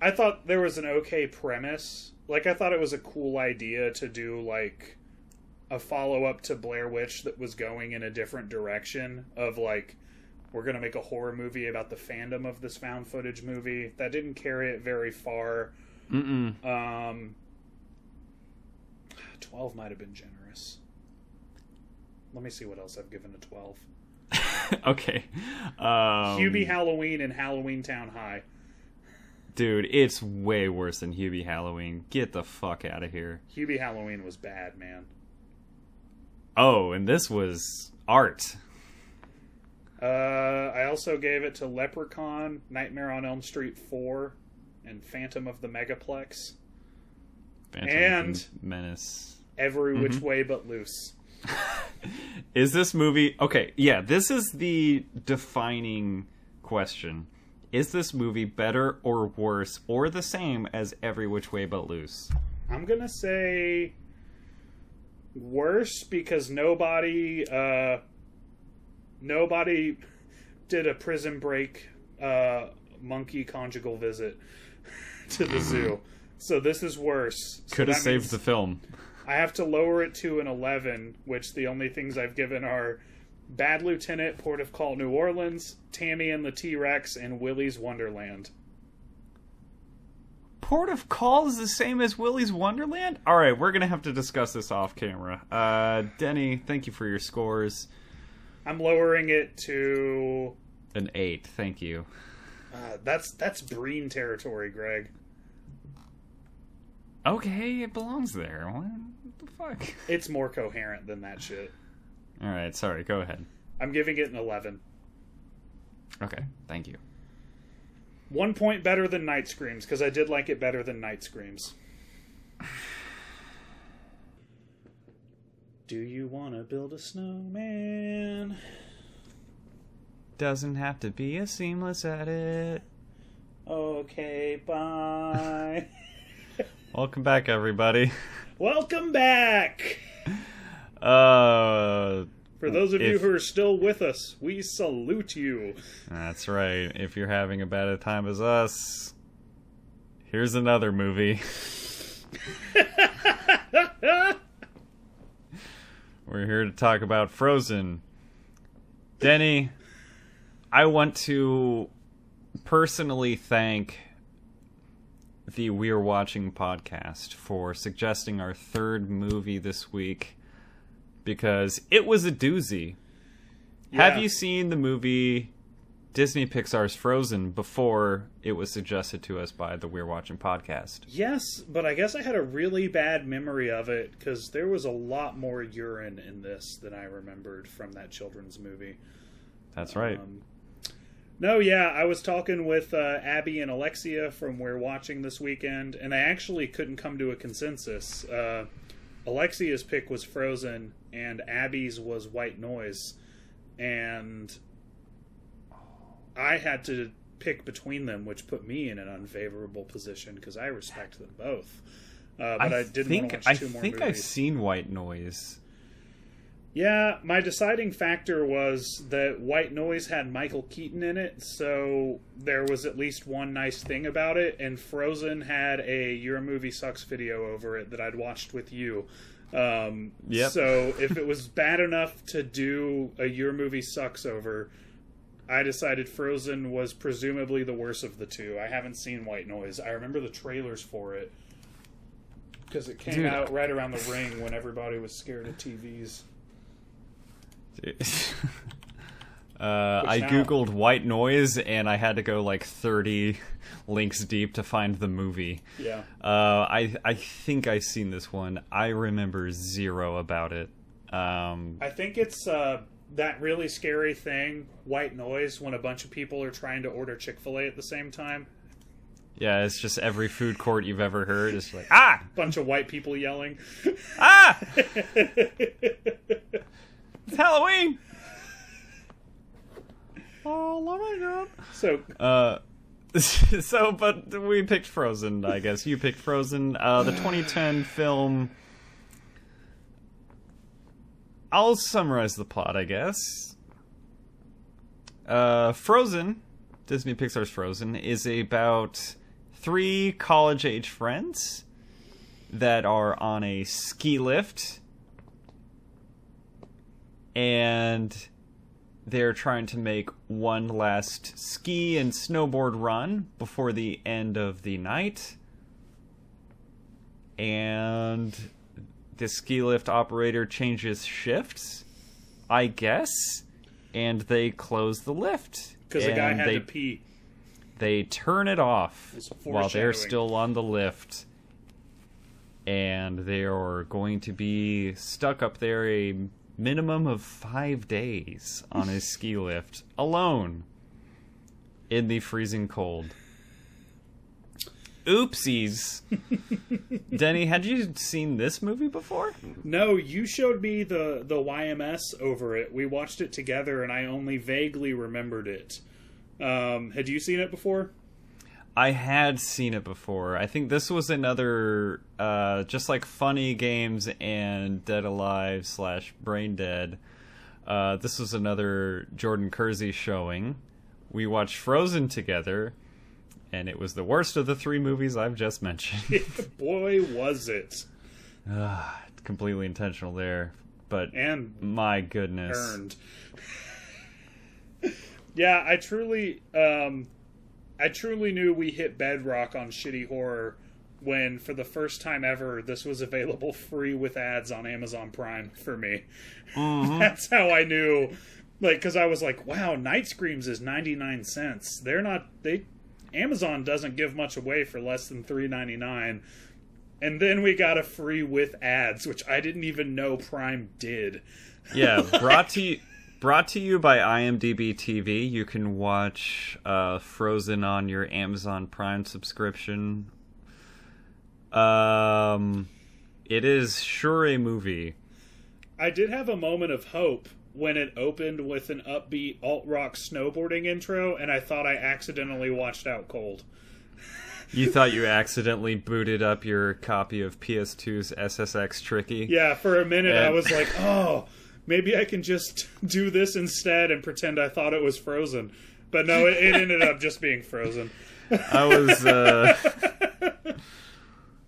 I thought there was an okay premise. Like I thought it was a cool idea to do like a follow up to Blair Witch that was going in a different direction of like we're going to make a horror movie about the fandom of this found footage movie. That didn't carry it very far. Mm-mm. Um 12 might have been generous. Let me see what else I've given a 12. okay. Um, Hubie Halloween and Halloween Town High. Dude, it's way worse than Hubie Halloween. Get the fuck out of here. Hubie Halloween was bad, man. Oh, and this was art. Uh, I also gave it to Leprechaun, Nightmare on Elm Street 4, and Phantom of the Megaplex. Phantom And- the Menace. Every which way but loose. Is this movie okay? Yeah, this is the defining question. Is this movie better or worse or the same as Every Which Way But Loose? I'm gonna say worse because nobody, uh, nobody did a prison break, uh, monkey conjugal visit to the zoo. So this is worse. So Could have saved the film. I have to lower it to an 11, which the only things I've given are Bad Lieutenant, Port of Call, New Orleans, Tammy and the T Rex, and Willy's Wonderland. Port of Call is the same as Willy's Wonderland? Alright, we're gonna have to discuss this off camera. Uh, Denny, thank you for your scores. I'm lowering it to. An 8, thank you. Uh, that's that's Breen territory, Greg. Okay, it belongs there. What the fuck? It's more coherent than that shit. Alright, sorry, go ahead. I'm giving it an 11. Okay, thank you. One point better than Night Screams, because I did like it better than Night Screams. Do you want to build a snowman? Doesn't have to be a seamless edit. Okay, bye. Welcome back, everybody. Welcome back! Uh, For those of you who are still with us, we salute you. that's right. If you're having a bad a time as us, here's another movie. We're here to talk about Frozen. Denny, I want to personally thank the We're Watching podcast for suggesting our third movie this week because it was a doozy. Have you seen the movie Disney Pixar's Frozen before it was suggested to us by the We're Watching podcast? Yes, but I guess I had a really bad memory of it because there was a lot more urine in this than I remembered from that children's movie. That's right. Um, no, yeah, I was talking with uh, Abby and Alexia from We're Watching this weekend, and I actually couldn't come to a consensus. Uh, Alexia's pick was Frozen, and Abby's was White Noise, and I had to pick between them, which put me in an unfavorable position because I respect them both. Uh, but I, didn't think want to watch I think. I've seen White Noise. Yeah, my deciding factor was that White Noise had Michael Keaton in it, so there was at least one nice thing about it, and Frozen had a Your Movie Sucks video over it that I'd watched with you. Um, Yep. So if it was bad enough to do a Your Movie Sucks over, I decided Frozen was presumably the worst of the two. I haven't seen White Noise. I remember the trailers for it because it came Dude. out right around the ring when everybody was scared of TVs. uh, I googled white noise and I had to go like 30 links deep to find the movie. Yeah. Uh, I I think I've seen this one. I remember zero about it. Um, I think it's uh, that really scary thing, white noise, when a bunch of people are trying to order Chick fil A at the same time. yeah, it's just every food court you've ever heard is like ah Bunch of white people yelling. ah it's Halloween. Oh my god. so, Uh, so, but we picked Frozen. I guess you picked Frozen. Uh, the 2010 film. I'll summarize the plot. I guess. Uh, Frozen, Disney Pixar's Frozen, is about three college-age friends that are on a ski lift, and they're trying to make one last ski and snowboard run before the end of the night. And the ski lift operator changes shifts, I guess, and they close the lift. because the guy had they, to pee. They turn it off while they're still on the lift. And they are going to be stuck up there a minimum of five days on a ski lift alone in the freezing cold. Oopsies. Denny, had you seen this movie before? No, you showed me the, the YMS over it. We watched it together, and I only vaguely remembered it. Um, had you seen it before? I had seen it before. I think this was another, uh, just like Funny Games and Dead Alive slash Brain Dead. Uh, this was another Jordan Kersey showing. We watched Frozen together, and it was the worst of the three movies I've just mentioned. Boy, was it. Ah, completely intentional there, but And my goodness. earned. yeah, I truly, um, I truly knew we hit bedrock on shitty horror when, for the first time ever, this was available free with ads on Amazon Prime for me. That's how I knew, like, because I was like, "Wow, Night Screams is ninety nine cents. They're not they." Amazon doesn't give much away for less than three ninety nine. And then we got a free with ads, which I didn't even know Prime did. yeah, brought to you, brought to you by IMDb TV. You can watch uh, Frozen on your Amazon Prime subscription. Um, it is sure a movie. I did have a moment of hope when it opened with an upbeat alt rock snowboarding intro, and I thought I accidentally watched Out Cold. You thought you accidentally booted up your copy of PS2's SSX Tricky. Yeah, for a minute I was like, oh, maybe I can just do this instead and pretend I thought it was Frozen. But no, it, it ended up just being Frozen. I was uh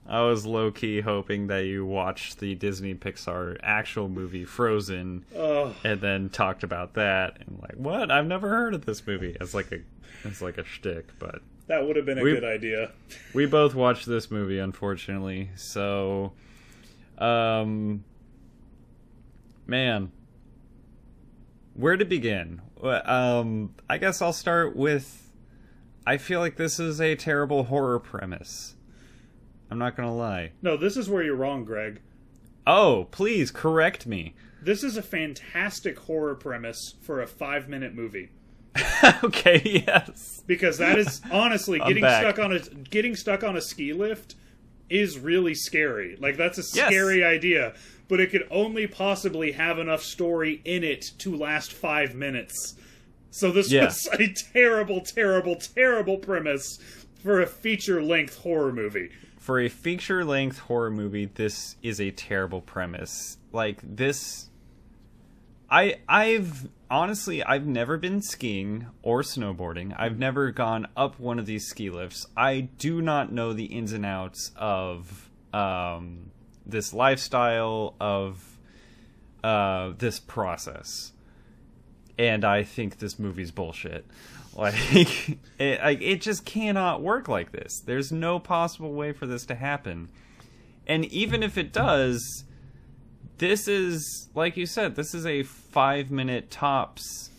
I was low key hoping that you watched the Disney Pixar actual movie Frozen Oh, and then talked about that and like, what? I've never heard of this movie. It's like a it's like a shtick, but that would have been a We- good idea. we both watched this movie unfortunately. So um man, where to begin? Um, I guess I'll start with. I feel like this is a terrible horror premise. I'm not gonna lie. No, this is where you're wrong, Greg. Oh, please correct me. This is a fantastic horror premise for a five minute movie. okay, yes. Because that is honestly getting back. stuck on a getting stuck on a ski lift is really scary. Like that's a Yes. scary idea. But it could only possibly have enough story in it to last five minutes. So this Yeah. was a terrible, terrible, terrible premise for a feature length horror movie. For a feature length horror movie, this is a terrible premise. Like this I I've honestly I've never been skiing or snowboarding. I've never gone up one of these ski lifts. I do not know the ins and outs of um this lifestyle of uh this process. And I think this movie's bullshit. Like it, like it just cannot work like this. There's no possible way for this to happen. And even if it does, this is like you said, this is a 5 minute tops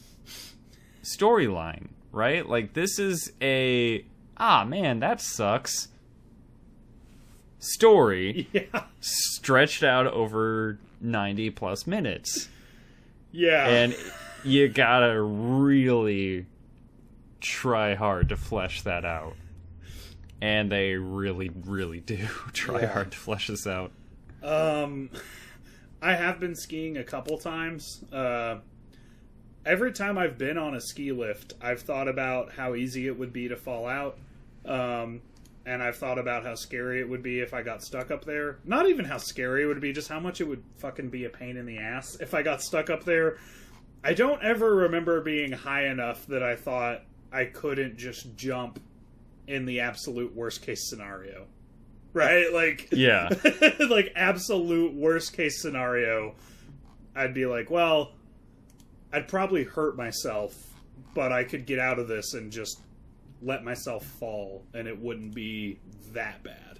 storyline, right? Like this is a ah man, that sucks story Yeah. stretched out over 90 plus minutes Yeah. and you gotta really try hard to flesh that out and they really really do try Yeah. hard to flesh this out Um, I have been skiing a couple times. Uh, every time I've been on a ski lift, I've thought about how easy it would be to fall out. Um, and I've thought about how scary it would be if I got stuck up there. Not even how scary it would be, just how much it would fucking be a pain in the ass if I got stuck up there. I don't ever remember being high enough that I thought I couldn't just jump in the absolute worst case scenario. Right? Like yeah like absolute worst case scenario, I'd be like, well, I'd probably hurt myself, but I could get out of this and just let myself fall, and it wouldn't be that bad.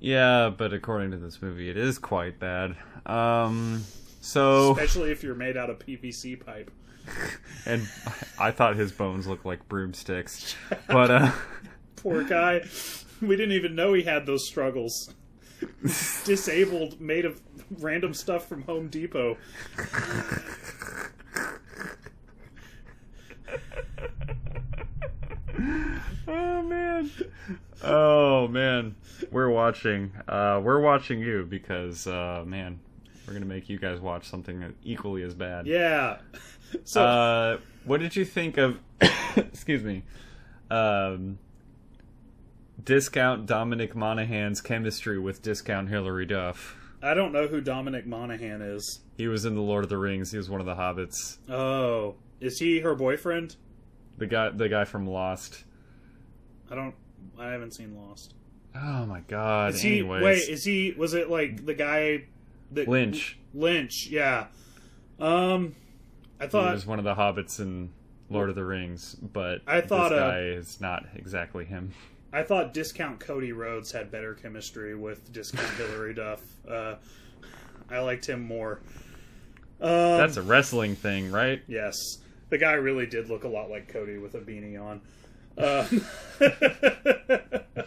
yeah but according to this movie it is quite bad um so Especially if you're made out of PVC pipe. And i thought his bones looked like broomsticks but uh Poor guy. We didn't even know he had those struggles. Disabled, made of random stuff from Home Depot. oh man oh man we're watching uh we're watching you because uh man we're gonna make you guys watch something equally as bad Yeah. So uh what did you think of excuse me um discount dominic monaghan's chemistry with discount hilary duff I don't know who Dominic Monaghan is. he was in the lord of the rings he was one of the hobbits Oh, is he her boyfriend? the guy the guy from lost I don't. I haven't seen Lost. oh my god Is he? anyways Wait, is he? Was it like the guy that lynch Lynch, yeah. Um, I thought he was one of the hobbits in Lord of the Rings, but I thought, this uh, guy is not exactly him. I thought Discount Cody Rhodes had better chemistry with Discount Hilary Duff. Uh, I liked him more. Um, That's a wrestling thing, right? yes. The guy really did look a lot like Cody with a beanie on. Um,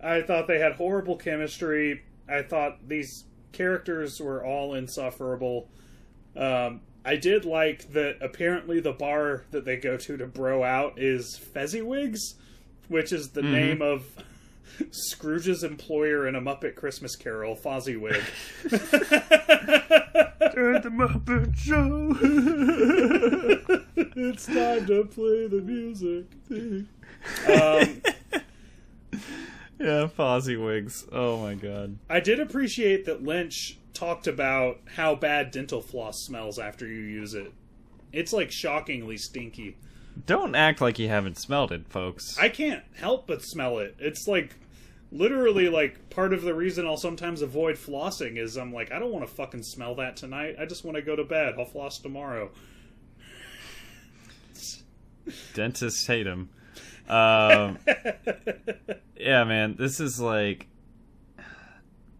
I thought they had horrible chemistry. I thought these characters were all insufferable. Um, I did like that apparently the bar that they go to to bro out is Fezziwigs, which is the name of Scrooge's employer in a Muppet Christmas Carol, Fozziwig. the Muppet Show. it's time to play the music. um, yeah, Fozzie wigs. Oh my god. I did appreciate that Lynch talked about how bad dental floss smells after you use it. It's like shockingly stinky. Don't act like you haven't smelled it, folks. I can't help but smell it. It's like literally like part of the reason I'll sometimes avoid flossing is I'm like I don't want to fucking smell that tonight. I just want to go to bed. I'll floss tomorrow. Dentists hate him. Um, yeah, man, this is like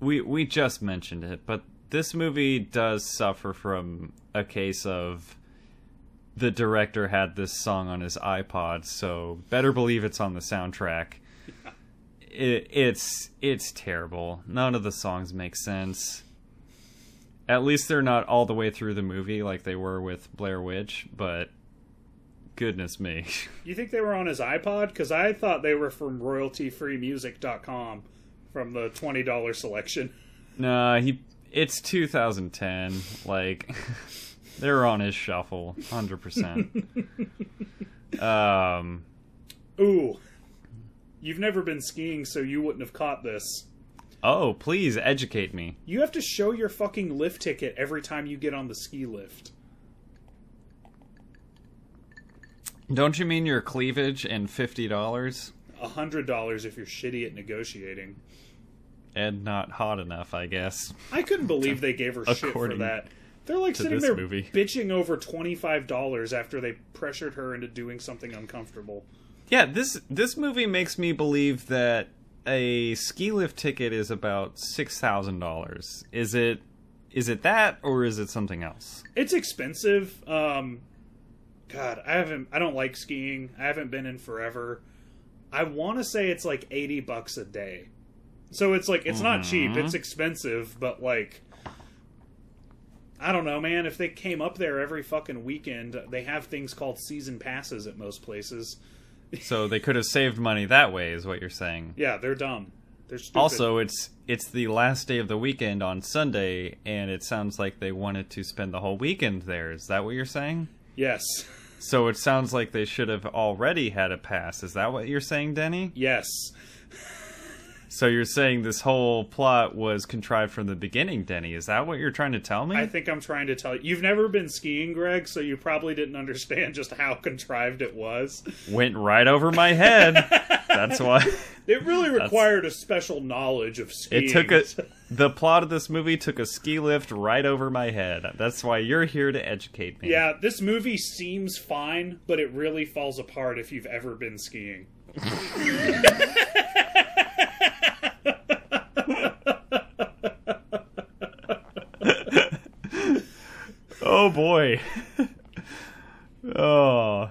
we we just mentioned it, but this movie does suffer from a case of the director had this song on his iPod, so better believe it's on the soundtrack. It, it's it's terrible. None of the songs make sense. At least they're not all the way through the movie like they were with Blair Witch, but goodness me. You think they were on his iPod? Because I thought they were from royaltyfreemusic.com from the $20 selection. nah, he it's 2010. Like they're on his shuffle, 100%. um Ooh. You've never been skiing, so you wouldn't have caught this. Oh, please educate me. You have to show your fucking lift ticket every time you get on the ski lift. Don't you mean your cleavage and $50? A hundred dollars if you're shitty at negotiating. And not hot enough, I guess. I couldn't believe they gave her shit for that. They're like sitting there movie. bitching over twenty five dollars after they pressured her into doing something uncomfortable. Yeah, this this movie makes me believe that a ski lift ticket is about six thousand dollars. Is it is it that or is it something else? It's expensive. Um, God, I haven't. I don't like skiing. I haven't been in forever. I want to say it's like eighty bucks a day. So it's like it's not cheap. Mm-hmm. It's expensive, but like. I don't know, man. If they came up there every fucking weekend, they have things called season passes at most places. So they could have saved money that way, is what you're saying. Yeah, they're dumb. They're stupid. Also, it's it's the last day of the weekend on Sunday, and it sounds like they wanted to spend the whole weekend there. Is that what you're saying? Yes, So it sounds like they should have already had a pass. Is that what you're saying, Denny? yes, So you're saying this whole plot was contrived from the beginning, Denny? Is that what you're trying to tell me? I think I'm trying to tell you. You've never been skiing, Greg, so you probably didn't understand just how contrived it was. Went right over my head. That's why It really required a special knowledge of skiing. it took a. The plot of this movie took a ski lift right over my head. That's why you're here to educate me. Yeah, this movie seems fine, but it really falls apart if you've ever been skiing. Oh boy. oh.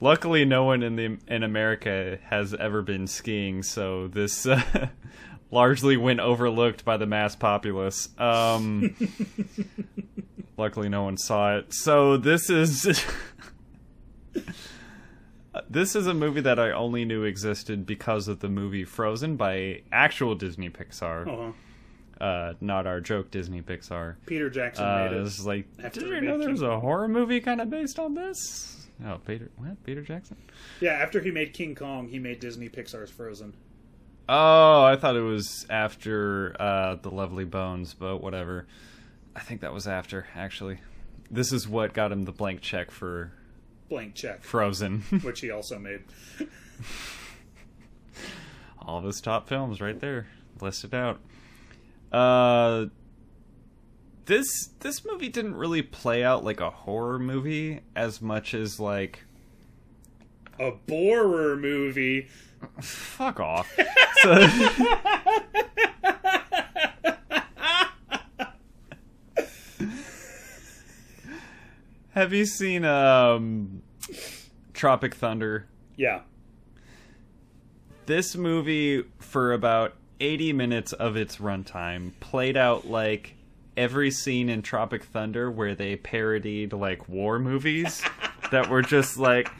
Luckily, no one in the in America has ever been skiing, so this uh, largely went overlooked by the mass populace. Um, luckily, no one saw it. So this is this is a movie that I only knew existed because of the movie Frozen by actual Disney Pixar, Uh-huh. Uh, not our joke Disney Pixar. Peter Jackson Uh, made it. this is like, did you know there was a horror movie kind of based on this? Oh, Peter, what? Peter Jackson? Yeah, after he made King Kong, he made Disney Pixar's Frozen. Oh, I thought it was after uh, the Lovely Bones, but whatever. I think that was after, actually. This is what got him the blank check for Blank check, Frozen. which he also made. All of his top films right there, listed out. Uh, this this movie didn't really play out like a horror movie as much as like A borer movie. Fuck off. So- Have you seen um Tropic Thunder? Yeah. This movie for about 80 minutes of its runtime played out like every scene in Tropic Thunder where they parodied like war movies that were just like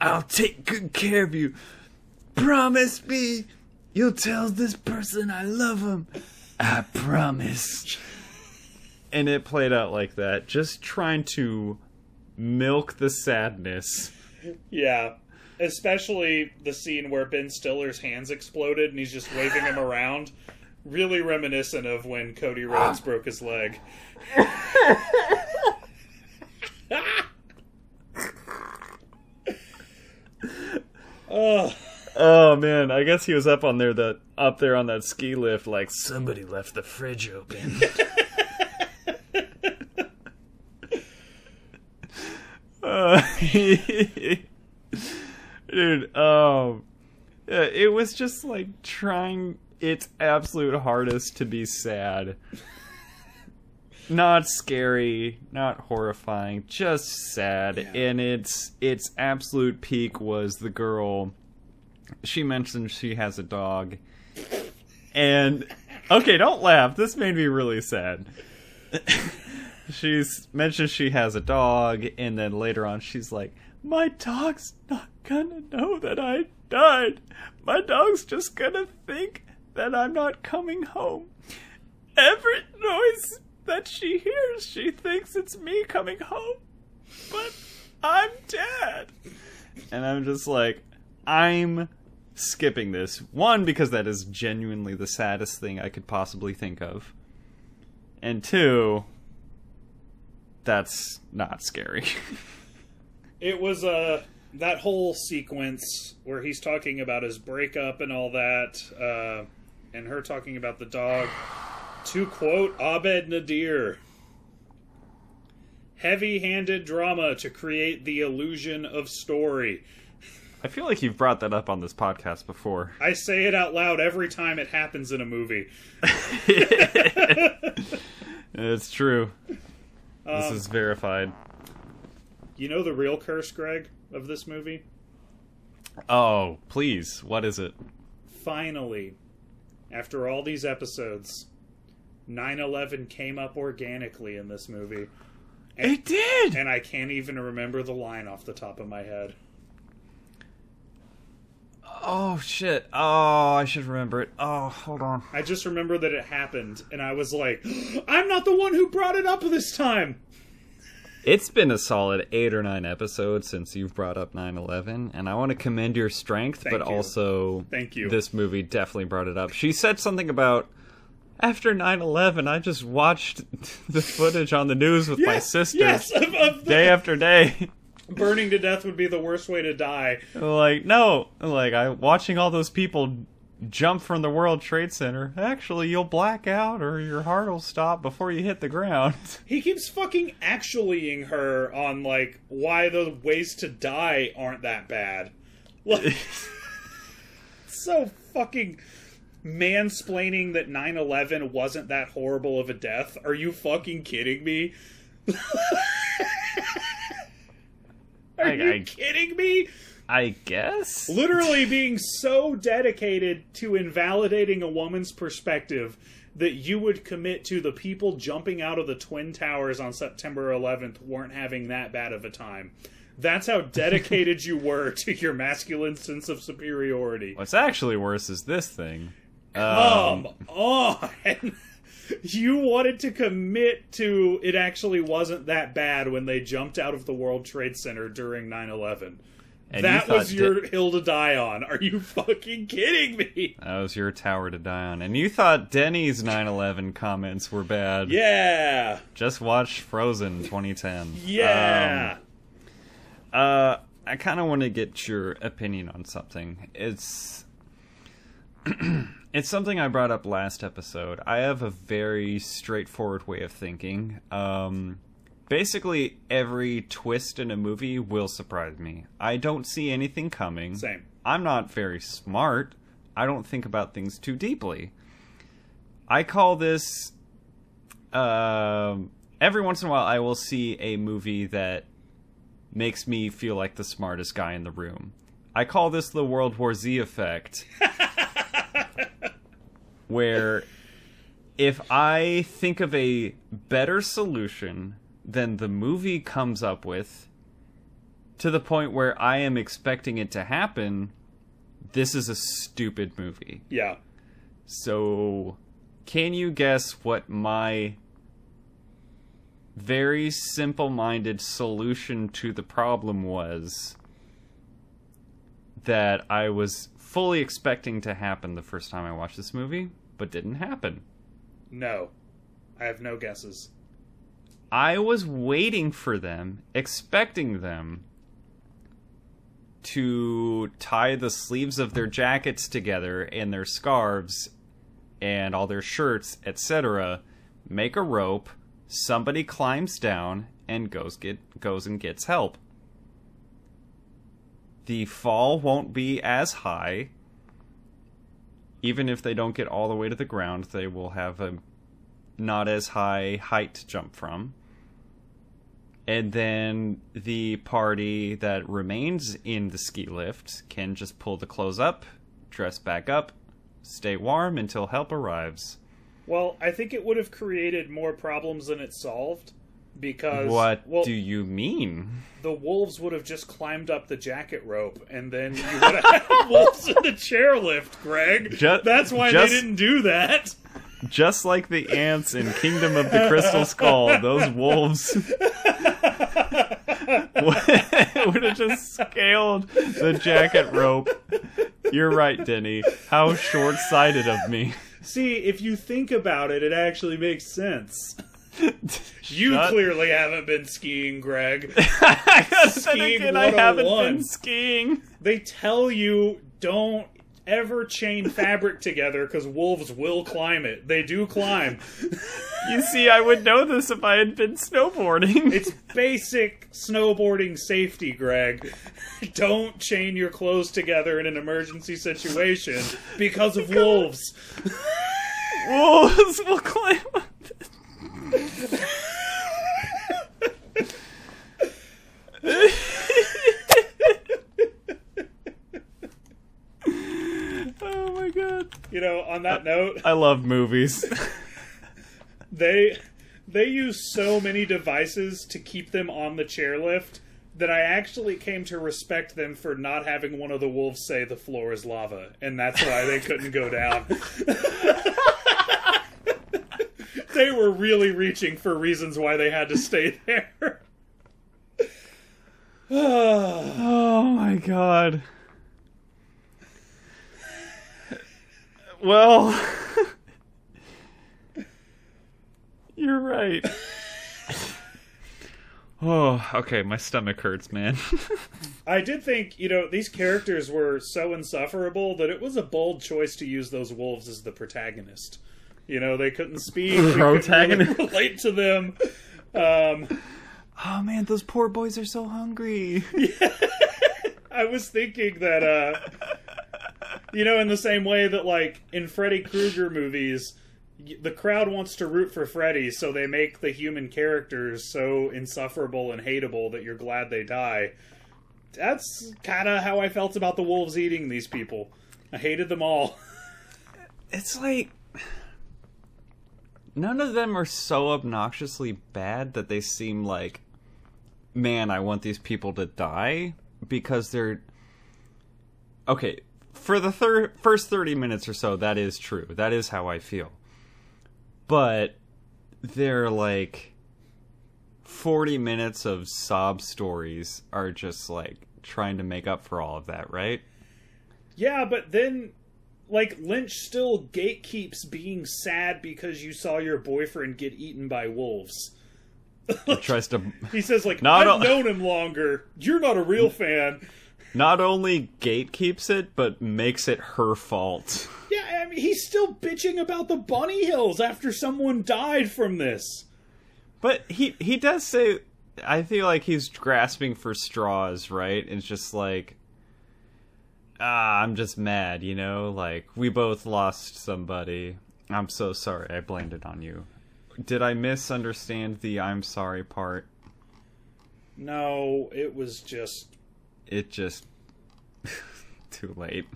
I'll take good care of you. Promise me you'll tell this person I love him. I promise. And it played out like that, just trying to milk the sadness. Yeah. Especially the scene where Ben Stiller's hands exploded and he's just waving them around. Really reminiscent of when Cody Rhodes broke his leg. oh, Oh man, I guess he was up on there that up there on that ski lift like somebody left the fridge open. Uh, dude, um it was just like trying its absolute hardest to be sad. Not scary, not horrifying, just sad. Yeah. And its its absolute peak was the girl. She mentioned she has a dog, and okay, don't laugh. This made me really sad. she's mentioned she has a dog, and then later on she's like, "My dog's not gonna know that I died. My dog's just gonna think that I'm not coming home. Every noise that she hears, she thinks it's me coming home, but I'm dead." And I'm just like, I'm skipping this. One, because that is genuinely the saddest thing I could possibly think of. And two, that's not scary. It was uh that whole sequence where he's talking about his breakup and all that, uh, and her talking about the dog. To quote Abed Nadir, heavy-handed drama to create the illusion of story. I feel like you've brought that up on this podcast before. I say it out loud every time it happens in a movie. It's true. this is verified. You know the real curse, Greg, of this movie? Oh, please, what is it? Finally, after all these episodes, 9 11 came up organically in this movie. It did! And I can't even remember the line off the top of my head. Oh, shit. Oh, I should remember it. Oh, hold on. I just remember that it happened, and I was like, I'm not the one who brought it up this time! It's been a solid eight or nine episodes since you've brought up 9 11, and I want to commend your strength, Thank but you. also Thank you. this movie definitely brought it up. She said something about after 9 11, I just watched the footage on the news with my sister Yes! Of, of the- day after day. burning to death would be the worst way to die. like, no, like, I watching all those people jump from the World Trade Center. Actually, you'll black out or your heart will stop before you hit the ground. He keeps fucking actuallying her on, like, why the ways to die aren't that bad. Like, so fucking mansplaining that 9 11 wasn't that horrible of a death. Are you fucking kidding me? Are I- you I- kidding me? I guess? Literally being so dedicated to invalidating a woman's perspective that you would commit to the people jumping out of the Twin Towers on September 11th weren't having that bad of a time. That's how dedicated you were to your masculine sense of superiority. What's actually worse is this thing. Come Um, on! You wanted to commit to it actually wasn't that bad when they jumped out of the World Trade Center during 9 11. And you That thought was your hill to die on. Are you fucking kidding me? That was your tower to die on. And you thought Denny's 9/11 comments were bad. Yeah. Just watch Frozen 2010. Yeah. Um, uh, I kind of want to get your opinion on something. It's it's something I brought up last episode. I have a very straightforward way of thinking. Um, basically, every twist in a movie will surprise me. I don't see anything coming. Same. I'm not very smart. I don't think about things too deeply. I call this. Um, every once in a while, I will see a movie that makes me feel like the smartest guy in the room. I call this the World War Z effect. where if I think of a better solution than the movie comes up with, to the point where I am expecting it to happen, this is a stupid movie. Yeah. So, can you guess what my very simple minded solution to the problem was that I was fully expecting to happen the first time I watched this movie, but didn't happen? No. I have no guesses. I was waiting for them, expecting them to tie the sleeves of their jackets together and their scarves and all their shirts, etc., make a rope, somebody climbs down and goes get goes and gets help. The fall won't be as high. even if they don't get all the way to the ground, they will have a not as high height to jump from. And then the party that remains in the ski lift can just pull the clothes up, dress back up, stay warm until help arrives. Well, I think it would have created more problems than it solved because What well, do you mean? the wolves would have just climbed up the jacket rope and then you would have had wolves in the chairlift, Greg. Ju- That's why just- they didn't do that. Just like the ants in Kingdom of the Crystal Skull, those wolves would have just scaled the jacket rope. You're right, Denny. How short sighted of me. See, if you think about it, it actually makes sense. You Shut- clearly haven't been skiing, Greg. Skiing again, I haven't been oh skiing. They tell you don't ever chain fabric together because wolves will climb it. They do climb. You see, I would know this if I had been snowboarding. It's basic snowboarding safety, Greg. Don't chain your clothes together in an emergency situation because of wolves. wolves will climb up. oh my god. You know, on that note, I love movies. they they use so many devices to keep them on the chairlift that I actually came to respect them for not having one of the wolves say the floor is lava, and that's why they couldn't go down. they were really reaching for reasons why they had to stay there. Oh my god. Well, you're right. Oh, okay, my stomach hurts, man. I did think, you know, these characters were so insufferable that it was a bold choice to use those wolves as the protagonist. You know, they couldn't speak, we couldn't really Protagonist. relate to them. Um, oh man, those poor boys are so hungry. Yeah. I was thinking that, uh, you know, in the same way that, like, in Freddy Krueger movies, the crowd wants to root for Freddy, so they make the human characters so insufferable and hateable that you're glad they die. That's kind of how I felt about the wolves eating these people. I hated them all. it's like none of them are so obnoxiously bad that they seem like man i want these people to die because they're okay for the thir- first 30 minutes or so that is true that is how i feel but they're like 40 minutes of sob stories are just like trying to make up for all of that right Yeah, but then, like, Lynch still gatekeeps being sad because you saw your boyfriend get eaten by wolves. it tries to He says, like, I've known him longer. You're not a real fan. not only gatekeeps it, but makes it her fault. Yeah, I mean, he's still bitching about the bunny hills after someone died from this. But he he does say, I feel like he's grasping for straws, right? It's just like, ah, I'm just mad, you know. Like we both lost somebody. I'm so sorry. I blamed it on you. Did I misunderstand the "I'm sorry" part? No, it was just It just too late.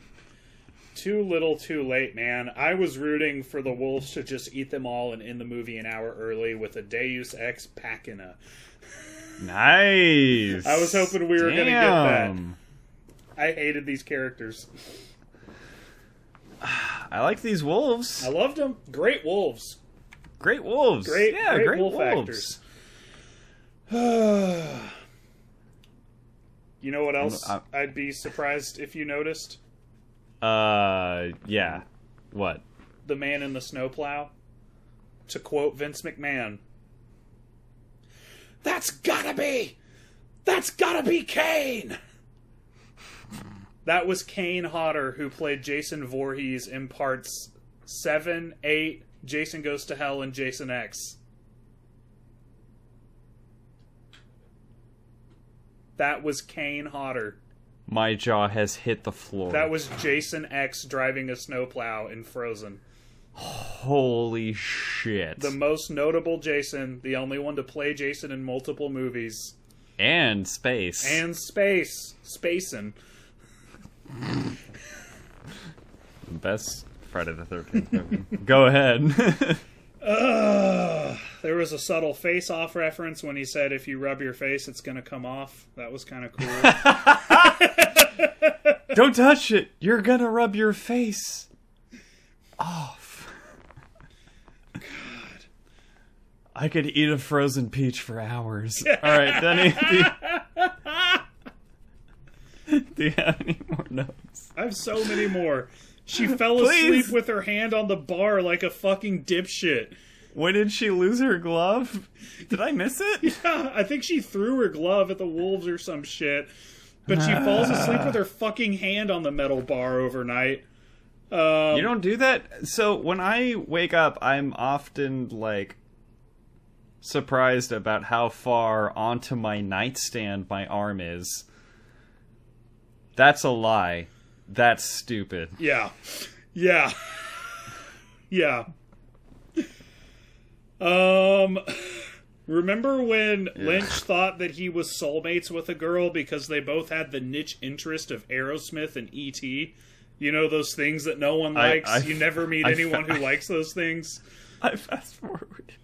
too little too late, man. I was rooting for the wolves to just eat them all and end the movie an hour early with a Deus Ex Machina. Nice. I was hoping we were gonna get that. I hated these characters. I like these wolves. I loved them. Great wolves. Great wolves. Great, yeah, great, great wolf wolves. actors. you know what else? I'm- I'd be surprised if you noticed Uh, yeah. What? the man in the snowplow. To quote Vince McMahon, "That's gotta be, that's gotta be Kane." That was Kane Hodder who played Jason Voorhees in parts seven, eight, Jason Goes to Hell, and Jason X. That was Kane Hodder. My jaw has hit the floor. That was Jason X driving a snowplow in Frozen. holy shit. The most notable Jason, the only one to play Jason in multiple movies. and space. And space. Spacing. best Friday the Thirteenth movie. Go ahead. Ugh. There was a subtle face off reference when he said, if you rub your face, it's going to come off. That was kind of cool. Don't touch it. You're gonna rub your face off. God. I could eat a frozen peach for hours. All right, Denny. Do you, do you have any more notes? I have so many more. She fell asleep with her hand on the bar like a fucking dipshit. When did she lose her glove? Did I miss it? Yeah, I think she threw her glove at the wolves or some shit. But she falls asleep with her fucking hand on the metal bar overnight. Um, You don't do that. So when I wake up, I'm often like surprised about how far onto my nightstand my arm is. That's a lie. That's stupid. Yeah. Yeah. yeah. Um remember when Lynch thought that he was soulmates with a girl because they both had the niche interest of Aerosmith and ET? You know those things that no one I- likes. I- you never meet I- anyone who likes those things. I fast forward.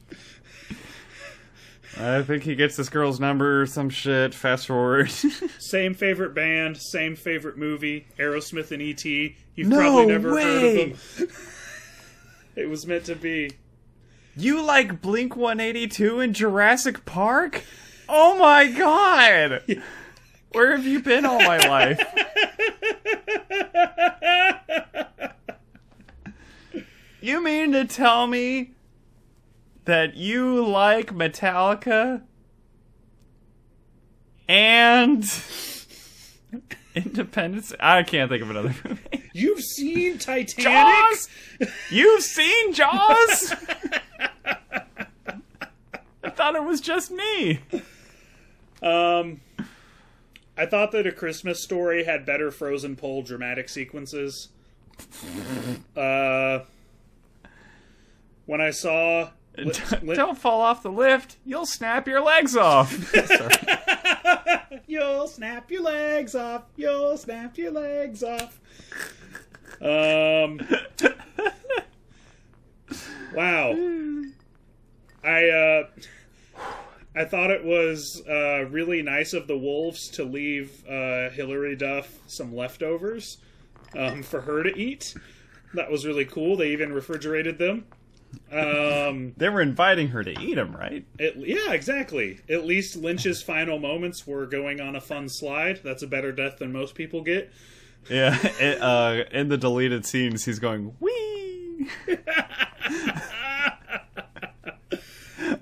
I think he gets this girl's number or some shit. Fast forward. Same favorite band, same favorite movie, Aerosmith and ET. You've No probably never way! heard of them. it was meant to be. you like Blink 182 in Jurassic Park? Oh my god! Where have you been all my life? You mean to tell me that you like Metallica and Independence? I can't think of another movie. You've seen Titanic? Jaws? You've seen Jaws? I thought it was just me. Um, I thought that A Christmas Story had better Frozen pole dramatic sequences. Uh, when I saw Li- Li- Don't fall off the lift. You'll snap your legs off. You'll snap your legs off. You'll snap your legs off. Um. wow. I uh. I thought it was uh, really nice of the wolves to leave uh, Hilary Duff some leftovers um, for her to eat. That was really cool. They even refrigerated them. Um, They were inviting her to eat them, right? it, yeah, exactly. At least Lynch's final moments were going on a fun slide. That's a better death than most people get. Yeah. It, uh, in the deleted scenes, he's going wee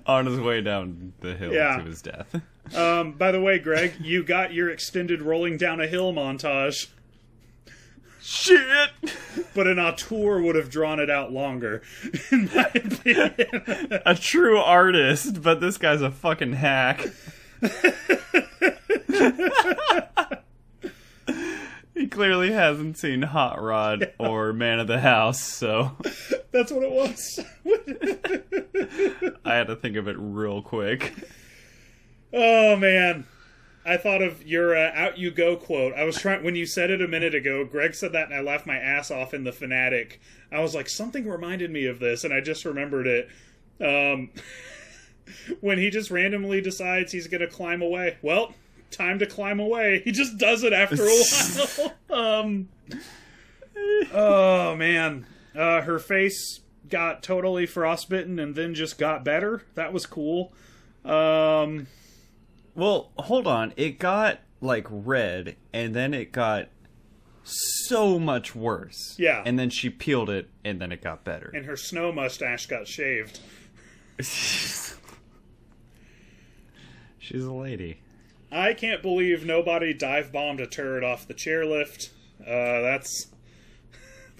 on his way down the hill Yeah. to his death. Um, by the way, Greg, you got your extended rolling down a hill montage, Shit. but an auteur would have drawn it out longer, in my opinion. A true artist, but this guy's a fucking hack. he clearly hasn't seen Hot Rod or Man of the House, so That's what it was. I had to think of it real quick. oh man. I thought of your uh, "out you go" quote. I was trying when you said it a minute ago. Greg said that, and I laughed my ass off in the fanatic. I was like, something reminded me of this, and I just remembered it. Um, when he just randomly decides he's going to climb away. Well, time to climb away. He just does it after a while. um, oh man, uh, her face got totally frostbitten and then just got better. That was cool. Um, Well, hold on. It got like red, and then it got so much worse. Yeah. And then she peeled it, and then it got better. and her snow mustache got shaved. She's a lady. I can't believe nobody dive bombed a turret off the chairlift. Uh, that's.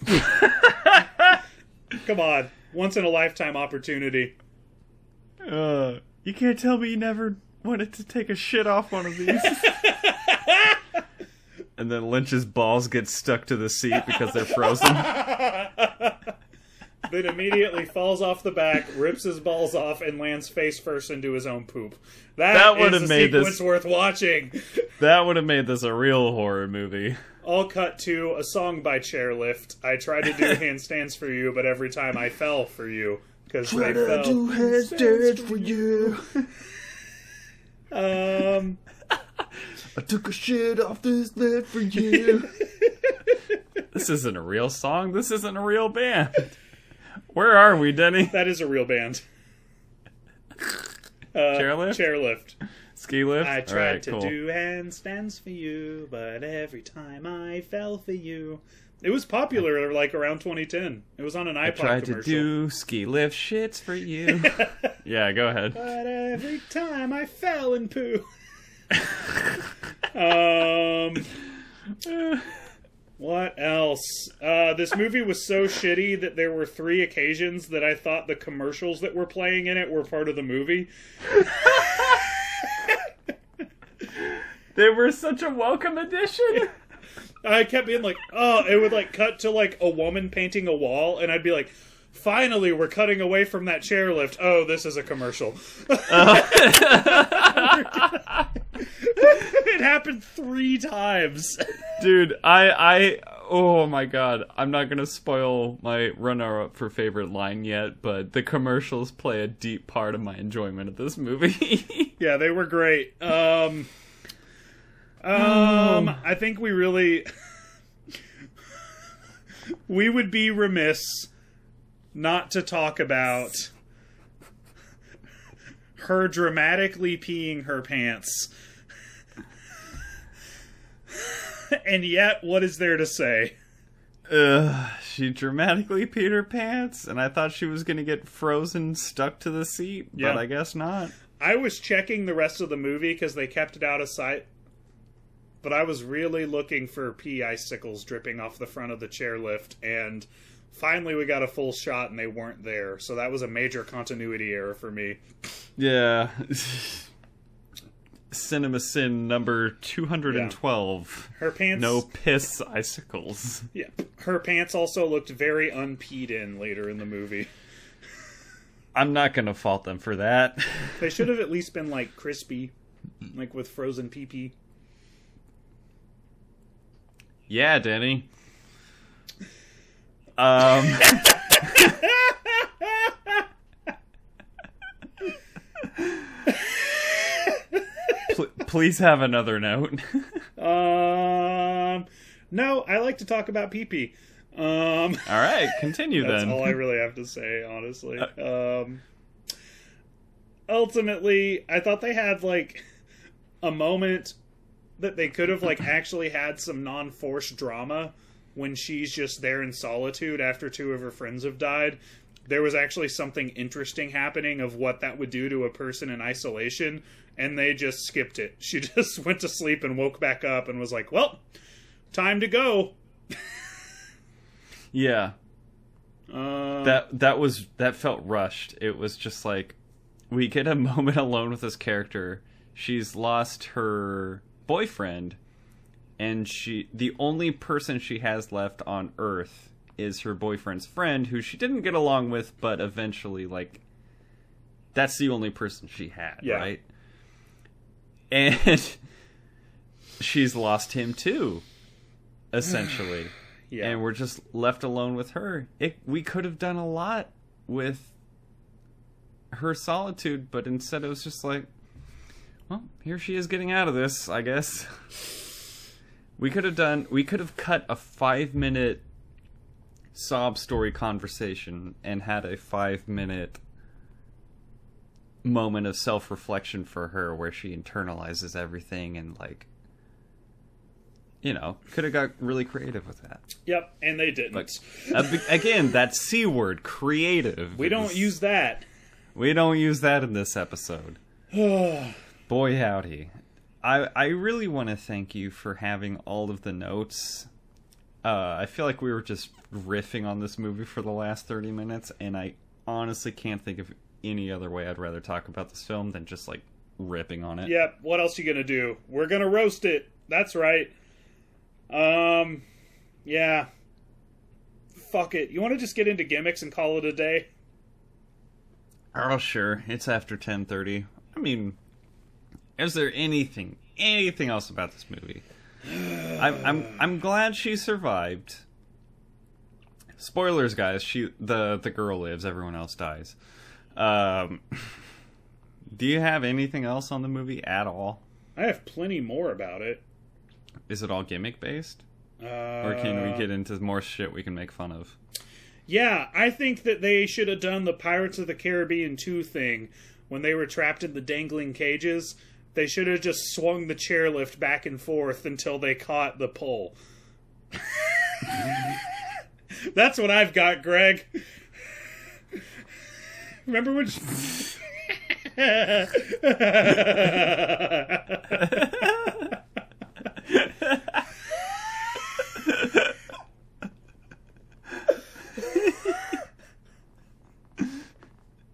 Come on. Once in a lifetime opportunity. Uh, you can't tell me you never wanted to take a shit off one of these. and then Lynch's balls get stuck to the seat because they're frozen. then immediately falls off the back, rips his balls off, and lands face first into his own poop. That that would've is a made this- worth watching. that would have made this a real horror movie. All cut to a song by Chairlift. I tried to do handstands for you, but every time I fell for you because they fell. handstands for you. Um, I took a shit off this bed for you. This isn't a real song. This isn't a real band. Where are we, Denny? that is a real band. Uh, Chairlift? Chairlift. Ski lift. I tried right, to cool. do handstands for you, but every time I fell for you. It was popular like around 2010. It was on an iPod I tried to do ski lift shits for you. yeah, go ahead. But every time I fell in poo. um, what else? Uh, this movie was so shitty that there were three occasions that I thought the commercials that were playing in it were part of the movie. They were such a welcome addition. I kept being like, oh, it would like cut to like a woman painting a wall, and I'd be like, finally, we're cutting away from that chairlift. Oh, this is a commercial. it happened three times. Dude, I I oh my god, I'm not gonna spoil my runner up for favorite line yet, but the commercials play a deep part of my enjoyment of this movie. yeah, they were great. Um, um, I think we really we would be remiss not to talk about her dramatically peeing her pants. and yet, what is there to say? Ugh, she dramatically peed her pants, and I thought she was gonna get frozen stuck to the seat, Yeah. but I guess not. I was checking the rest of the movie because they kept it out of sight, but I was really looking for pee icicles dripping off the front of the chairlift, and finally we got a full shot and they weren't there. So that was a major continuity error for me. Yeah. Cinema Sin number 212. Her pants, No piss icicles. yeah, her pants also looked very unpeed in later in the movie. I'm not gonna fault them for that. They should have at least been like crispy, like with frozen pee pee. Yeah, Danny. Um. Pl- please have another note. Um, no, I like to talk about pee pee. Um. all right, continue That's then. That's all I really have to say, honestly. Um, ultimately, I thought they had like a moment that they could have like actually had some non-forced drama when she's just there in solitude after two of her friends have died. There was actually something interesting happening of what that would do to a person in isolation, and they just skipped it. She just went to sleep and woke back up and was like, "Well, time to go." yeah, Uh, that that was that felt rushed. It was just like we get a moment alone with this character. She's lost her boyfriend and she the only person she has left on earth is her boyfriend's friend who she didn't get along with but eventually like that's the only person she had, Yeah. right? And she's lost him too essentially. yeah. and we're just left alone with her. It we could have done a lot with her solitude, but instead it was just like, well, here she is getting out of this, I guess. We could have done we could have cut a 5 minute sob story conversation and had a 5 minute moment of self-reflection for her where she internalizes everything and like you know, could have got really creative with that. Yep, and they didn't. Like, uh, again, that c word, creative. we don't use that. We don't use that in this episode. Boy howdy, I I really want to thank you for having all of the notes. Uh, I feel like we were just riffing on this movie for the last thirty minutes, and I honestly can't think of any other way I'd rather talk about this film than just like ripping on it. Yep, what else you gonna do? We're gonna roast it. That's right. Um, yeah. Fuck it. You want to just get into gimmicks and call it a day? Oh, sure. It's after 10:30. I mean, is there anything anything else about this movie? I'm I'm I'm glad she survived. Spoilers, guys. She the the girl lives. Everyone else dies. Um, do you have anything else on the movie at all? I have plenty more about it. Is it all gimmick based, Uh, or can we get into more shit we can make fun of? Yeah, I think that they should have done the Pirates of the Caribbean 2 thing when they were trapped in the dangling cages. They should have just swung the chairlift back and forth until they caught the pole. That's what I've got, Greg. Remember when.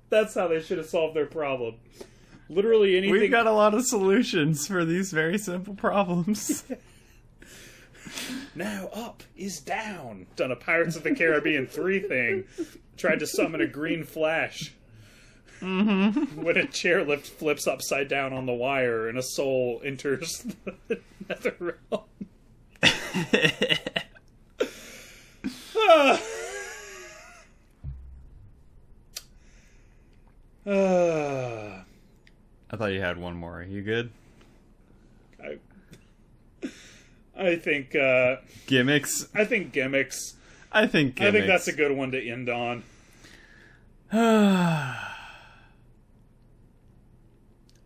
That's how they should have solved their problem. Literally anything. We've got a lot of solutions for these very simple problems. now up is down. Done a Pirates of the Caribbean 3 thing. Tried to summon a green flash. Mm-hmm. When a chairlift flips upside down on the wire and a soul enters the nether realm. Ah. Ah. I thought you had one more. Are you good? I, I think uh, Gimmicks. I think gimmicks. I think. I think that's a good one to end on.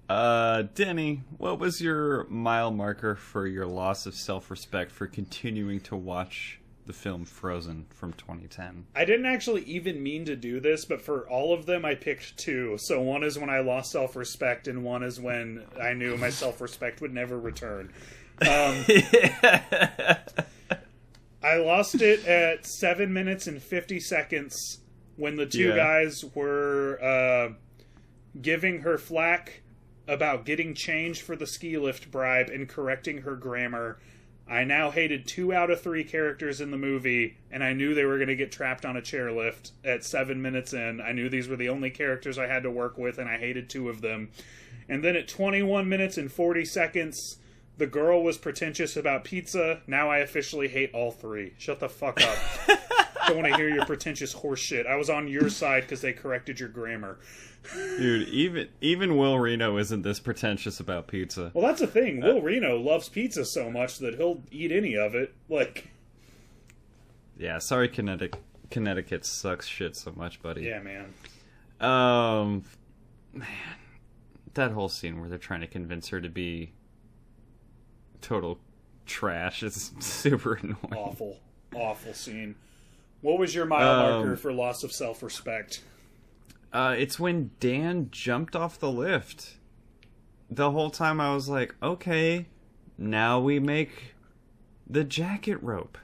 Uh, Denny, what was your mile marker for your loss of self-respect for continuing to watch the film Frozen from 2010? I didn't actually even mean to do this, but for all of them, I picked two. So one is when I lost self respect, and one is when I knew my self respect would never return. Um, I lost it at seven minutes and 50 seconds when the two Yeah. guys were uh, giving her flack about getting change for the ski lift bribe and correcting her grammar. I now hated two out of three characters in the movie, and I knew they were going to get trapped on a chairlift at seven minutes in. I knew these were the only characters I had to work with, and I hated two of them. And then at 21 minutes and 40 seconds, the girl was pretentious about pizza. Now I officially hate all three. Shut the fuck up. Don't want to hear your pretentious horse shit. I was on your side because they corrected your grammar. Dude, even even Will Reno isn't this pretentious about pizza. Well, that's the thing. Will Reno loves pizza so much that he'll eat any of it. Like, Yeah, sorry, Connecticut. Connecticut sucks shit so much, buddy. yeah, man. Um, man, that whole scene where they're trying to convince her to be total trash is super annoying. Awful, awful scene. What was your mile Um, marker for loss of self respect? Uh, it's when Dan jumped off the lift. The whole time I was like, okay, now we make the jacket rope.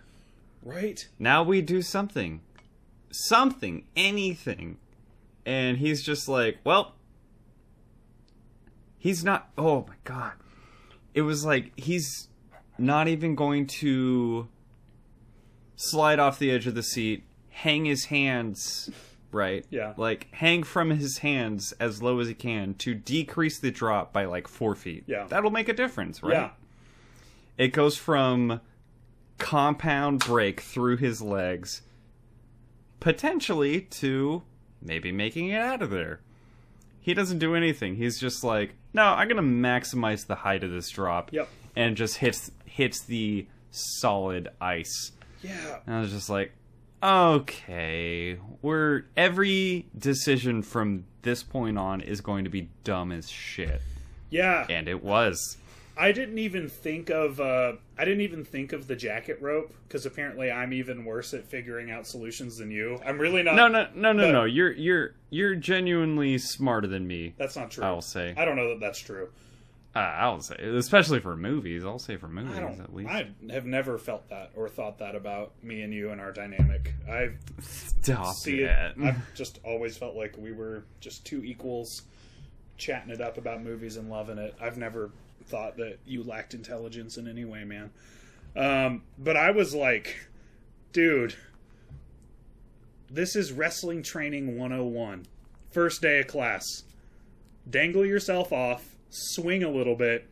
Right? Now we do something. Something, anything. And he's just like, well, he's not. Oh my god. It was like, he's not even going to slide off the edge of the seat, hang his hands, right? Yeah. Like, hang from his hands as low as he can to decrease the drop by like four feet. Yeah. That'll make a difference, right? Yeah. It goes from compound break through his legs potentially to maybe making it out of there. He doesn't do anything. He's just like, no, I'm gonna maximize the height of this drop. Yep. And just hits hits the solid ice. Yeah. And I was just like, okay, we're every decision from this point on is going to be dumb as shit. Yeah. And it was. I didn't even think of uh, I didn't even think of the jacket rope because apparently I'm even worse at figuring out solutions than you. I'm really not. No, no, no, no, no. You're you're you're genuinely smarter than me. That's not true. I'll say. I don't know that that's true. Uh, I'll say, especially for movies. I'll say for movies I don't. at least. I have never felt that or thought that about me and you and our dynamic. I Stop see it. it. I've just always felt like we were just two equals chatting it up about movies and loving it. I've never thought that you lacked intelligence in any way, man. Um, but I was like, dude, this is wrestling training 101. First day of class. Dangle yourself off, swing a little bit,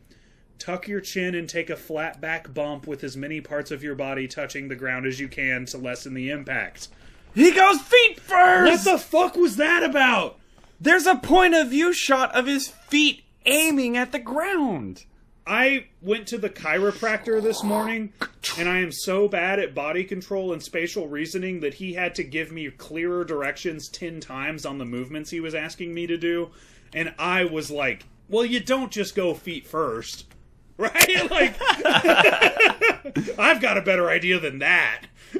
tuck your chin and take a flat back bump with as many parts of your body touching the ground as you can to lessen the impact. He goes feet first! What the fuck was that about? There's a point of view shot of his feet aiming at the ground. I went to the chiropractor this morning, and I am so bad at body control and spatial reasoning that he had to give me clearer directions 10 times on the movements he was asking me to do. And I was like, well, you don't just go feet first. Right? Like, I've got a better idea than that.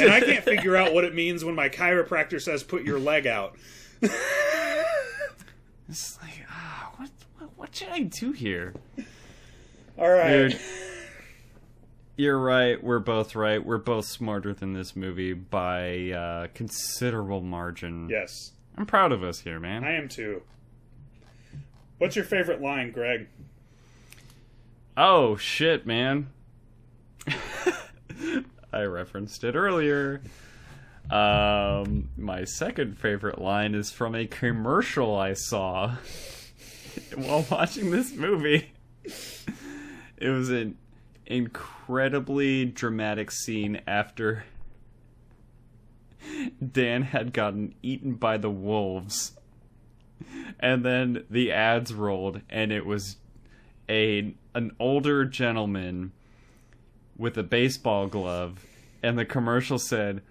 And I can't figure out what it means when my chiropractor says put your leg out. It's like, ah, what, what, what should I do here? All right. Dude, you're right. We're both right. We're both smarter than this movie by uh, considerable margin. Yes, I'm proud of us here, man. I am too. What's your favorite line, Greg? Oh shit, man. I referenced it earlier. Um, my second favorite line is from a commercial I saw while watching this movie. It was an incredibly dramatic scene after Dan had gotten eaten by the wolves. And then the ads rolled and it was a an older gentleman with a baseball glove and the commercial said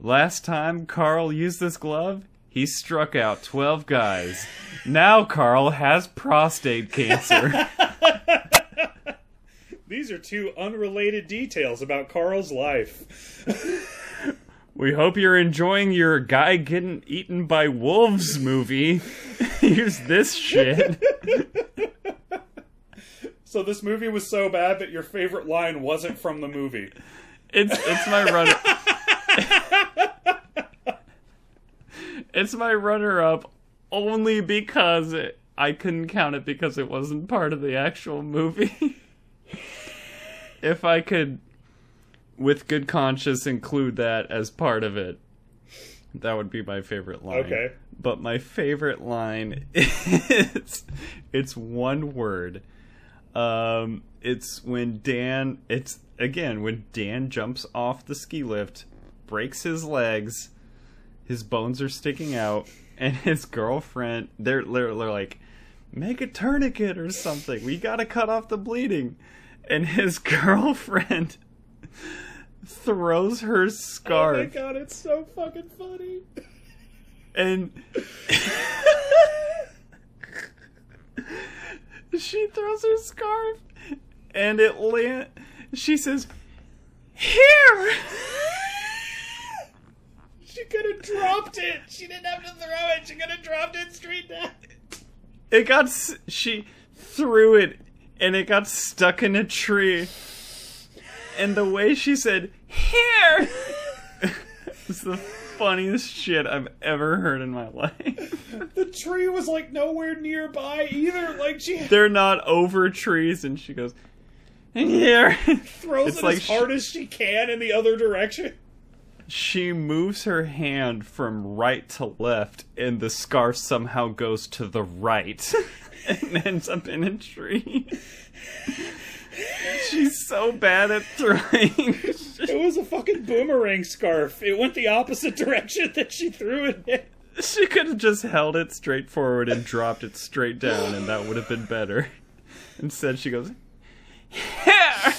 last time Carl used this glove he struck out 12 guys now Carl has prostate cancer These are two unrelated details about Carl's life. we hope you're enjoying your guy getting eaten by wolves movie here's this shit So this movie was so bad that your favorite line wasn't from the movie. It's it's my runner. it's my runner up only because it, I couldn't count it because it wasn't part of the actual movie. if I could, with good conscience, include that as part of it, that would be my favorite line. Okay. But my favorite line is it's one word. Um, it's when Dan. It's again when Dan jumps off the ski lift, breaks his legs, his bones are sticking out, and his girlfriend. They're they're, they're like, make a tourniquet or something. We gotta cut off the bleeding, and his girlfriend throws her scarf. Oh my god, it's so fucking funny. and she throws her scarf and it land she says here She could have dropped it. She didn't have to throw it. She could have dropped it straight down. it got she threw it and it got stuck in a tree and the way she said here is the funniest shit i've ever heard in my life The tree was like nowhere nearby either. Like she they're not over trees and she goes here throws It's it like as hard as she can in the other direction. she moves her hand from right to left and the scarf somehow goes to the right and ends up in a tree she's so bad at throwing It was a fucking boomerang scarf. It went the opposite direction that she threw it in. she could have just held it straight forward and dropped it straight down and that would have been better instead she goes here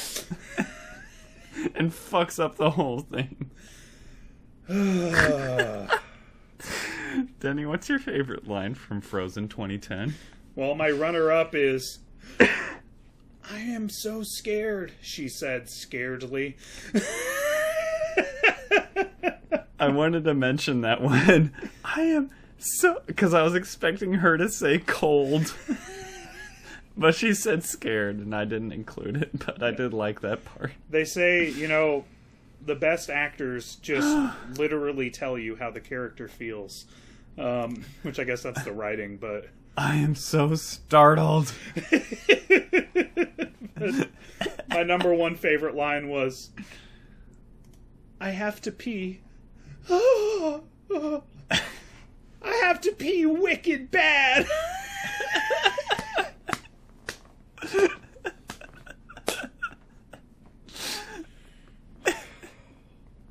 and fucks up the whole thing Denny, what's your favorite line from Frozen 2010? Well, my runner up is I am so scared, she said scaredly. I wanted to mention that one. I am so because I was expecting her to say cold, but she said scared, and I didn't include it. But I did like that part. They say, you know, the best actors just literally tell you how the character feels. Um, which I guess that's the writing, but I am so startled. my number one favorite line was, "I have to pee." I have to pee wicked bad.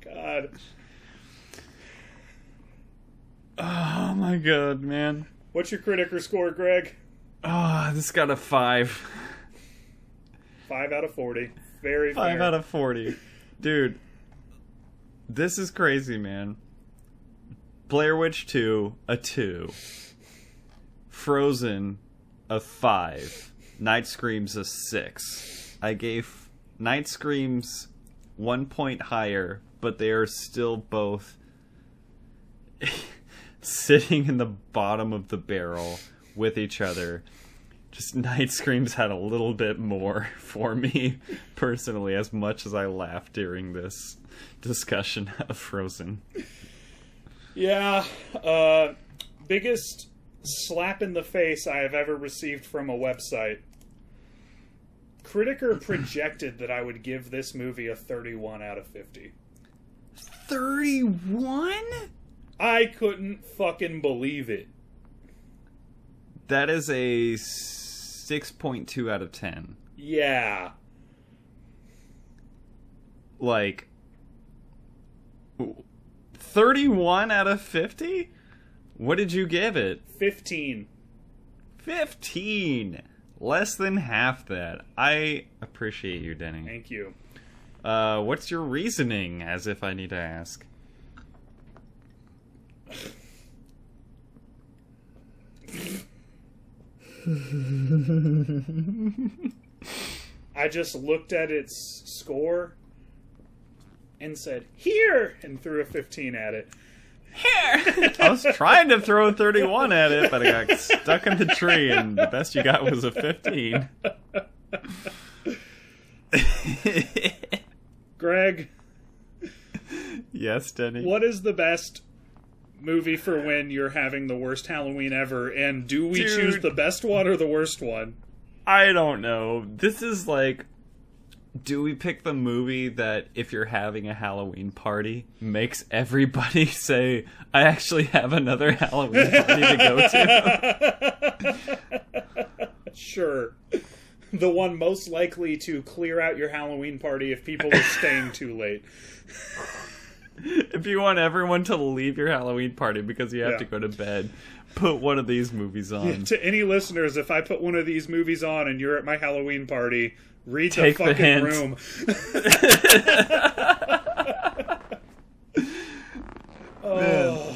God. Oh my god, man. What's your Criticker score, Greg? Oh, this got a five. Five out of forty. Very Five fair. out of forty. Dude. This is crazy, man. Blair Witch 2, a 2. Frozen, a 5. Night Screams, a 6. I gave Night Screams one point higher, but they are still both sitting in the bottom of the barrel with each other. Just Night Screams had a little bit more for me personally, as much as I laughed during this discussion of Frozen. Yeah. Uh, biggest slap in the face I have ever received from a website. Criticker projected that I would give this movie a 31 out of 50. 31? I couldn't fucking believe it. That is a 6.2 out of 10. Yeah. Like 31 out of 50? What did you give it? 15. 15. Less than half that. I appreciate you, Denny. Thank you. Uh, what's your reasoning, as if I need to ask? I just looked at its score and said, here! And threw a 15 at it. Here! I was trying to throw a 31 at it, but I got stuck in the tree, and the best you got was a 15. Greg, yes, Denny. what is the best movie for when you're having the worst Halloween ever? And do we Dude. choose the best one or the worst one? I don't know. This is like. Do we pick the movie that, if you're having a Halloween party, makes everybody say, I actually have another Halloween party to go to? Sure. The one most likely to clear out your Halloween party if people are staying too late. if you want everyone to leave your Halloween party because you have Yeah. to go to bed, put one of these movies on. to any listeners, if I put one of these movies on and you're at my Halloween party, read Take the the fucking hint. room. oh,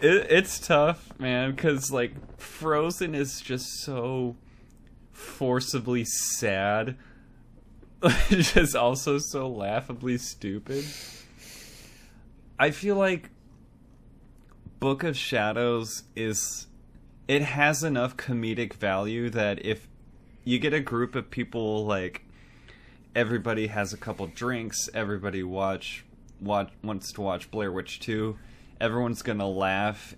It, it's tough, man, because like Frozen is just so forcibly sad, just also so laughably stupid. I feel like Book of Shadows is it has enough comedic value that if you get a group of people like everybody has a couple drinks, everybody watch watch wants to watch Blair Witch 2, everyone's going to laugh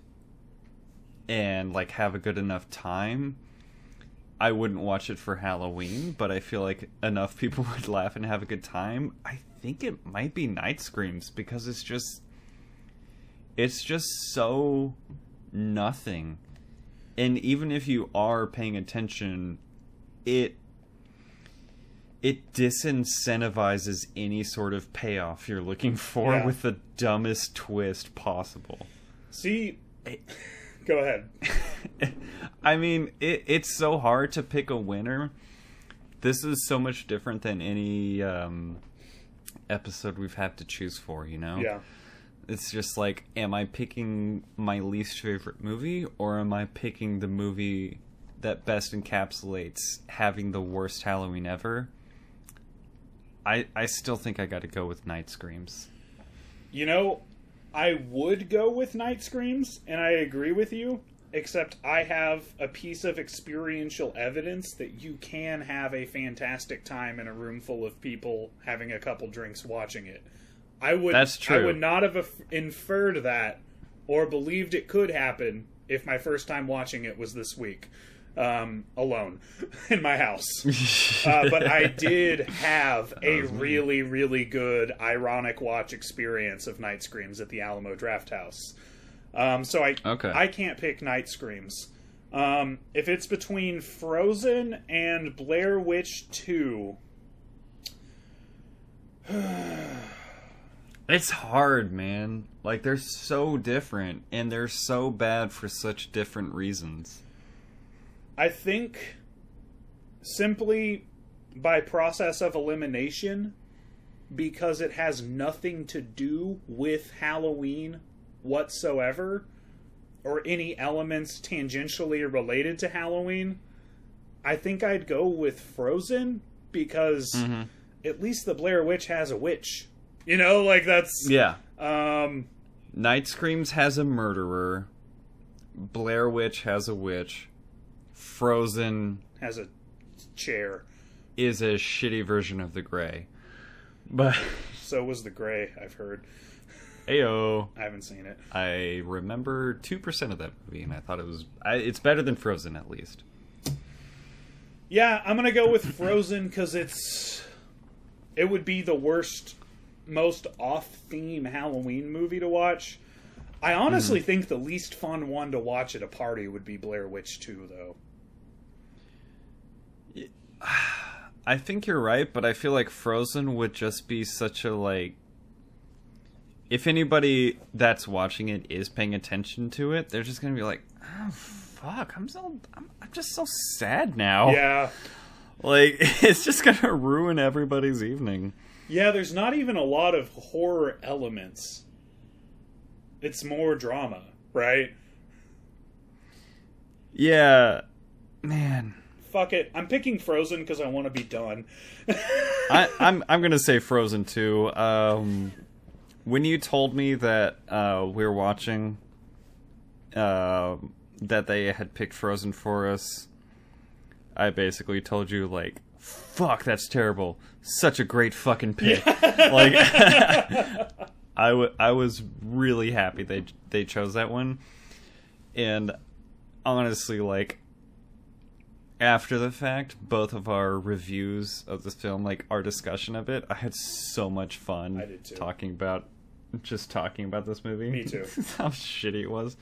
and like have a good enough time. I wouldn't watch it for Halloween, but I feel like enough people would laugh and have a good time. I think it might be Night Screams because it's just it's just so nothing. And even if you are paying attention, it it disincentivizes any sort of payoff you're looking for Yeah. with the dumbest twist possible. see, go ahead. I mean, it, it's so hard to pick a winner. This is so much different than any um, episode we've had to choose for, you know? Yeah. It's just like, am I picking my least favorite movie, or am I picking the movie that best encapsulates having the worst Halloween ever? I I still think I got to go with Night Screams. You know, I would go with Night Screams, and I agree with you, except I have a piece of experiential evidence that you can have a fantastic time in a room full of people having a couple drinks watching it. I would That's true. I would not have inferred that or believed it could happen if my first time watching it was this week. um, alone in my house. uh, but I did have a really, really good ironic watch experience of Night Screams at the Alamo Drafthouse. Um, so I Okay. I can't pick Night Screams. Um, if it's between Frozen and Blair Witch Two, It's hard, man. Like they're so different and they're so bad for such different reasons. I think simply by process of elimination because it has nothing to do with Halloween whatsoever or any elements tangentially related to Halloween. I think I'd go with Frozen because mm-hmm. at least the Blair Witch has a witch. You know, like that's Yeah. um Night Screams has a murderer. Blair Witch has a witch. Frozen has a chair. is a shitty version of the Grey. But So was the Grey, I've heard. ayo, I haven't seen it. I remember two percent of that movie, and I thought it was. I, it's better than Frozen, at least. Yeah, I'm gonna go with Frozen because it's it would be the worst, most off-theme Halloween movie to watch. I honestly hmm. think the least fun one to watch at a party would be Blair Witch 2, though. I think you're right, but I feel like Frozen would just be such a like. If anybody that's watching it is paying attention to it, they're just gonna be like, "Oh fuck, I'm so I'm, I'm just so sad now." Yeah, Like it's just gonna ruin everybody's evening. Yeah. There's not even a lot of horror elements. It's more drama, right? Yeah, man. Fuck it. I'm picking Frozen because I want to be done. I, I'm I'm gonna say Frozen too. Um, when you told me that uh, we were watching, uh, that they had picked Frozen for us, I basically told you like, "Fuck, that's terrible. Such a great fucking pick." like, I wa- I was really happy they they chose that one, and honestly, like after the fact, both of our reviews of this film, like our discussion of it, I had so much fun I did too. talking about just talking about this movie. Me too. How shitty it was.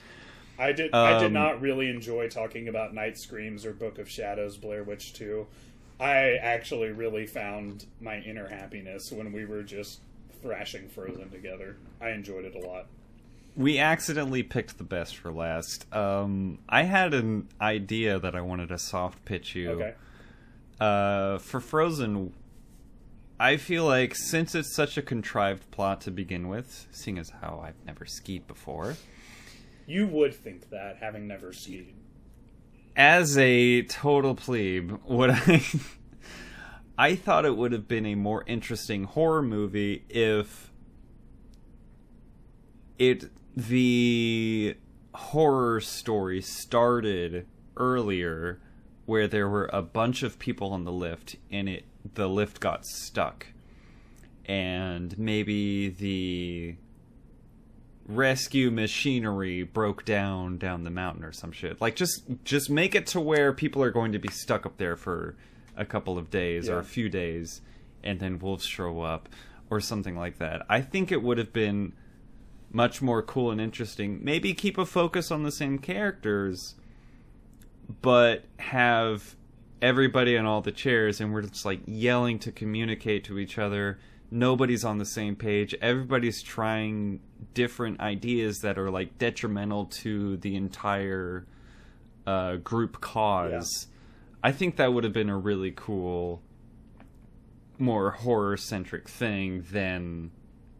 I did. I did Um, not really enjoy talking about Night Screams or Book of Shadows, Blair Witch Two. I actually really found my inner happiness when we were just thrashing Frozen together. I enjoyed it a lot. We accidentally picked the best for last. Um, I had an idea that I wanted to soft pitch you. Okay. Uh, for Frozen, I feel like since it's such a contrived plot to begin with, seeing as how I've never skied before, You would think that, having never skied. As a total plebe, what I I thought it would have been a more interesting horror movie if it the horror story started earlier where there were a bunch of people on the lift and it the lift got stuck. And maybe the rescue machinery broke down down the mountain or some shit. Like just just make it to where people are going to be stuck up there for a couple of days or a few days and then wolves show up or something like that. I think it would have been much more cool and interesting. Maybe keep a focus on the same characters but have everybody in all the chairs and we're just like yelling to communicate to each other nobody's on the same page everybody's trying different ideas that are like detrimental to the entire uh, group cause i think that would have been a really cool more horror centric thing than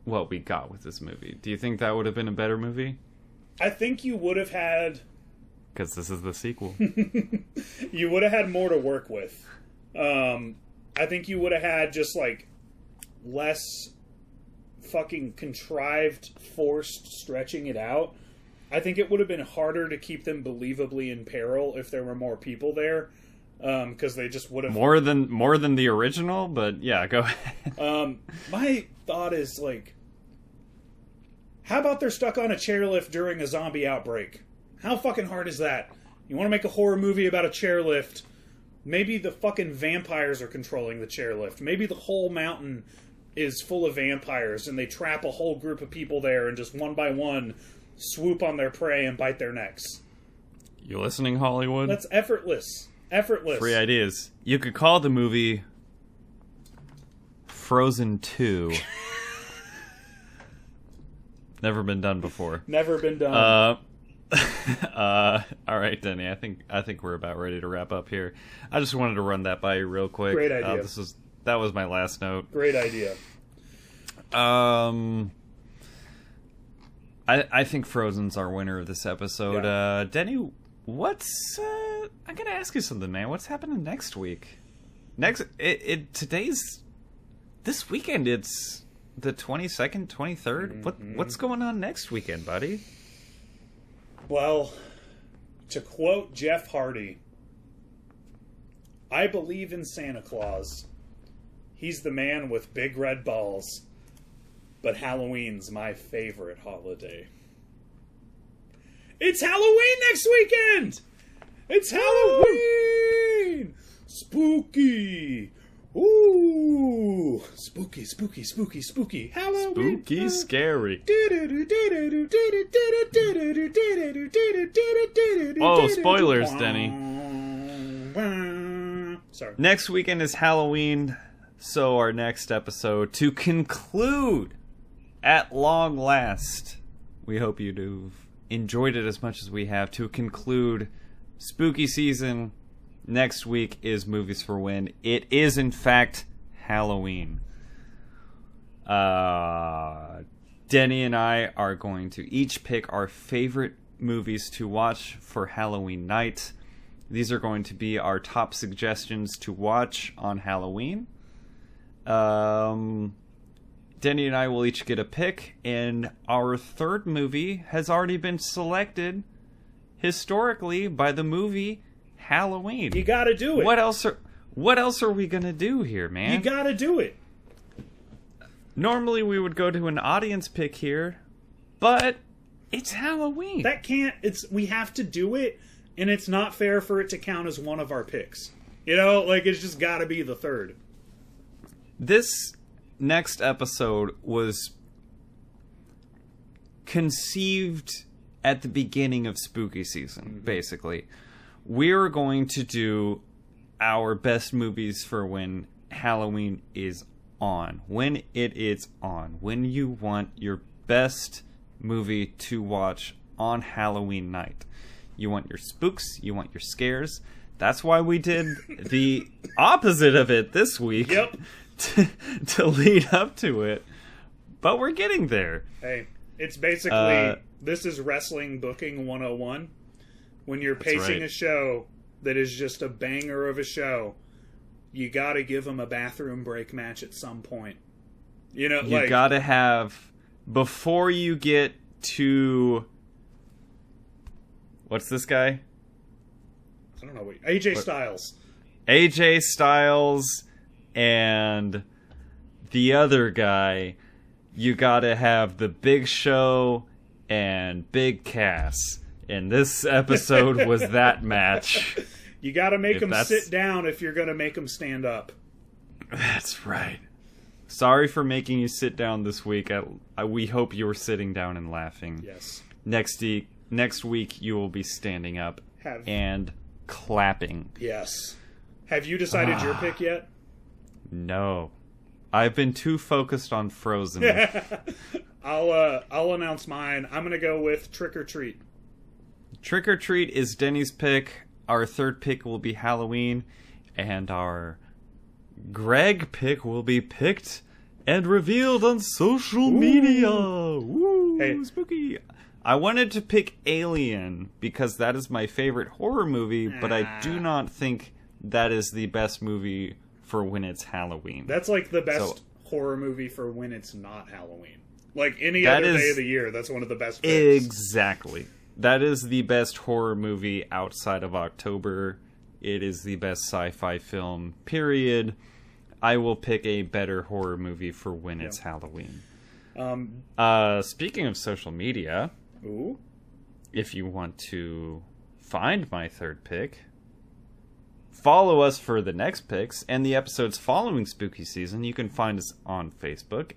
what we got with this movie. Do you think that would have been a better movie? I think you would have had because this is the sequel. You would have had more to work with. Um, I think you would have had just like less fucking contrived, forced stretching it out. I think it would have been harder to keep them believably in peril if there were more people there, because they just would have. more than more than the original but yeah go ahead Um, my thought is like, how about they're stuck on a chairlift during a zombie outbreak? How fucking hard is that? You want to make a horror movie about a chairlift? Maybe the fucking vampires are controlling the chairlift. Maybe the whole mountain is full of vampires and they trap a whole group of people there and just one by one swoop on their prey and bite their necks. You listening, Hollywood? That's effortless. Effortless. Free ideas. You could call the movie Frozen 2. Never been done before. Never been done. Uh, uh, all right, Denny. I think I think we're about ready to wrap up here. I just wanted to run that by you real quick. Great Uh, idea. this was that was my last note. Great idea. Um, I I think Frozen's our winner of this episode. Yeah. Uh, Denny, what's uh, I'm gonna ask you something, man. What's happening next week? Next, it, it today's this weekend. It's the twenty second, twenty What what's going on next weekend, buddy? Well, to quote Jeff Hardy, I believe in Santa Claus. He's the man with big red balls. But Halloween's my favorite holiday. It's Halloween next weekend! It's Halloween! Spooky! Ooh! Spooky, spooky, spooky, spooky. Halloween! Spooky, scary. Oh, spoilers, Denny. Sorry. Next weekend is Halloween, so our next episode to conclude at long last. We hope you'd have enjoyed it as much as we have. To conclude spooky season, next week is Movies for When. It is, in fact, Halloween. Uh, Denny and I are going to each pick our favorite movies to watch for Halloween night. These are going to be our top suggestions to watch on Halloween. Um, Denny and I will each get a pick, and our third movie has already been selected historically by the movie Halloween. You gotta do it. what else are What else are we gonna do here, man? You gotta do it. Normally we would go to an audience pick here, but it's Halloween. That can't. It's we have to do it, and it's not fair for it to count as one of our picks. You know, like it's just gotta be the third. This next episode was conceived at the beginning of spooky season mm-hmm. basically. We're going to do our best movies for when halloween is on when it is on when you want your best movie to watch on halloween night. You want your spooks you want your scares. That's why we did the opposite of it this week. Yep. To, to lead up to it. But we're getting there. Hey, it's basically Uh, this is wrestling booking 101. When you're pacing right. a show that is just a banger of a show, you got to give them a bathroom break match at some point. You know, You like gotta have before you get to what's this guy? I don't know what AJ Styles. AJ Styles and the other guy. You gotta have the big show and Big Cass. And this episode was that match. You got to make If them that's- sit down if you're going to make them stand up. That's right. Sorry for making you sit down this week. I, I, we hope you were sitting down and laughing. Yes. Next week, next week you will be standing up Have and clapping. yes. Have you decided your ah. pick yet? No, I've been too focused on Frozen. I'll uh I'll announce mine. I'm gonna go with Trick or Treat. Trick or Treat is Denny's pick. Our third pick will be Halloween, and our Greg pick will be picked and revealed on social media. Woo, Hey. spooky. I wanted to pick Alien because that is my favorite horror movie, but I do not think that is the best movie for when it's Halloween. That's like the best So- horror movie for when it's not Halloween. Like any other is- day of the year, that's one of the best. Exactly. That is the best horror movie outside of October. It is the best sci fi film, period. I will pick a better horror movie for when it's Halloween. Um Uh, speaking of social media, ooh. if you want to find my third pick, follow us for the next picks and the episodes following spooky season, you can find us on Facebook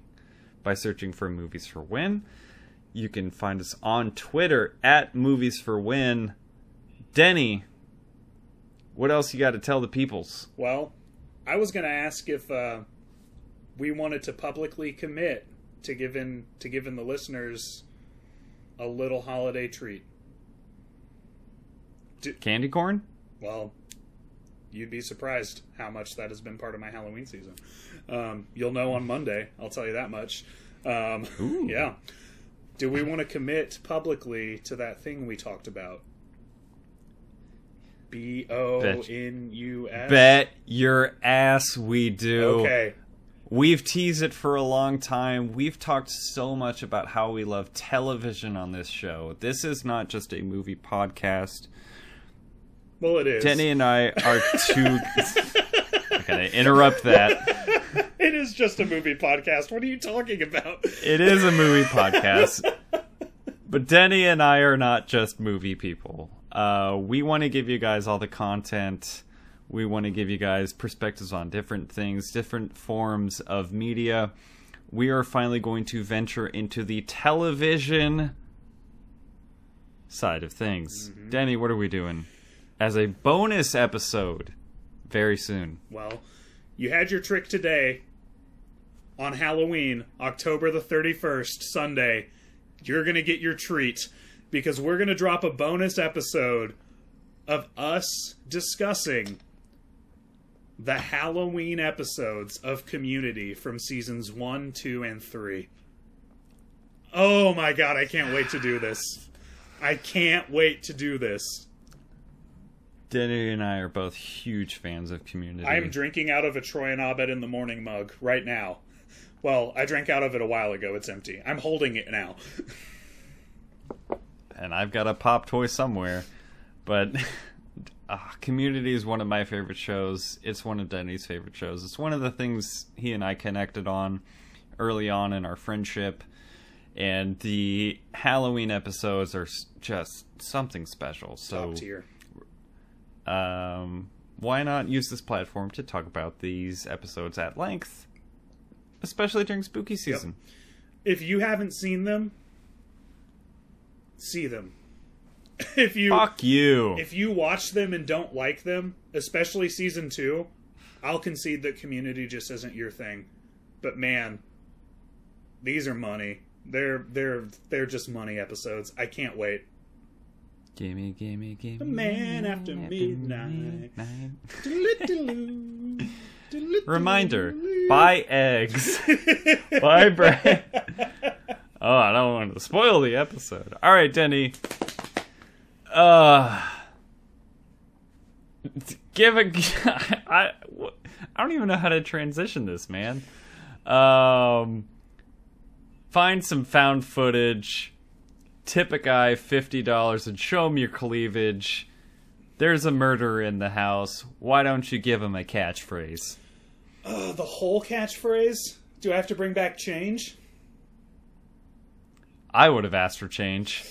by searching for Movies for When. You can find us on Twitter at Movies for When. Denny, what else you got to tell the peoples? Well, I was going to ask if uh, we wanted to publicly commit to giving to giving the listeners a little holiday treat. Candy corn? Well, you'd be surprised how much that has been part of my Halloween season. Um, you'll know on Monday. I'll tell you that much. Um, yeah. Do we want to commit publicly to that thing we talked about? B O N U S. Bet your ass we do. Okay. We've teased it for a long time. We've talked so much about how we love television on this show. This is not just a movie podcast. Well, it is. Denny and I are two. I'm gonna interrupt that. It is just a movie podcast. What are you talking about? It is a movie podcast. But Denny and I are not just movie people. Uh, we want to give you guys all the content. We want to give you guys perspectives on different things, different forms of media. We are finally going to venture into the television side of things. Mm-hmm. Denny, what are we doing? As a bonus episode, very soon. Well, you had your trick today on Halloween, October the 31st, Sunday. You're going to get your treat because we're going to drop a bonus episode of us discussing the Halloween episodes of Community from seasons 1, 2, and 3. Oh my god, I can't wait to do this. I can't wait to do this. Denny and I are both huge fans of Community. I'm drinking out of a Troy and Abed in the morning mug right now. Well, I drank out of it a while ago. It's empty. I'm holding it now. and I've got a pop toy somewhere. But uh, Community is one of my favorite shows. It's one of Denny's favorite shows. It's one of the things he and I connected on early on in our friendship. And the Halloween episodes are just something special. So, Top tier. Um, why not use this platform to talk about these episodes at length, especially during spooky season? If you haven't seen them, see them. if you Fuck you. if you watch them and don't like them, especially season 2, I'll concede that community just isn't your thing. But man, these are money. They're they're they're just money episodes. I can't wait. Gimme, gimme, gimme. The man after midnight. Reminder: buy eggs, buy bread. Oh, I don't want to spoil the episode. All right, Denny. Uh, give a. I I don't even know how to transition this, man. Um, find some found footage. Tip a guy fifty dollars and show him your cleavage. There's a murderer in the house. Why don't you give him a catchphrase? Uh, the whole catchphrase? Do I have to bring back change? I would have asked for change.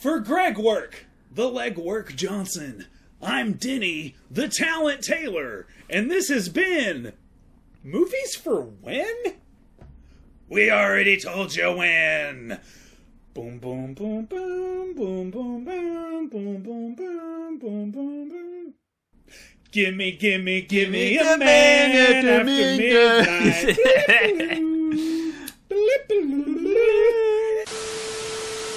For Greg Work, the Legwork Johnson, I'm Denny, the Talent Taylor, and this has been Movies for When? We already told you when. Boom, boom, boom, boom, boom, boom, boom, boom, boom, boom, boom, boom, boom. Gimme, gimme, gimme a man after midnight.